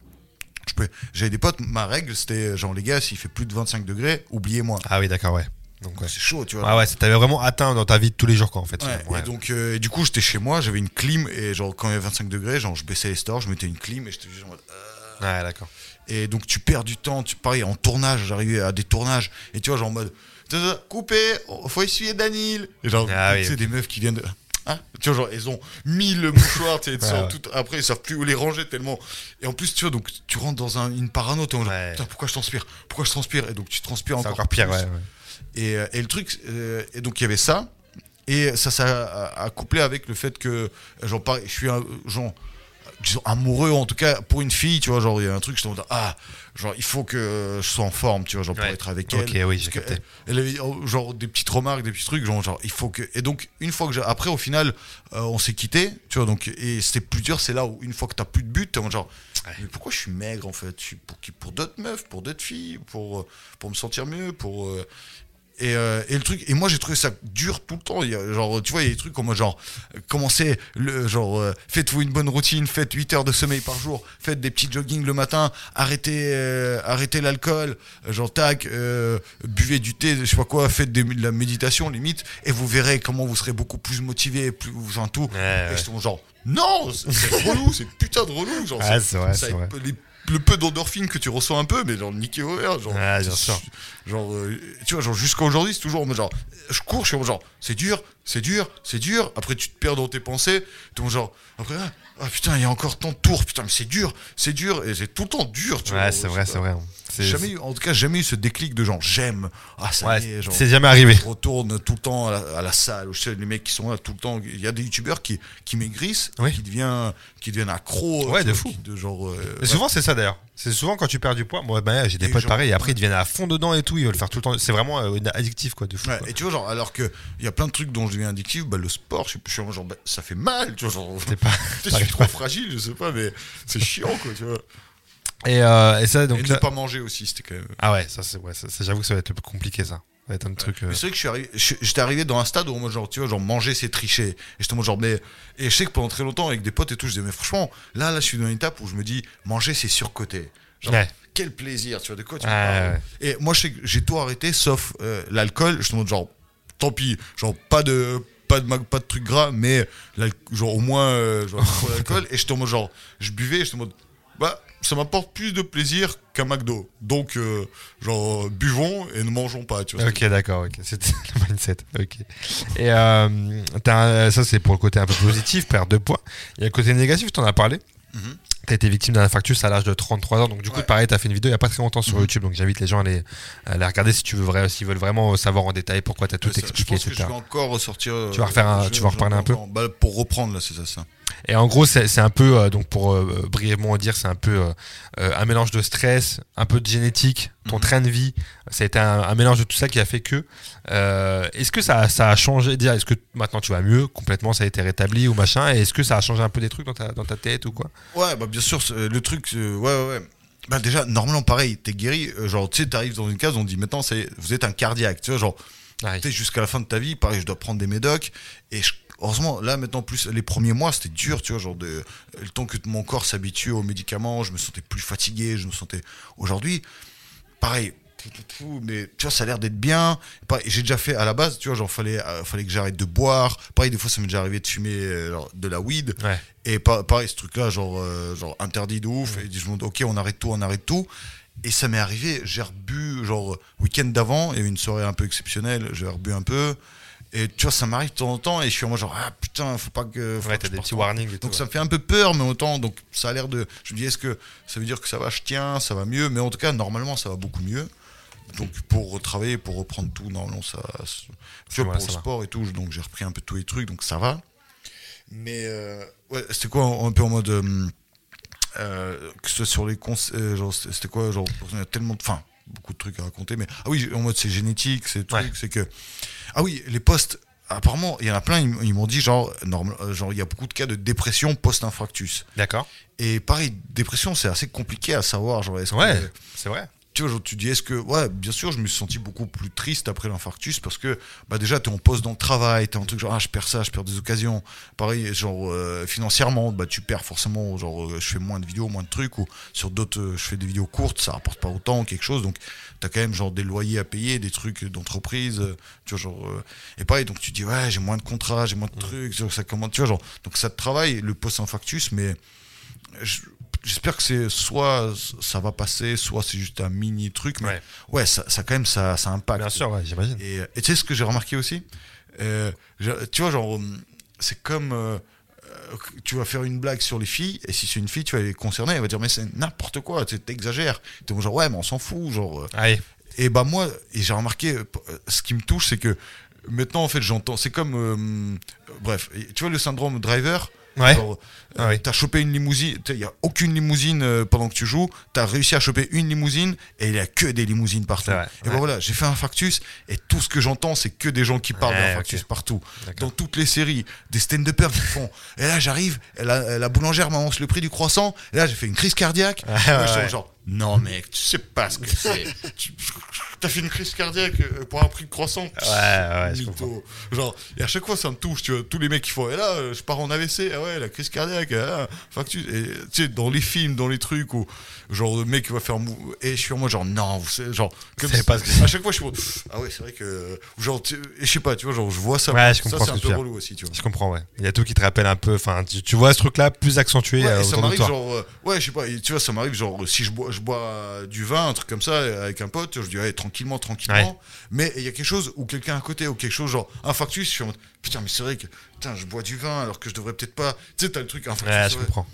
Pouvais- J'avais des potes, ma règle c'était genre les gars, s'il fait plus de 25 degrés, oubliez-moi. Ah oui, d'accord, ouais. Donc, ouais. C'est chaud, tu vois. Ah ouais, ça t'avait vraiment atteint dans ta vie de tous les jours, quoi, en fait. Ouais. Et donc, euh, et du coup, j'étais chez moi, j'avais une clim, et genre, quand il y avait 25 degrés, genre, je baissais les stores, je mettais une clim, et j'étais juste en mode. euh. Ouais, d'accord. Et donc, tu perds du temps, tu, pareil, en tournage, j'arrivais à des tournages, et tu vois, genre, en mode. Coupé, faut essuyer Danil. Et genre, Ah tu oui, sais, des meufs qui viennent de. Hein tu vois, genre, elles ont 1000 mouchoirs, tu sais, *laughs* Ouais, après, ils savent plus où les ranger tellement. Et en plus, tu vois, donc, tu rentres dans un- une parano, t'es en mode, Ouais. putain, pourquoi je transpire? Pourquoi je transpire? Et donc, tu transpires encore, encore pire, plus. ouais. Et, euh, et le truc, euh, et donc il y avait ça, et ça ça a, a couplé avec le fait que, euh, genre, pareil, je suis un, genre, disons, amoureux, en tout cas, pour une fille, tu vois, genre, il y a un truc, je dis, ah, genre, il faut que je sois en forme, tu vois, genre, pour être avec Ok, elle. oui. Elle, elle avait, oh, genre, des petites remarques, des petits trucs, genre, genre, il faut que. Et donc, une fois que j'ai. Après, au final, euh, on s'est quitté, tu vois, donc, et c'était plus dur, c'est là où, une fois que t'as plus de but, genre, mais pourquoi je suis maigre, en fait? Je suis pour qui? Pour d'autres meufs, pour d'autres filles, pour, euh, pour me sentir mieux, pour. euh, Et, euh, et le truc, et moi j'ai trouvé ça dur tout le temps. Il y a, genre, tu vois, il y a des trucs comme genre, commencez, le, genre, euh, faites-vous une bonne routine, faites 8 heures de sommeil par jour, faites des petits jogging le matin, arrêtez, euh, arrêtez l'alcool, genre, tac, buvez du thé, je sais pas quoi, faites des- de la méditation limite, et vous verrez comment vous serez beaucoup plus motivé, plus, enfin tout. Ouais, Et ouais. je tombe genre, non, c'est relou, c'est putain de relou, genre, Ouais, c'est- c'est vrai, ça c'est vrai. les- le peu d'endorphine que tu reçois un peu, mais genre niqué au vert, genre, Ouais, bien sûr. genre, euh, tu vois, genre jusqu'à aujourd'hui, c'est toujours genre, je cours, je suis genre, c'est dur, c'est dur, c'est dur. Après, tu te perds dans tes pensées, mode genre, après, ah, ah, putain, il y a encore tant de tours, putain, mais c'est dur, c'est dur, et c'est tout le temps dur, tu vois. Ouais, c'est vrai, c'est vrai. Jamais eu, en tout cas, jamais eu ce déclic de genre, j'aime, ah, ça Ouais, y est, genre. c'est jamais arrivé. Je retourne tout le temps à la, à la salle, je sais, les mecs qui sont là tout le temps. Il y a des youtubeurs qui, qui maigrissent, Oui. qui, deviennent, qui deviennent accros. Ouais, de fou. qui- de genre, euh, ouais. souvent, c'est ça d'ailleurs. C'est souvent quand tu perds du poids. Moi, ben, j'ai des Et potes pareils, et après, ils deviennent à fond dedans et tout. Ils veulent faire tout le temps. C'est vraiment euh, addictif, quoi, de fou. Ouais, quoi. et tu vois, genre, alors que il y a plein de trucs dont je deviens addictif, bah, le sport, je suis, genre, bah, ça fait mal, tu vois, genre, pas- *laughs* je suis trop fragile, je sais pas, mais c'est chiant, quoi, tu vois. Et, euh, et ça, Et donc. ne là- pas manger aussi, c'était quand même. Ah ouais, ça, c'est. Ouais, j'avoue que ça va être le plus compliqué, ça. Ça va être un truc. euh, Mais c'est vrai que je suis arrivé, je- j'étais arrivé dans un stade où moi, genre, tu vois, genre, manger, c'est tricher. Et j'étais en mode genre, mais, et je sais que pendant très longtemps, avec des potes et tout, je disais, mais franchement, là, là, je suis dans une étape où je me dis, manger, c'est surcoté. Genre, Ouais. quel plaisir, tu vois, de quoi tu Ouais, parles. ouais. Et moi, je sais que j'ai tout arrêté, sauf euh, l'alcool. Je te montre, genre, tant pis, genre, pas de. Pas de, pas de trucs gras, mais genre au moins euh, genre, *laughs* trop d'alcool. Et je mode genre, je buvais, et je en mode, bah, ça m'apporte plus de plaisir qu'un McDo. Donc, euh, genre, buvons et ne mangeons pas, tu vois. Ok, d'accord, ok. C'était *laughs* le mindset. Ok. Et euh, un- ça, c'est pour le côté un peu positif, perte de poids. Il y a le côté négatif, tu en as parlé. Mhm. T'as été victime d'un infarctus à l'âge de 33 ans. Donc, du coup, Ouais. pareil, t'as fait une vidéo il y a pas très longtemps sur Mhm. YouTube. Donc, j'invite les gens à aller, à regarder si tu veux s'ils veulent vraiment savoir en détail pourquoi t'as tout Ouais, ça, je expliqué, pense que je vais encore ressortir. euh, Tu vas refaire un- je- tu vas en je- reparler un peu bah, Pour reprendre, là, c'est ça, ça. Et en gros, c'est un peu, euh, donc pour euh, brièvement dire, c'est un peu euh, un mélange de stress, un peu de génétique, ton Mhm. train de vie. Ça a été un, un mélange de tout ça qui a fait que. est-ce que ça, ça a changé? Dire, Est-ce que maintenant tu vas mieux Complètement, ça a été rétabli ou machin Et est-ce que ça a changé un peu des trucs dans ta, dans ta tête ou quoi? Ouais, bah bien sûr, le truc, ouais, ouais, ouais. Bah déjà, normalement, pareil, t'es guéri, genre, tu sais, t'arrives dans une case, on dit maintenant, c'est, vous êtes un cardiaque, tu vois, genre, Ah, jusqu'à la fin de ta vie, pareil, je dois prendre des médocs, et je- heureusement, là, maintenant, plus, les premiers mois, c'était dur, tu vois, genre, de, le temps que mon corps s'habitue aux médicaments, je me sentais plus fatigué, je me sentais, aujourd'hui, pareil, mais tu vois, ça a l'air d'être bien. J'ai déjà fait à la base, tu vois, genre, fallait, euh, fallait que j'arrête de boire. Pareil, des fois, ça m'est déjà arrivé de fumer euh, genre, de la weed. Ouais. Et pa- pareil, ce truc-là, genre, euh, genre interdit de ouf. Et je me dis, ok, on arrête tout, on arrête tout. Et ça m'est arrivé, j'ai rebu, genre, week-end d'avant, il y a eu une soirée un peu exceptionnelle, j'ai rebu un peu. Et tu vois, ça m'arrive de temps en temps, et je suis en mode genre, ah putain, faut pas que. faut Ouais, t'as des petits warnings et tout. donc ça me fait un peu peur, mais autant, donc ça a l'air de. Je me dis, est-ce que ça veut dire que ça va, je tiens, ça va mieux, mais en tout cas, normalement, ça va beaucoup mieux. Donc pour retravailler, pour reprendre tout, normalement, ça. Tu vois, Ouais, pour le va. sport et tout, donc j'ai repris un peu tous les trucs, donc ça va. Mais euh, ouais, c'était quoi, un peu en mode. euh, euh, que ce soit sur les cons, euh, genre, c'était quoi, genre, il y a tellement de. Enfin, beaucoup de trucs à raconter, mais. Ah oui, en mode c'est génétique, c'est truc, Ouais. c'est que. Ah oui, les postes. Apparemment, il y en a plein, ils, m'ont dit genre, normal, euh, genre, il y a beaucoup de cas de dépression post-infarctus. D'accord. Et pareil, dépression, c'est assez compliqué à savoir. Genre, est-ce que- Ouais, c'est vrai. Tu vois, genre, tu dis, est-ce que. Ouais, bien sûr, je me suis senti beaucoup plus triste après l'infarctus parce que, bah, déjà, t'es en poste dans le travail, t'es en truc genre, ah, je perds ça, je perds des occasions. Pareil, genre, euh, financièrement, bah, tu perds forcément, genre, euh, je fais moins de vidéos, moins de trucs, ou sur d'autres, euh, je fais des vidéos courtes, ça rapporte pas autant, quelque chose. Donc, t'as quand même, genre, des loyers à payer, des trucs d'entreprise, euh, tu vois, genre. et pareil, donc, tu dis, ouais, j'ai moins de contrats, j'ai moins de trucs, genre, ça comment, tu vois, genre, donc, ça te travaille, le post-infarctus, mais. je- J'espère que c'est soit ça va passer, soit c'est juste un mini truc, mais Ouais. ouais, ça, ça quand même ça, ça impacte. Bien sûr, ouais, j'imagine. Et, et tu sais ce que j'ai remarqué aussi? Euh, Tu vois, genre, hum, c'est comme euh, euh, tu vas faire une blague sur les filles, et si c'est une fille, tu vas les concerner, elle va dire mais c'est n'importe quoi, tu t'exagères. T'es genre ouais, mais on s'en fout, genre. euh. Allez. Et bah moi, et j'ai remarqué, euh, ce qui me touche, c'est que maintenant en fait j'entends, c'est comme, euh, bref, tu vois le syndrome driver. Ouais. Genre, Ah. T'as chopé une limousine, il n'y a aucune limousine euh, pendant que tu joues, t'as réussi à choper une limousine et il n'y a que des limousines partout. Vrai, et ouais. ben voilà, j'ai fait un factus et tout ce que j'entends, c'est que des gens qui parlent d'un factus partout. Dans toutes les séries, des stand-uppers qui font. Et là, j'arrive, la, la boulangère m'annonce le prix du croissant, et là, j'ai fait une crise cardiaque. Moi, genre, Non, mec, tu sais pas ce que *laughs* c'est. Tu as fait une crise cardiaque euh, pour un prix de croissant. Ouais, ouais, je comprends. Genre, et à chaque fois, ça me touche, tu vois. Tous les mecs qui font, et là, euh, je pars en AVC, ah ouais, la crise cardiaque, ah, facture. Et tu sais, dans les films, dans les trucs où, genre, le mec va faire mou. Et je suis en moi, genre, non, vous savez, genre, comme si- pas. À chaque fois, je suis en mode, ah ouais, c'est vrai que. Genre, je sais pas, tu vois, genre, je vois ça. Ouais, je ça, comprends c'est ce un peu relou aussi, tu vois. Je comprends, ouais. Il y a tout qui te rappelle un peu. Enfin, tu, tu vois ce truc-là plus accentué Ouais, euh, et ça autour de m'arrive genre euh, ouais je sais pas tu vois ça m'arrive genre si je bois je bois du vin un truc comme ça euh, avec un pote je dis ouais tranquillement tranquillement Ouais. mais il y a quelque chose ou quelqu'un à côté ou quelque chose genre infarctus je suis en mode putain mais c'est vrai que putain je bois du vin alors que je devrais peut-être pas tu sais t'as le truc infarctus Ouais, je comprends.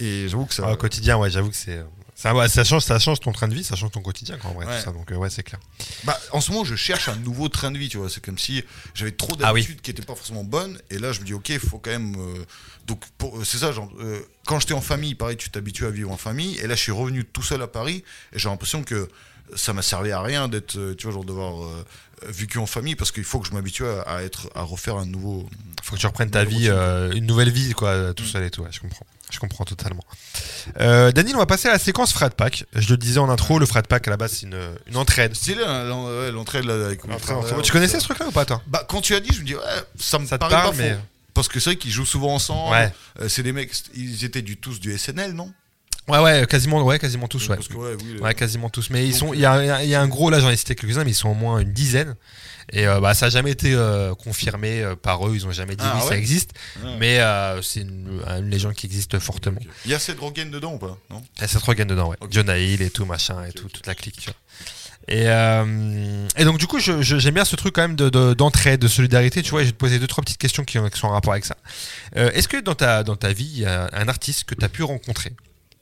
et j'avoue que ça au quotidien, ouais, j'avoue que c'est. Ça, ouais, ça, change, ça change ton train de vie, ça change ton quotidien quand en vrai, Ouais. tout ça. Donc, euh, ouais, c'est clair. bah en ce moment je cherche un nouveau train de vie tu vois c'est comme si j'avais trop Ah oui. d'habitudes qui étaient pas forcément bonnes et là je me dis ok il faut quand même euh, donc euh, c'est ça genre euh, quand j'étais en famille pareil tu t'habitues à vivre en famille et là je suis revenu tout seul à Paris et j'ai l'impression que ça m'a servi à rien d'être euh, tu vois genre devoir euh, vécu en famille parce qu'il faut que je m'habitue à, à être à refaire un nouveau Faut que tu reprennes ta vie, euh, une nouvelle vie, quoi, tout Mm. seul et tout. Ouais, je comprends. Je comprends totalement. Euh, Daniel, on va passer à la séquence Frat Pack. Je le disais en intro, le Frat Pack à la base, c'est une, une entraide. stylé hein, l'en- ouais, l'entrée là avec tu connaissais ce truc-là ou pas, toi? Bah quand tu as dit je me dis ouais ça me Ça te paraît parle, pas mais- faux parce que c'est vrai qu'ils jouent souvent ensemble Ouais. Euh, c'est des mecs ils étaient du tous du SNL non? Ouais, ouais, quasiment, ouais, quasiment tous, ouais. Parce que, ouais, oui, le- Ouais, quasiment tous. Mais ils sont, il y a, il y a un gros, là j'en ai cité quelques-uns, mais ils sont au moins une dizaine. Et euh, bah, ça n'a jamais été euh, confirmé euh, par eux, ils ont jamais dit Ah, oui, ça existe. Ouais. Mais euh, c'est une, une légende qui existe fortement. Il y a Seth Rogen dedans ou pas Non? Il y a Seth Rogen dedans, ouais. Ok. Jonah Hill et tout, machin, et tout, toute la clique, tu vois. Et, euh, et donc, du coup, je- je- j'aime bien ce truc quand même de- de- d'entraide, de, solidarité, tu vois. et Je vais te poser deux, trois petites questions qui, ont- qui sont en rapport avec ça. Euh, Est-ce que dans ta, dans ta vie, il y a un artiste que tu as pu rencontrer,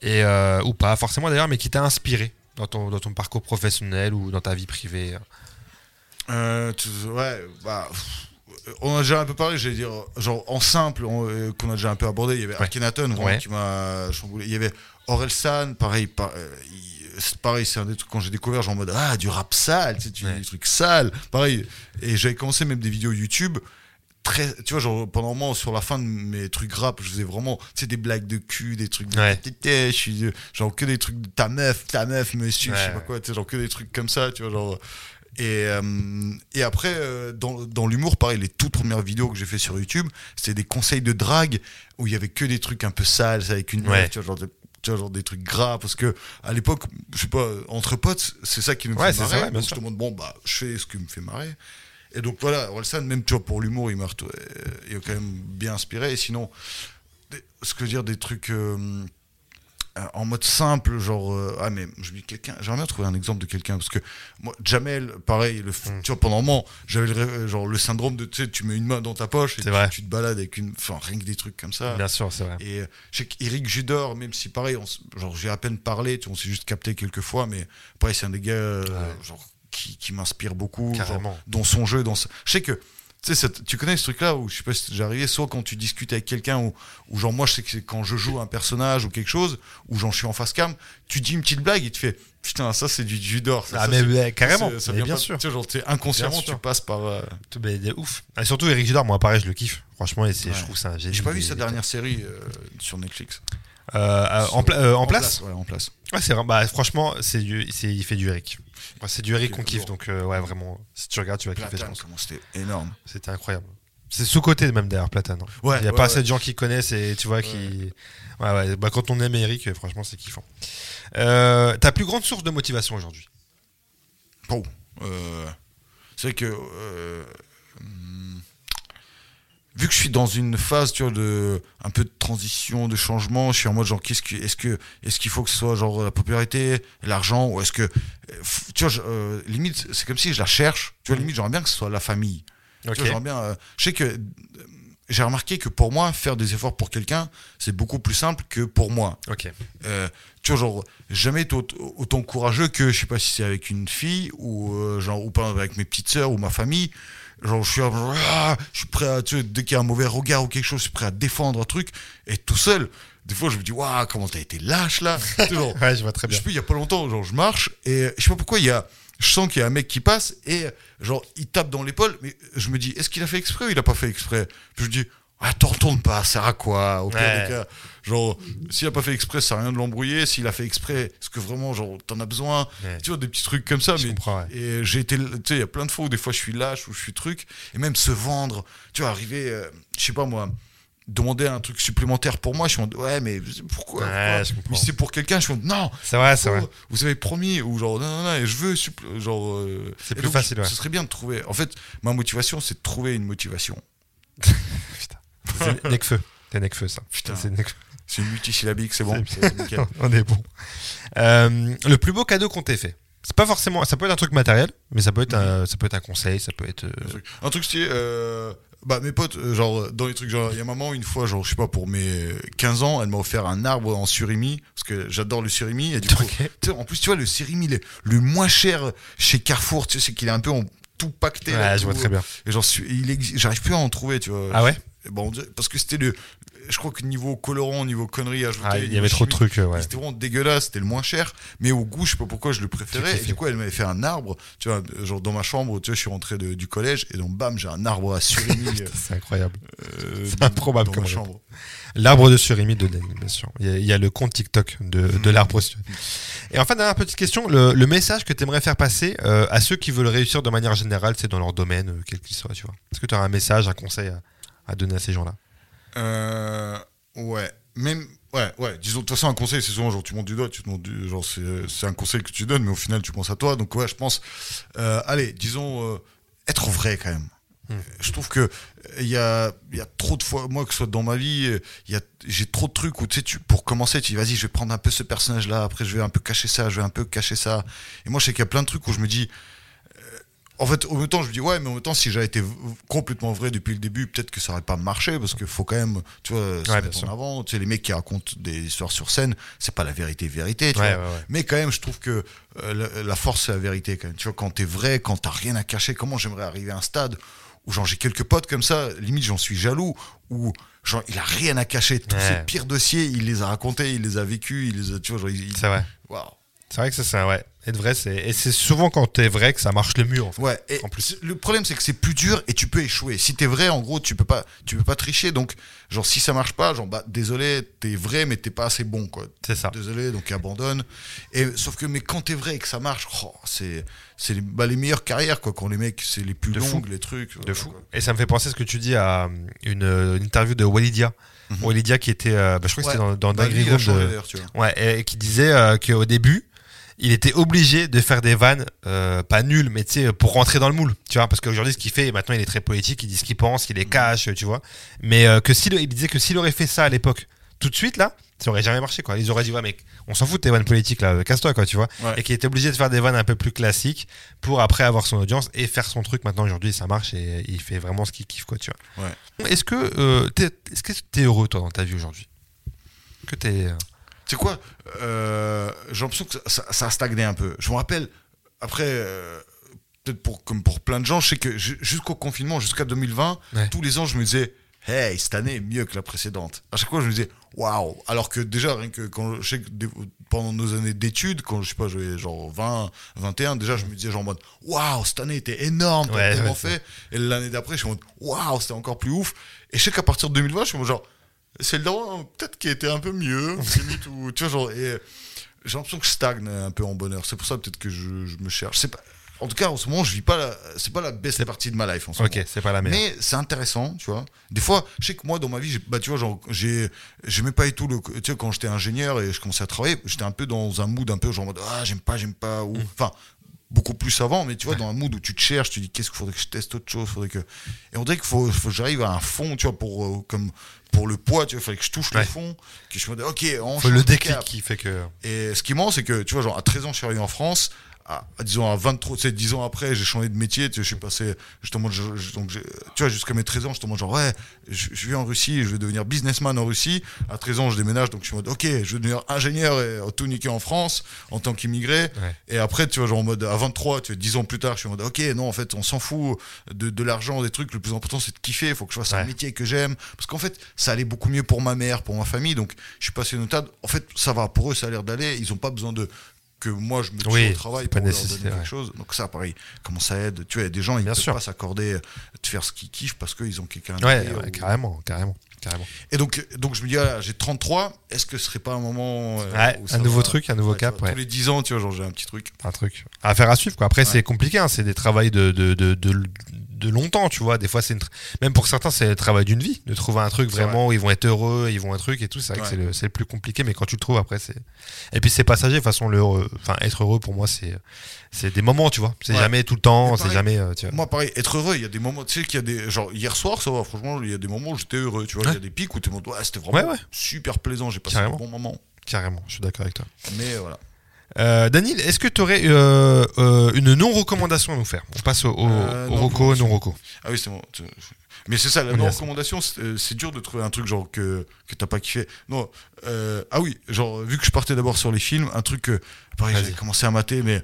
et, euh, ou pas forcément d'ailleurs, mais qui t'a inspiré dans ton, dans ton parcours professionnel ou dans ta vie privée euh, tu- Ouais, bah. On a déjà un peu parlé, j'allais dire, genre en simple, on- euh, qu'on a déjà un peu abordé. Il y avait Ouais. Akhenaton, vraiment, Ouais. qui m'a chamboulé. Il y avait Orelsan, pareil, par- euh, il- c'est pareil, c'est un des trucs quand j'ai découvert, genre en mode ah du rap sale, tu sais, Ouais. des trucs sales, pareil. Et j'avais commencé même des vidéos YouTube. Très, tu vois, genre pendant un moment, sur la fin de mes trucs rap, je faisais vraiment, tu sais, des blagues de cul, des trucs de Ouais. je suis, genre que des trucs de ta meuf, ta meuf, monsieur, je sais Ouais, pas ouais. quoi, tu sais, genre que des trucs comme ça, tu vois, genre. Et, euh, et après, euh, dans, dans l'humour, pareil, les toutes premières vidéos que j'ai fait sur YouTube, c'était des conseils de drague où il y avait que des trucs un peu sales avec une meuf, Ouais. tu vois, genre, de- tu vois, genre des trucs gras, parce que à l'époque, je sais pas, entre potes, c'est ça qui nous Ouais, fait marrer. ça, ouais, donc je te demande, bon, bah, je fais ce qui me fait marrer. Et donc voilà, Orelsan, même tu vois, pour l'humour, il m'a euh, il a quand même bien inspiré. Et sinon, ce que je veux dire, des trucs euh, euh, en mode simple, genre, euh, ah, mais je dis quelqu'un, j'aimerais bien trouver un exemple de quelqu'un, parce que moi, Jamel, pareil, le, Mm. tu vois, pendant un moment, j'avais le, genre, le syndrome de, tu sais, tu mets une main dans ta poche et tu, te balades avec une, enfin, rien que des trucs comme ça. Bien sûr, c'est vrai. Et je sais qu'Éric Judor, même si pareil, on genre j'ai à peine parlé, tu on s'est juste capté quelques fois, mais pareil, c'est un des gars Ouais. genre, qui, qui m'inspire beaucoup, genre, dans son jeu. Dans ce- Je sais que, tu connais ce truc-là où je sais pas si arrivé, soit quand tu discutes avec quelqu'un, ou ou genre moi je sais que c'est quand je joue un personnage ou quelque chose, ou j'en suis en face cam, tu dis une petite blague et tu fais putain, ça c'est du Judor. Ça, Ah, ça, mais ouais, carrément, ça, mais vient bien pas- sûr. Genre, inconsciemment, Bien sûr. tu passes par. euh, mais de ouf. Et surtout, Eric Judor, moi, pareil, je le kiffe. Franchement, et je trouve ça. J'ai pas vu sa dernière série euh, sur Netflix. Euh, euh, en, pla- euh, en place, Ouais, en place. Ouais, c'est. Bah, franchement, c'est il fait du Eric. Enfin, c'est du Eric qu'on kiffe, donc euh, ouais, vraiment. Si tu regardes, tu vas kiffer, je pense. c'était énorme. C'était incroyable. C'est sous-côté même d'ailleurs, Platane. hein. Ouais, Il n'y a ouais, pas ouais. assez de gens qui connaissent et tu vois qui. Ouais, ouais. Bah, quand on aime Eric, franchement, c'est kiffant. Ta plus grande source de motivation aujourd'hui? Bon, c'est vrai que hum, vu que je suis dans une phase, tu vois, de un peu de transition, de changement, je suis en mode genre, qu'est-ce que, est-ce que, est-ce qu'il faut que ce soit genre la popularité, l'argent, ou est-ce que, euh, tu vois, je- euh, limite, c'est comme si je la cherche. Tu vois, limite, j'aimerais bien que ce soit la famille. Ok. Tu vois, bien. euh, je sais que euh, j'ai remarqué que pour moi, faire des efforts pour quelqu'un, c'est beaucoup plus simple que pour moi. Ok. Euh, tu vois, genre, jamais été autant, autant courageux que, je sais pas si c'est avec une fille ou, euh, genre, ou pas avec mes petites sœurs ou ma famille. Genre, je suis, ah, je suis prêt à, tu vois, dès qu'il y a un mauvais regard ou quelque chose, je suis prêt à défendre un truc. Et tout seul, des fois, je me dis, waouh, comment t'as été lâche là. *laughs* Sais, genre, Ouais, je vois très je bien. sais plus, il y a pas longtemps, genre, je marche et je sais pas pourquoi il y a, je sens qu'il y a un mec qui passe et, genre, il tape dans l'épaule, mais je me dis, est-ce qu'il a fait exprès ou il a pas fait exprès? Puis je dis, ah, t'en retournes pas, ça sert à quoi? Au pire Ouais. des cas, genre, s'il a pas fait exprès, ça sert à rien de l'embrouiller. S'il a fait exprès, est-ce que vraiment, genre, t'en as besoin Ouais. Tu vois, des petits trucs comme ça. Je mais, comprends, ouais. Et j'ai été, tu sais, il y a plein de fois où des fois je suis lâche, où je suis truc, et même se vendre, tu vois, arriver, euh, je sais pas moi, demander un truc supplémentaire pour moi, je suis en ouais, mais pourquoi, Ouais, pourquoi je comprends. Mais si c'est pour quelqu'un, je suis en non, C'est vrai, c'est Oh, vrai. Vous avez promis, ou genre, non, non, non, et je veux, genre. euh, C'est plus facile, ouais. Ce serait bien de trouver. En fait, ma motivation, c'est de trouver une motivation. *laughs* Putain. C'est Necfeu. C'est Necfeu, ça. Putain. C'est Necfeu. C'est une multisyllabique, c'est bon. C'est c'est nickel. *laughs* On est bon. Euh, le plus beau cadeau qu'on t'ait fait. C'est pas forcément. Ça peut être un truc matériel, mais ça peut être un, ça peut être un conseil, ça peut être. euh, Un truc, un truc stylé, euh, bah mes potes, genre dans les trucs, genre il y a maman une fois, genre je sais pas pour mes 15 ans, elle m'a offert un arbre en surimi parce que j'adore le surimi et du coup, en plus tu vois le surimi le, le moins cher chez Carrefour, tu sais c'est qu'il est un peu en tout pacté. là, Ouais, je tout- vois très bien. Et j'arrive plus à en trouver, tu vois. Ah ouais? Bon, on dirait- parce que c'était le, je crois que niveau colorant, niveau conneries ajoutées, Ah, Il y avait trop de trucs, ouais. C'était vraiment dégueulasse, c'était le moins cher, mais au goût, je sais pas pourquoi je le préférais. Et du coup, elle m'avait fait un arbre, tu vois, genre dans ma chambre, tu vois, je suis rentré de- du collège et donc bam, j'ai un arbre à surimi *laughs* euh, C'est incroyable. euh, C'est improbable comme chambre. L'arbre de surimi de Den, bien sûr. Il y, a, il y a le compte TikTok de, Mhm. de l'arbre. sur- Et enfin, dernière petite question, le, le message que tu aimerais faire passer euh, à ceux qui veulent réussir de manière générale, c'est dans leur domaine, quel qu'il soit, tu vois. Est-ce que tu as un message, un conseil à, à donner à ces gens-là? Euh, ouais, même, ouais, ouais. Disons, de toute façon, un conseil, c'est souvent genre tu montes du doigt, tu te montes du, genre c'est, c'est un conseil que tu donnes, mais au final, tu penses à toi. Donc ouais, je pense, euh, allez, disons, euh, être vrai quand même. Hmm. Je trouve que il y a, y a trop de fois, moi que ce soit dans ma vie, il y a, j'ai trop de trucs où tu sais, tu, pour commencer, tu dis vas-y, je vais prendre un peu ce personnage-là, après je vais un peu cacher ça, je vais un peu cacher ça. Et moi, je sais qu'il y a plein de trucs où je me dis, en fait, au même temps, je me dis, ouais, mais en même temps, si j'avais été complètement vrai depuis le début, peut-être que ça aurait pas marché, parce qu'il faut quand même, tu vois, se Ouais, mettre en avant. Tu sais, les mecs qui racontent des histoires sur scène, c'est pas la vérité, vérité, tu Ouais, vois. ouais, ouais. Mais quand même, je trouve que euh, la, la force, c'est la vérité, quand même. Tu vois, quand t'es vrai, quand t'as rien à cacher, comment j'aimerais arriver à un stade où, genre, j'ai quelques potes comme ça, limite, j'en suis jaloux, où, genre, il a rien à cacher. Tous ses pires dossiers, il les a racontés, il les a vécus, il les a, tu vois, genre, il- il- C'est vrai. waouh. C'est vrai que ça, c'est un- ouais. Être vrai, c'est et c'est souvent quand t'es vrai que ça marche le mieux. En fait. Ouais, et En plus. le problème c'est que c'est plus dur et tu peux échouer. Si t'es vrai, en gros, tu peux pas, tu peux pas tricher. Donc, genre, si ça marche pas, genre, bah, désolé, t'es vrai, mais t'es pas assez bon, quoi. C'est ça. Désolé, donc abandonne. Et sauf que, mais quand t'es vrai et que ça marche, oh, c'est, c'est les, bah, les meilleures carrières, quoi. Quand les mecs, c'est les plus De fou. longues, les trucs. De voilà, fou. quoi. Et ça me fait penser à ce que tu dis à euh, une, euh, une interview de Walidia. Mhm. Walidia qui était, euh, bah, je crois que Ouais. c'était dans, dans Bah, tu vois. Ouais, et qui disait euh, qu'au début, il était obligé de faire des vannes, euh, pas nulles, mais tu sais, pour rentrer dans le moule, tu vois, parce qu'aujourd'hui, ce qu'il fait, maintenant, il est très politique, il dit ce qu'il pense, il les cache, tu vois. Mais euh, que s'il, il disait que s'il aurait fait ça à l'époque, tout de suite, là, ça aurait jamais marché, quoi. Ils auraient dit, ouais, mec, on s'en fout de tes vannes politiques, là, casse-toi, quoi, tu vois. Ouais. Et qu'il était obligé de faire des vannes un peu plus classiques pour après avoir son audience et faire son truc. Maintenant, aujourd'hui, ça marche et il fait vraiment ce qu'il kiffe, quoi, tu vois. Ouais. Est-ce que euh, t'es, est-ce que t'es heureux, toi, dans ta vie aujourd'hui? Que t'es. Tu sais quoi euh, J'ai l'impression que ça, a stagné un peu. Je me rappelle, après, euh, peut-être pour, comme pour plein de gens, je sais que ju- jusqu'au confinement, jusqu'à 2020, Ouais. tous les ans, je me disais, hey, cette année est mieux que la précédente. À chaque fois, je me disais, waouh Alors que déjà, rien que quand je sais que pendant nos années d'études, quand je sais pas, j'avais genre 20, 21, déjà, je me disais genre en mode, waouh, cette année était énorme, t'as Ouais, tellement ouais, fait. Et l'année d'après, je suis en mode, waouh, c'était encore plus ouf. Et je sais qu'à partir de 2020, je suis genre, c'est le dernier, peut-être qui était un peu mieux, *laughs* limite, ou, tu vois, genre, et j'ai l'impression que je stagne un peu en bonheur. C'est pour ça peut-être que je, je me cherche. C'est pas, en tout cas, en ce moment, je vis pas la, c'est pas la best partie de ma life en ce Ok, c'est pas la meilleure. Mais c'est intéressant, tu vois. Des fois, je sais que moi, dans ma vie, j'ai- bah, tu vois, genre, j'ai, j'aimais pas du tout le, tu sais, quand j'étais ingénieur et je commençais à travailler, j'étais un peu dans un mood un peu genre, en mode, ah, j'aime pas, j'aime pas, ou, enfin, beaucoup plus avant, mais tu vois, dans un mood où tu te cherches, tu dis, qu'est-ce qu'il faudrait que je teste autre chose, faudrait que, et on dirait qu'il faut, faut que j'arrive à un fond, tu vois, pour, euh, comme, pour le poids, tu vois, il fallait que je touche Ouais. le fond, que je me dis, ok, on Faut le déclic cap. qui fait que. Et ce qui manque, c'est que, tu vois, genre, à 13 ans, je suis arrivé en France. À, à, disons, à 23, tu sais, 10 ans après, j'ai changé de métier. Tu sais, je suis passé, justement, je- je- donc, tu vois, jusqu'à mes 13 ans, je te montre genre, ouais, je, je vais en Russie, je vais devenir businessman en Russie. À 13 ans, je déménage, donc je suis en mode, ok, je vais devenir ingénieur et tout niquer en France, en tant qu'immigré. Ouais. Et après, tu vois, genre, en mode, à 23, tu vois, 10 ans plus tard, je suis en mode, ok, non, en fait, on s'en fout de, de l'argent, des trucs. Le plus important, c'est de kiffer. Il faut que je fasse un métier que j'aime. Parce qu'en fait, ça allait beaucoup mieux pour ma mère, pour ma famille. Donc, je suis passé une stade. En fait, ça va. Pour eux, ça a l'air d'aller. Ils ont pas besoin de que moi je me tue Oui, au travail pour leur donner quelque ouais. chose. Donc ça, pareil, comment ça aide? Tu vois, il y a des gens, ils Bien peuvent sûr. pas s'accorder de faire ce qu'ils kiffent parce qu'ils ont quelqu'un Ouais, ouais, ou- carrément, carrément, carrément. Et donc, donc je me dis, ah, j'ai 33, est-ce que ce serait pas un moment. euh, où un nouveau va- truc, un nouveau cap, vois, ouais. Tous les 10 ans, tu vois, genre j'ai un petit truc. un truc à faire à suivre quoi. Après c'est compliqué, hein, c'est des travails de, de, de, de, de longtemps, tu vois. Des fois c'est une même pour certains c'est le travail d'une vie de trouver un truc vraiment où ils vont être heureux, ils vont un truc et tout. C'est vrai Ouais. que c'est le, le plus compliqué, mais quand tu le trouves après c'est et puis c'est passager. De toute façon le enfin être heureux pour moi c'est c'est des moments, tu vois. C'est Ouais. jamais tout le temps, c'est jamais euh, tu vois. Moi, pareil, être heureux, il y a des moments, tu sais qu'il y a des. Genre, hier soir, ça va, franchement, il y a des moments où j'étais heureux, tu vois. Il y a des pics où tu me dis, ouais, c'était vraiment super plaisant, j'ai passé Carrément. un bon moment. Carrément, je suis d'accord avec toi. Mais voilà. Euh, Daniel, est-ce que tu aurais euh, euh, une non recommandation à nous faire? On passe au, au, Euh, au non roco, recommandation. non roco. Ah oui, c'est bon. tu- Mais c'est ça, la On y non a- recommandation, c'est dur de trouver un truc genre que, que t'as pas kiffé. Non, ah oui, genre, vu que je partais d'abord sur les films, un truc que, pareil, j'avais commencé à mater, mais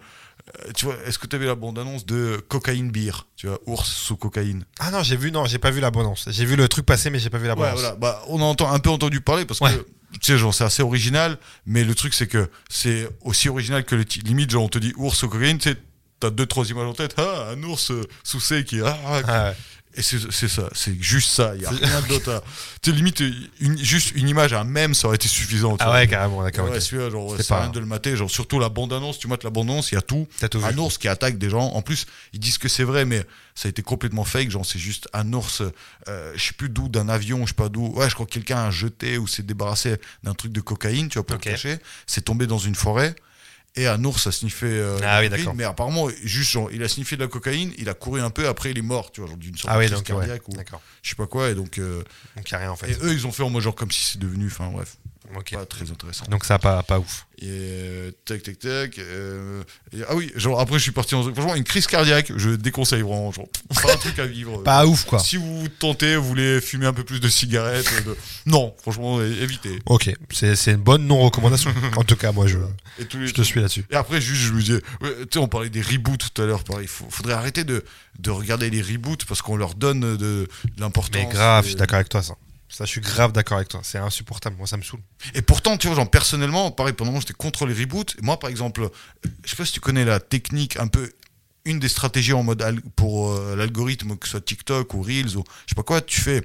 tu vois, est-ce que t'avais la bande-annonce de Cocaine Beer Tu vois, ours sous cocaïne? Ah non, j'ai vu non, j'ai pas vu l'abondance. J'ai vu le truc passer, mais j'ai pas vu Ouais, l'abondance. voilà. Bah, on a entend- un peu entendu parler parce Ouais. que tu sais, genre, c'est assez original, mais le truc, c'est que c'est aussi original que. Limite, genre, on te dit ours sous cocaïne, tu sais, t'as deux, trois images en tête. Ah, un ours euh, sous C qui. Ah, ah, Ah. Et c'est c'est ça, c'est juste ça. Il y a rien d'autre à. Tu sais, limite, une, juste une image, un même, ça aurait été suffisant. Ah ouais, carrément, d'accord. Ouais, ok. celui-là, genre, C'est pas rien de le mater. Genre, surtout la bande-annonce, tu mates la bande-annonce, il y a tout. Tout vu. Un ours qui attaque des gens. En plus, ils disent que c'est vrai, mais ça a été complètement fake. Genre, c'est juste un ours, euh, je sais plus d'où, d'un avion, je sais pas d'où. Ouais, je crois que quelqu'un a jeté ou s'est débarrassé d'un truc de cocaïne, tu vois, pour Ok. le cacher. C'est tombé dans une forêt. Et un ours a sniffé euh, Ah oui, la cocaïne, d'accord. mais apparemment juste genre, il a sniffé de la cocaïne, il a couru un peu, après il est mort, tu vois, genre d'une sorte Ah oui, de donc ouais. cardiaque ou D'accord. je sais pas quoi, et donc euh, Donc y a rien en fait. et eux ils ont fait en mode genre comme si c'est devenu, enfin bref, Pas très intéressant. Donc ça pas pas ouf. Et euh, tac tac tac. euh, et- ah oui, genre après je suis parti dans franchement une crise cardiaque. Je déconseille vraiment, genre pas un truc à vivre. *laughs* Pas ouf quoi. Si vous tentez, vous voulez fumer un peu plus de cigarettes, de- non, franchement évitez. Ok, c'est c'est une bonne non recommandation. *laughs* en tout cas, moi je Et tous les je te suis là-dessus. Et après, juste, je me disais, tu sais, on parlait des reboots tout à l'heure, pareil. Il faudrait arrêter de, de regarder les reboots parce qu'on leur donne de, de l'importance. Mais grave, et- je suis d'accord avec toi ça. Ça, je suis grave d'accord avec toi. C'est insupportable. Moi, ça me saoule. Et pourtant, tu vois, genre, personnellement, pareil, pendant j'étais contre les reboots. Moi, par exemple, je sais pas si tu connais la technique un peu. Une des stratégies en mode pour euh, l'algorithme, que ce soit TikTok ou Reels ou je sais pas quoi, tu fais,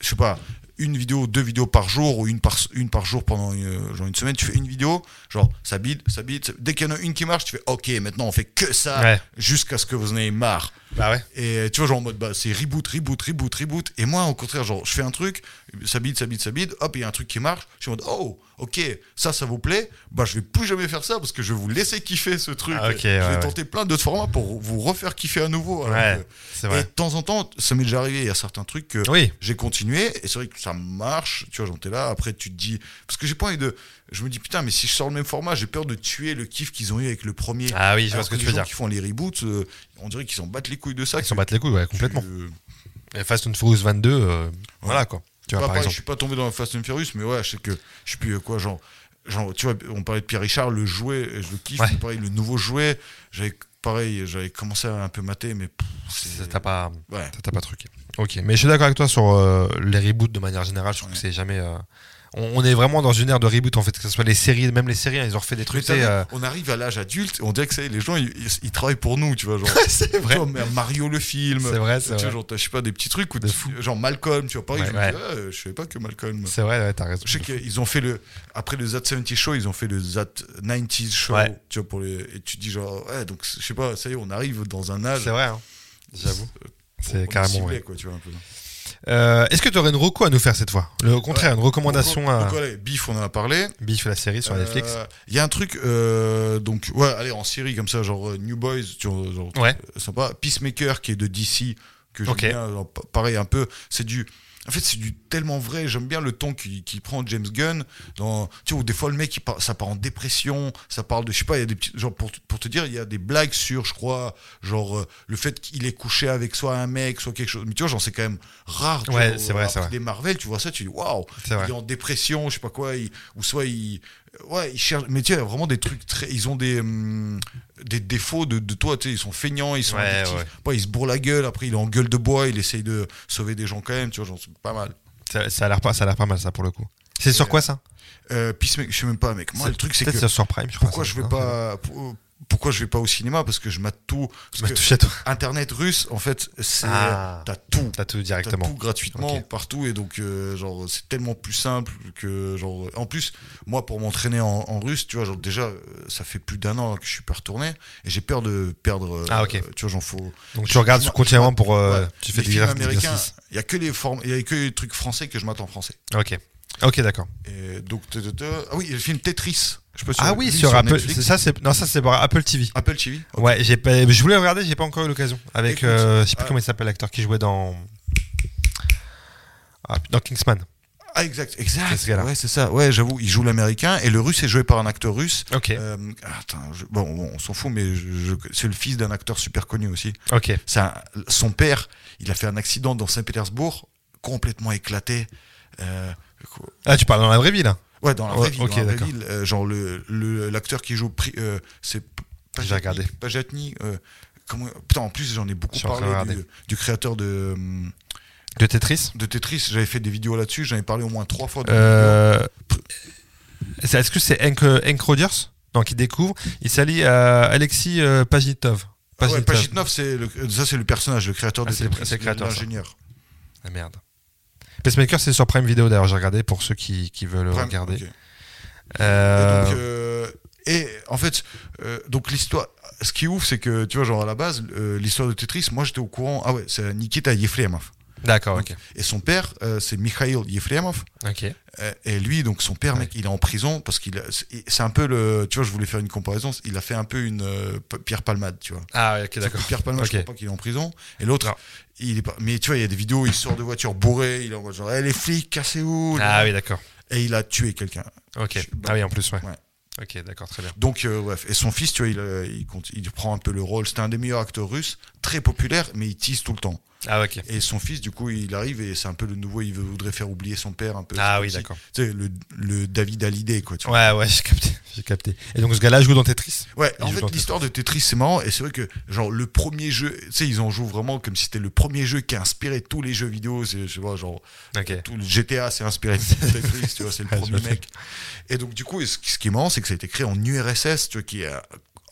je sais pas, une vidéo, deux vidéos par jour ou une par, une par jour pendant euh, genre une semaine. Tu fais une vidéo, genre ça bide, ça bide. ça- Dès qu'il y en a une qui marche, tu fais OK, maintenant on fait que ça Ouais. jusqu'à ce que vous en ayez marre. Bah ouais. Et tu vois, genre en mode, bah, c'est reboot, reboot, reboot, reboot. Et moi, au contraire, genre, je fais un truc, ça bide, ça bide, ça bide, hop, il y a un truc qui marche. Je suis en mode, oh, ok, ça, ça vous plaît. Bah, je vais plus jamais faire ça parce que je vais vous laisser kiffer ce truc. Ah, je vais ouais. tenter plein d'autres formats pour vous refaire kiffer à nouveau. Ouais, que- c'est Et vrai. de temps en temps, ça m'est déjà arrivé, il y a certains trucs que Oui. j'ai continué et c'est vrai que ça marche. Tu vois, j'en étais là. Après, tu te dis, parce que j'ai pas envie de. Je me dis, putain, mais si je sors le même format, j'ai peur de tuer le kiff qu'ils ont eu avec le premier. Ah oui, je vois ce que tu les veux dire. qui font les reboots, euh, on dirait qu'ils s'en battent les couilles de ça. Ils s'en battent les couilles, ouais, complètement. Et Fast and Furious 22, euh, voilà quoi. Tu vois, Pas par pareil, exemple. Je suis pas tombé dans Fast and Furious, mais ouais, je sais que je sais plus euh, quoi, genre, genre, tu vois, on parlait de Pierre Richard, le jouet, je le kiffe, Ouais. pareil, le nouveau jouet, j'avais pareil, j'avais commencé à un peu mater, mais pff, Ça, T'as pas, ouais. ça, t'as pas truqué. Ok, mais je suis d'accord avec toi sur euh, les reboots de manière générale. Je trouve Ouais. que c'est jamais. euh, on, est vraiment dans une ère de reboot en fait, que ce soit les séries, même les séries, hein, ils ont refait des trucs. sais, vu, euh, on arrive à l'âge adulte, on dirait que les gens ils, travaillent pour nous, tu vois, genre. *laughs* c'est vrai. vois, Mario le film. C'est vrai, c'est vrai. genre, je sais pas, des petits trucs, où De fou. genre Malcolm, tu vois, pareil, Ouais, ouais. ah, je savais pas que Malcolm. C'est vrai, ouais, t'as raison. Je sais qu'ils ont fait le. Après le Zat 70 Show, ils ont fait le Zat 90s Show. Tu vois, pour les. Et tu dis, genre, ouais, donc je sais pas, ça y est, on arrive dans un âge. C'est vrai, hein. j'avoue. C'est est carrément ciblé, vrai. quoi, tu vois, un peu. Euh, Est-ce que tu aurais une reco à nous faire cette fois? Le contraire, une recommandation Donc, à donc, voilà, Beef, on en a parlé. Biff la série sur Euh, Netflix. Il y a un truc, euh, donc, ouais, allez, en série comme ça, genre euh, New Boys, tu vois, genre, Ouais. euh, sympa. Peacemaker, qui est de DC, que j'aime Ok. bien, genre, pa- pareil, un peu, c'est du. En fait, c'est du tellement vrai. J'aime bien le ton qu'il prend James Gunn. Dans, tu vois, où des fois, le mec, il ça part en dépression. Ça parle de, je sais pas, il y a des petits. Genre, pour, pour te dire, il y a des blagues sur, je crois, genre, euh, le fait qu'il ait couché avec soit un mec, soit quelque chose. Mais tu vois, genre, c'est quand même rare. Ouais, c'est vrai, c'est vrai. Des Marvel, tu vois ça, tu dis, waouh, C'est vrai. il est en dépression, je sais pas quoi, il- ou soit il, ouais, il cherche, mais tu sais, vraiment des trucs très, ils ont des, hum, des défauts de, de toi, tu sais, ils sont feignants, ils sont Ouais, addictifs. ouais. Pas, il se bourre la gueule, après il est en gueule de bois, il essaye de sauver des gens quand même, tu vois, genre, c'est pas mal. Ça, ça a l'air pas, ça a l'air pas mal ça pour le coup. C'est sur quoi ça? Euh, Peacemaker, je sais même pas, mec. Moi, le truc, c'est que sur Prime, je crois. pourquoi je vais pas, pour- pourquoi je vais pas au cinéma? Parce que je mate tout. Touché à toi. Internet russe, en fait, c'est Ah. t'as tout. T'as tout T'as directement. tout gratuitement partout et donc euh, genre c'est tellement plus simple que genre en plus moi pour m'entraîner en, en russe tu vois genre déjà euh, ça fait plus d'un an que je suis pas retourné et j'ai peur de perdre euh, Ah, ok. euh, tu vois j'en faut Donc tu regardes je- continuellement pour. euh, ouais. Tu fais des films américains il y a que les formes il y a que les trucs français que je m'attends en français Ok. Ok, d'accord. donc ah oui il y a le film Tetris je si Ah oui, sur Apple. C'est- Ça, c'est non, ça c'est Apple TV. Apple TV. Ouais, j'ai pas. Je voulais regarder, j'ai pas encore eu l'occasion. Avec, Écoute, euh, je sais plus ah. comment il s'appelle l'acteur qui jouait dans. Ah, dans Kingsman. ah exact exact ce ouais c'est ça ouais j'avoue il joue l'américain et le russe est joué par un acteur russe Ok. Euh, attends, je- bon, on s'en fout, mais c'est le fils d'un acteur super connu aussi. Ok. Un- son père, il a fait un accident dans Saint-Pétersbourg, complètement éclaté. Ah, tu parles dans la vraie vie là. ouais, dans la Ouais, vraie ville. ok, dans la vraie ville, euh, genre le le- l'acteur qui joue, euh, c'est J'ai regardé. Pajatny, euh, comment, putain, en plus j'en ai beaucoup parlé du, du créateur de, hum, De Tetris. de Tetris. J'avais fait des vidéos là-dessus. J'en ai parlé au moins trois fois. Est-ce que c'est Hank, Hank Rogers Non, qui découvre. Il s'allie à Alexis euh, Pajitnov. Ah ouais, c'est le, ça c'est le personnage, le créateur Ah, de Tetris, l'ingénieur. Ah merde. Pacemaker, c'est sur Prime Video d'ailleurs, j'ai regardé pour ceux qui, qui veulent Prime, regarder. Euh, Et, donc, euh, et en fait, euh, donc l'histoire, ce qui est ouf, c'est que tu vois, genre à la base, l'histoire de Tetris, moi j'étais au courant. Ah ouais, c'est Nikita Yefremov. D'accord, ok. Et son père, euh, c'est Mikhail Yefremov. Ok. Euh, et lui, donc son père, Ouais. mec, il est en prison parce qu'il, a- c'est un peu le, tu vois, je voulais faire une comparaison. Il a fait un peu une euh, Pierre Palmade, tu vois. Ah, ok, d'accord. Pierre Palmade, Ok. je crois pas qu'il est en prison. Et l'autre, il est pas. Mais tu vois, il y a des vidéos, il sort de voiture bourré, il est en mode genre, Eh, les flics, cassez-vous. Ah oui, d'accord. Et il a tué quelqu'un. Ok. Je- Ah oui, en plus, ouais. Ouais. Ok, d'accord, très bien. Donc, euh, bref. Et son fils, tu vois, il, il prend un peu le rôle. C'était un des meilleurs acteurs russes, très populaire, mais il tease tout le temps. Ah, ok. Et son fils, du coup, il arrive et c'est un peu le nouveau. Il voudrait faire oublier son père un peu. Ah oui, d'accord. Tu sais, le, le David Hallyday, quoi. Tu vois. Ouais, ouais, *laughs* j'ai capté. J'ai capté. Et donc ce gars-là joue dans Tetris? Ouais, Il en fait, l'histoire de Tetris, c'est marrant. Et c'est vrai que, genre, le premier jeu, tu sais, ils en jouent vraiment comme si c'était le premier jeu qui a inspiré tous les jeux vidéo. Je vois, genre, Ok. tout le GTA s'est inspiré de *laughs* Tetris, tu vois, c'est le Ouais, premier mec. Et donc, du coup, ce qui est marrant, c'est que ça a été créé en URSS, tu vois, qui est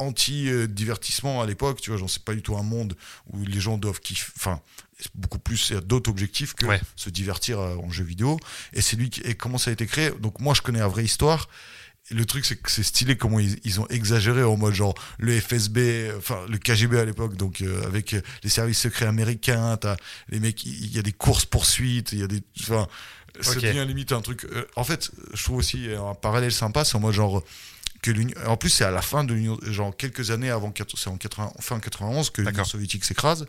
anti-divertissement à l'époque, tu vois, j'en sais pas du tout un monde où les gens doivent kiffer, enfin, c'est beaucoup plus, il y a d'autres objectifs que Ouais. se divertir euh, en jeu vidéo. Et c'est lui qui, et comment ça a été créé? Donc, moi, je connais la vraie histoire. Et le truc, c'est que c'est stylé comment ils, ils ont exagéré en mode genre le FSB, enfin le KGB à l'époque, donc euh, avec euh, les services secrets américains, t'as les mecs, il y a des courses poursuites, il y a des, enfin, ça Ok. devient limite un truc. euh, en fait, je trouve aussi un parallèle sympa, c'est en mode genre que l'Union, en plus c'est à la fin de l'Union, genre quelques années avant, c'est en 80, fin 91 que l'Union soviétique s'écrase.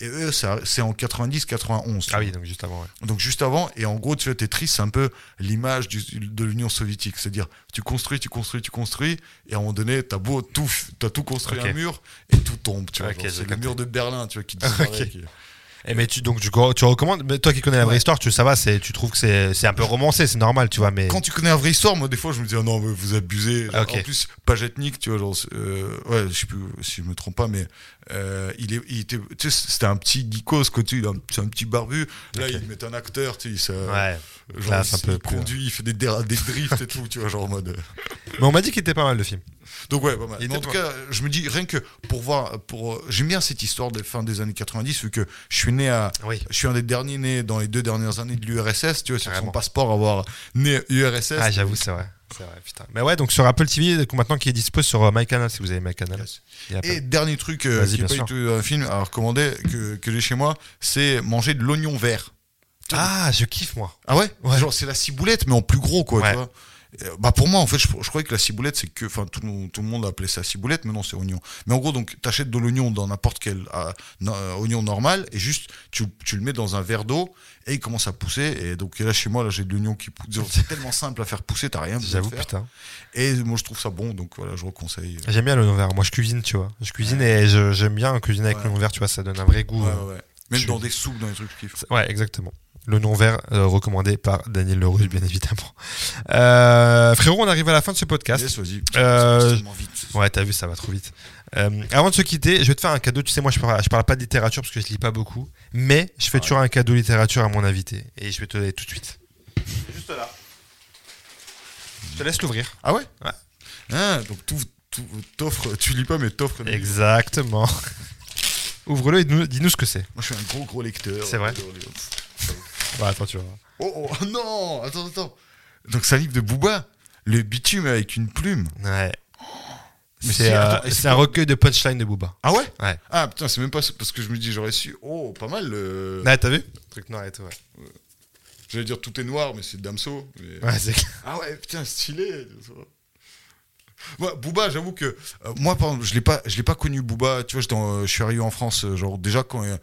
Et eux, c'est en 90-91. Ah oui, donc juste avant, ouais. Donc juste avant, et en gros, tu vois, Tetris, c'est un peu l'image de l'Union soviétique. C'est-à-dire, tu construis, tu construis, tu construis, et à un moment donné, t'as beau tout, t'as tout construit Ok. un mur, et tout tombe. Tu vois, c'est le mur de Berlin, tu vois, qui *laughs* disparaît. Qui- Et mais tu, donc, tu, tu recommandes, mais toi qui connais la vraie Ouais. histoire, tu, ça va, c'est, tu trouves que c'est, c'est un peu romancé, c'est normal, tu vois, mais. Quand tu connais la vraie histoire, moi, des fois, je me dis, ah non, mais vous abusez. Genre, Ah. En plus, Pagetnik, tu vois, genre, euh, ouais, je sais plus si je me trompe pas, mais euh, il, est, il était, tu sais, c'était un petit il a un- c'est un petit barbu. Là, il met un acteur, tu sais, se- Ouais. genre, classe il, un peu il conduit, il fait des, des drifts et tout, tu vois, genre en mode. euh, Mais on m'a dit qu'il était pas mal le film. Donc ouais, pas mal. En tout cas, je me dis rien que pour voir, pour euh, j'aime bien cette histoire des fin des années 90 vu que je suis né à, Oui. je suis un des derniers nés dans les deux dernières années de l'URSS, tu vois, sur son passeport avoir né URSS. Ah, j'avoue, c'est vrai. C'est vrai, putain. Mais ouais, donc sur Apple TV, maintenant qui est dispo sur euh, MyCanal, si vous avez MyCanal. Yes. Et dernier truc euh, qui pas sûr. du tout un film à recommander que, que j'ai chez moi, c'est manger de l'oignon vert. Ah, je kiffe moi. Ah ouais, Ouais. Genre c'est la ciboulette mais en plus gros quoi, Ouais. tu vois. Euh, Bah pour moi en fait je, je croyais que la ciboulette c'est que enfin tout, le- tout le monde appelait ça ciboulette mais non c'est oignon. Mais en gros donc t'achètes de l'oignon dans n'importe quel euh, no- euh, oignon normal et juste tu, tu le mets dans un verre d'eau et il commence à pousser et donc là chez moi là j'ai de l'oignon qui pousse. C'est tellement simple à faire pousser t'as rien J'avoue, putain. Et moi je trouve ça bon donc voilà je reconseille. J'aime bien le vert. Moi, je cuisine, tu vois. Je cuisine et je- j'aime bien cuisiner avec Ouais. le vert, tu vois, ça donne un vrai goût. Ouais, euh. ouais, ouais. Même dans des soupes dans des trucs kiffe. Ouais, exactement. Le nom vert euh, recommandé par Daniel Leroux, bien évidemment. Euh, frérot, on arrive à la fin de ce podcast. Yes, vas-y. Euh, vite. Ouais, t'as vu, ça va trop vite. Avant de se quitter, je vais te faire un cadeau. Tu sais, moi, je parle, je parle pas de littérature parce que je lis pas beaucoup, mais je fais toujours un cadeau littérature à mon invité et je vais te le donner tout de suite. Juste là. Je te laisse l'ouvrir. Ah ouais? Ouais. Ah, donc tout, tout- t'offres, tu lis pas, mais t'offres. Exactement. Ouvre-le et dis-nous ce que c'est. Moi, je suis un gros, gros lecteur. C'est vrai Bah, attends, tu vas voir. Oh, oh, non Attends, attends. Donc, c'est un livre de Booba. Le bitume avec une plume. Ouais. Mais C'est c'est- euh, c'est un recueil de punchline de Booba. Ah ouais Ouais. Ah putain, c'est même pas parce que je me dis, j'aurais su. Oh, pas mal. le- Ouais, t'as vu Truc noir et tout, ouais. J'allais dire tout est noir, mais c'est Damso. mais- Ouais, c'est Ah ouais, putain, stylé. Moi, Booba, j'avoue que euh, moi, par exemple, je l'ai pas, je l'ai pas connu Booba. Tu vois, je suis arrivé en France, euh, genre déjà quand euh,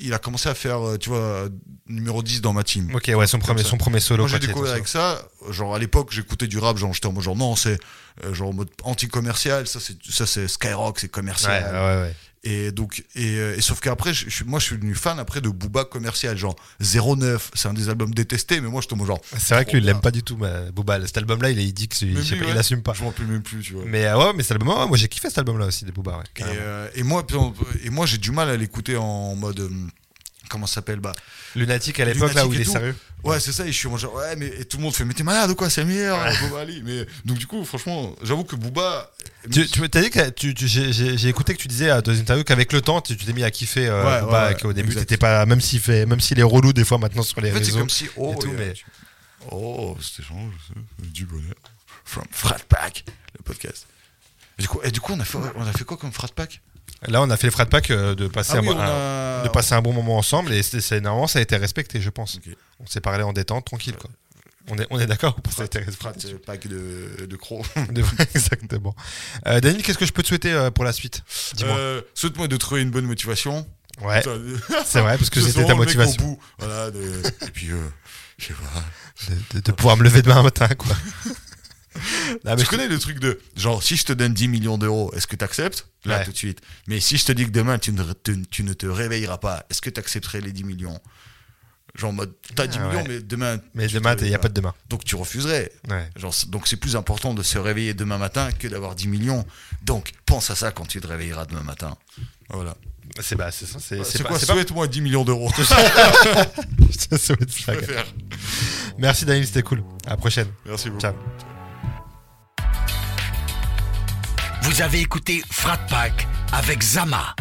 il a commencé à faire, tu vois, numéro 10 dans ma team. Ok, ouais, son premier, ça. son premier solo. Moi, j'ai découvert avec ça. Genre à l'époque, j'écoutais du rap, genre j'étais en mode genre non, c'est genre en mode anti-commercial. Ça, c'est ça, c'est Skyrock, c'est commercial. Ouais, ouais, ouais. Et donc, et, euh, et sauf qu'après, je, je- moi, je suis devenu fan après de Booba commercial, genre 09. C'est un des albums détestés, mais moi, je tombe genre. C'est vrai que lui, il l'aime pas du tout, mais Booba. Cet album-là, il, il dit je sais lui, pas, il assume pas. Je m'en rappelle même plus, tu vois. Mais euh, ouais, mais cet album, ouais, moi j'ai kiffé cet album-là aussi, des Booba, ouais. Et, carrément. euh, et moi, et moi, j'ai du mal à l'écouter en mode. euh, comment ça s'appelle bah Lunatic à l'époque, là où il est sérieux. ouais c'est ça et je suis en genre ouais mais et tout le monde fait mais t'es malade ou quoi c'est meilleur Booba Ali mais donc du coup franchement j'avoue que Booba Tu, tu t'as dit que tu, tu- j'ai- écouté que tu disais euh, dans une interview qu'avec le temps, tu t'es mis à kiffer euh, Ouais, Booba, ouais, qu'au début, t'étais pas, même s'il fait, même s'il est relou des fois maintenant sur les en fait réseaux. comme si oh et tout, mais- oh du bonheur from Frat Pack le podcast. Et du coup et du coup on a fait on a fait quoi comme Frat Pack Là, on a fait le frat pack euh, de passer, ah un, de passer un bon moment ensemble et c'est, c'est- normalement ça a été respecté, je pense. Ok. On s'est parlé en détente, tranquille, quoi. On est, on est d'accord ou pas Ça a été Frat respecté. euh, Pack de de crocs *laughs* De vrai, Exactement. Euh, Daniel, qu'est-ce que je peux te souhaiter euh, pour la suite? Dis-moi. Euh, souhaite-moi de trouver une bonne motivation ouais, Putain, *laughs* c'est vrai, parce que c'était ta le mec au motivation bout, voilà de- et puis euh, je sais pas de, de- de pouvoir me lever demain matin, quoi. *laughs* *laughs* Mais tu je- connais le truc de genre si je te donne 10 millions d'euros, est-ce que tu acceptes Là Ouais. tout de suite. Mais si je te dis que demain tu ne, te, tu ne te réveilleras pas, est-ce que tu accepterais les 10 millions? Genre en mode t'as 10 Ah, millions ouais. mais demain Mais demain, il n'y a pas de demain. donc tu refuserais. Ouais. Genre donc c'est plus important de se réveiller demain matin que d'avoir 10 millions. Donc pense à ça quand tu te réveilleras demain matin. Voilà. C'est bah, c'est. C'est, pas- quoi? Souhaite-moi 10 millions d'euros. *laughs* Je te souhaite ça. Merci Daniel, c'était cool. À la prochaine. Merci beaucoup. Ciao. Vous avez écouté Frat Pack avec Zama,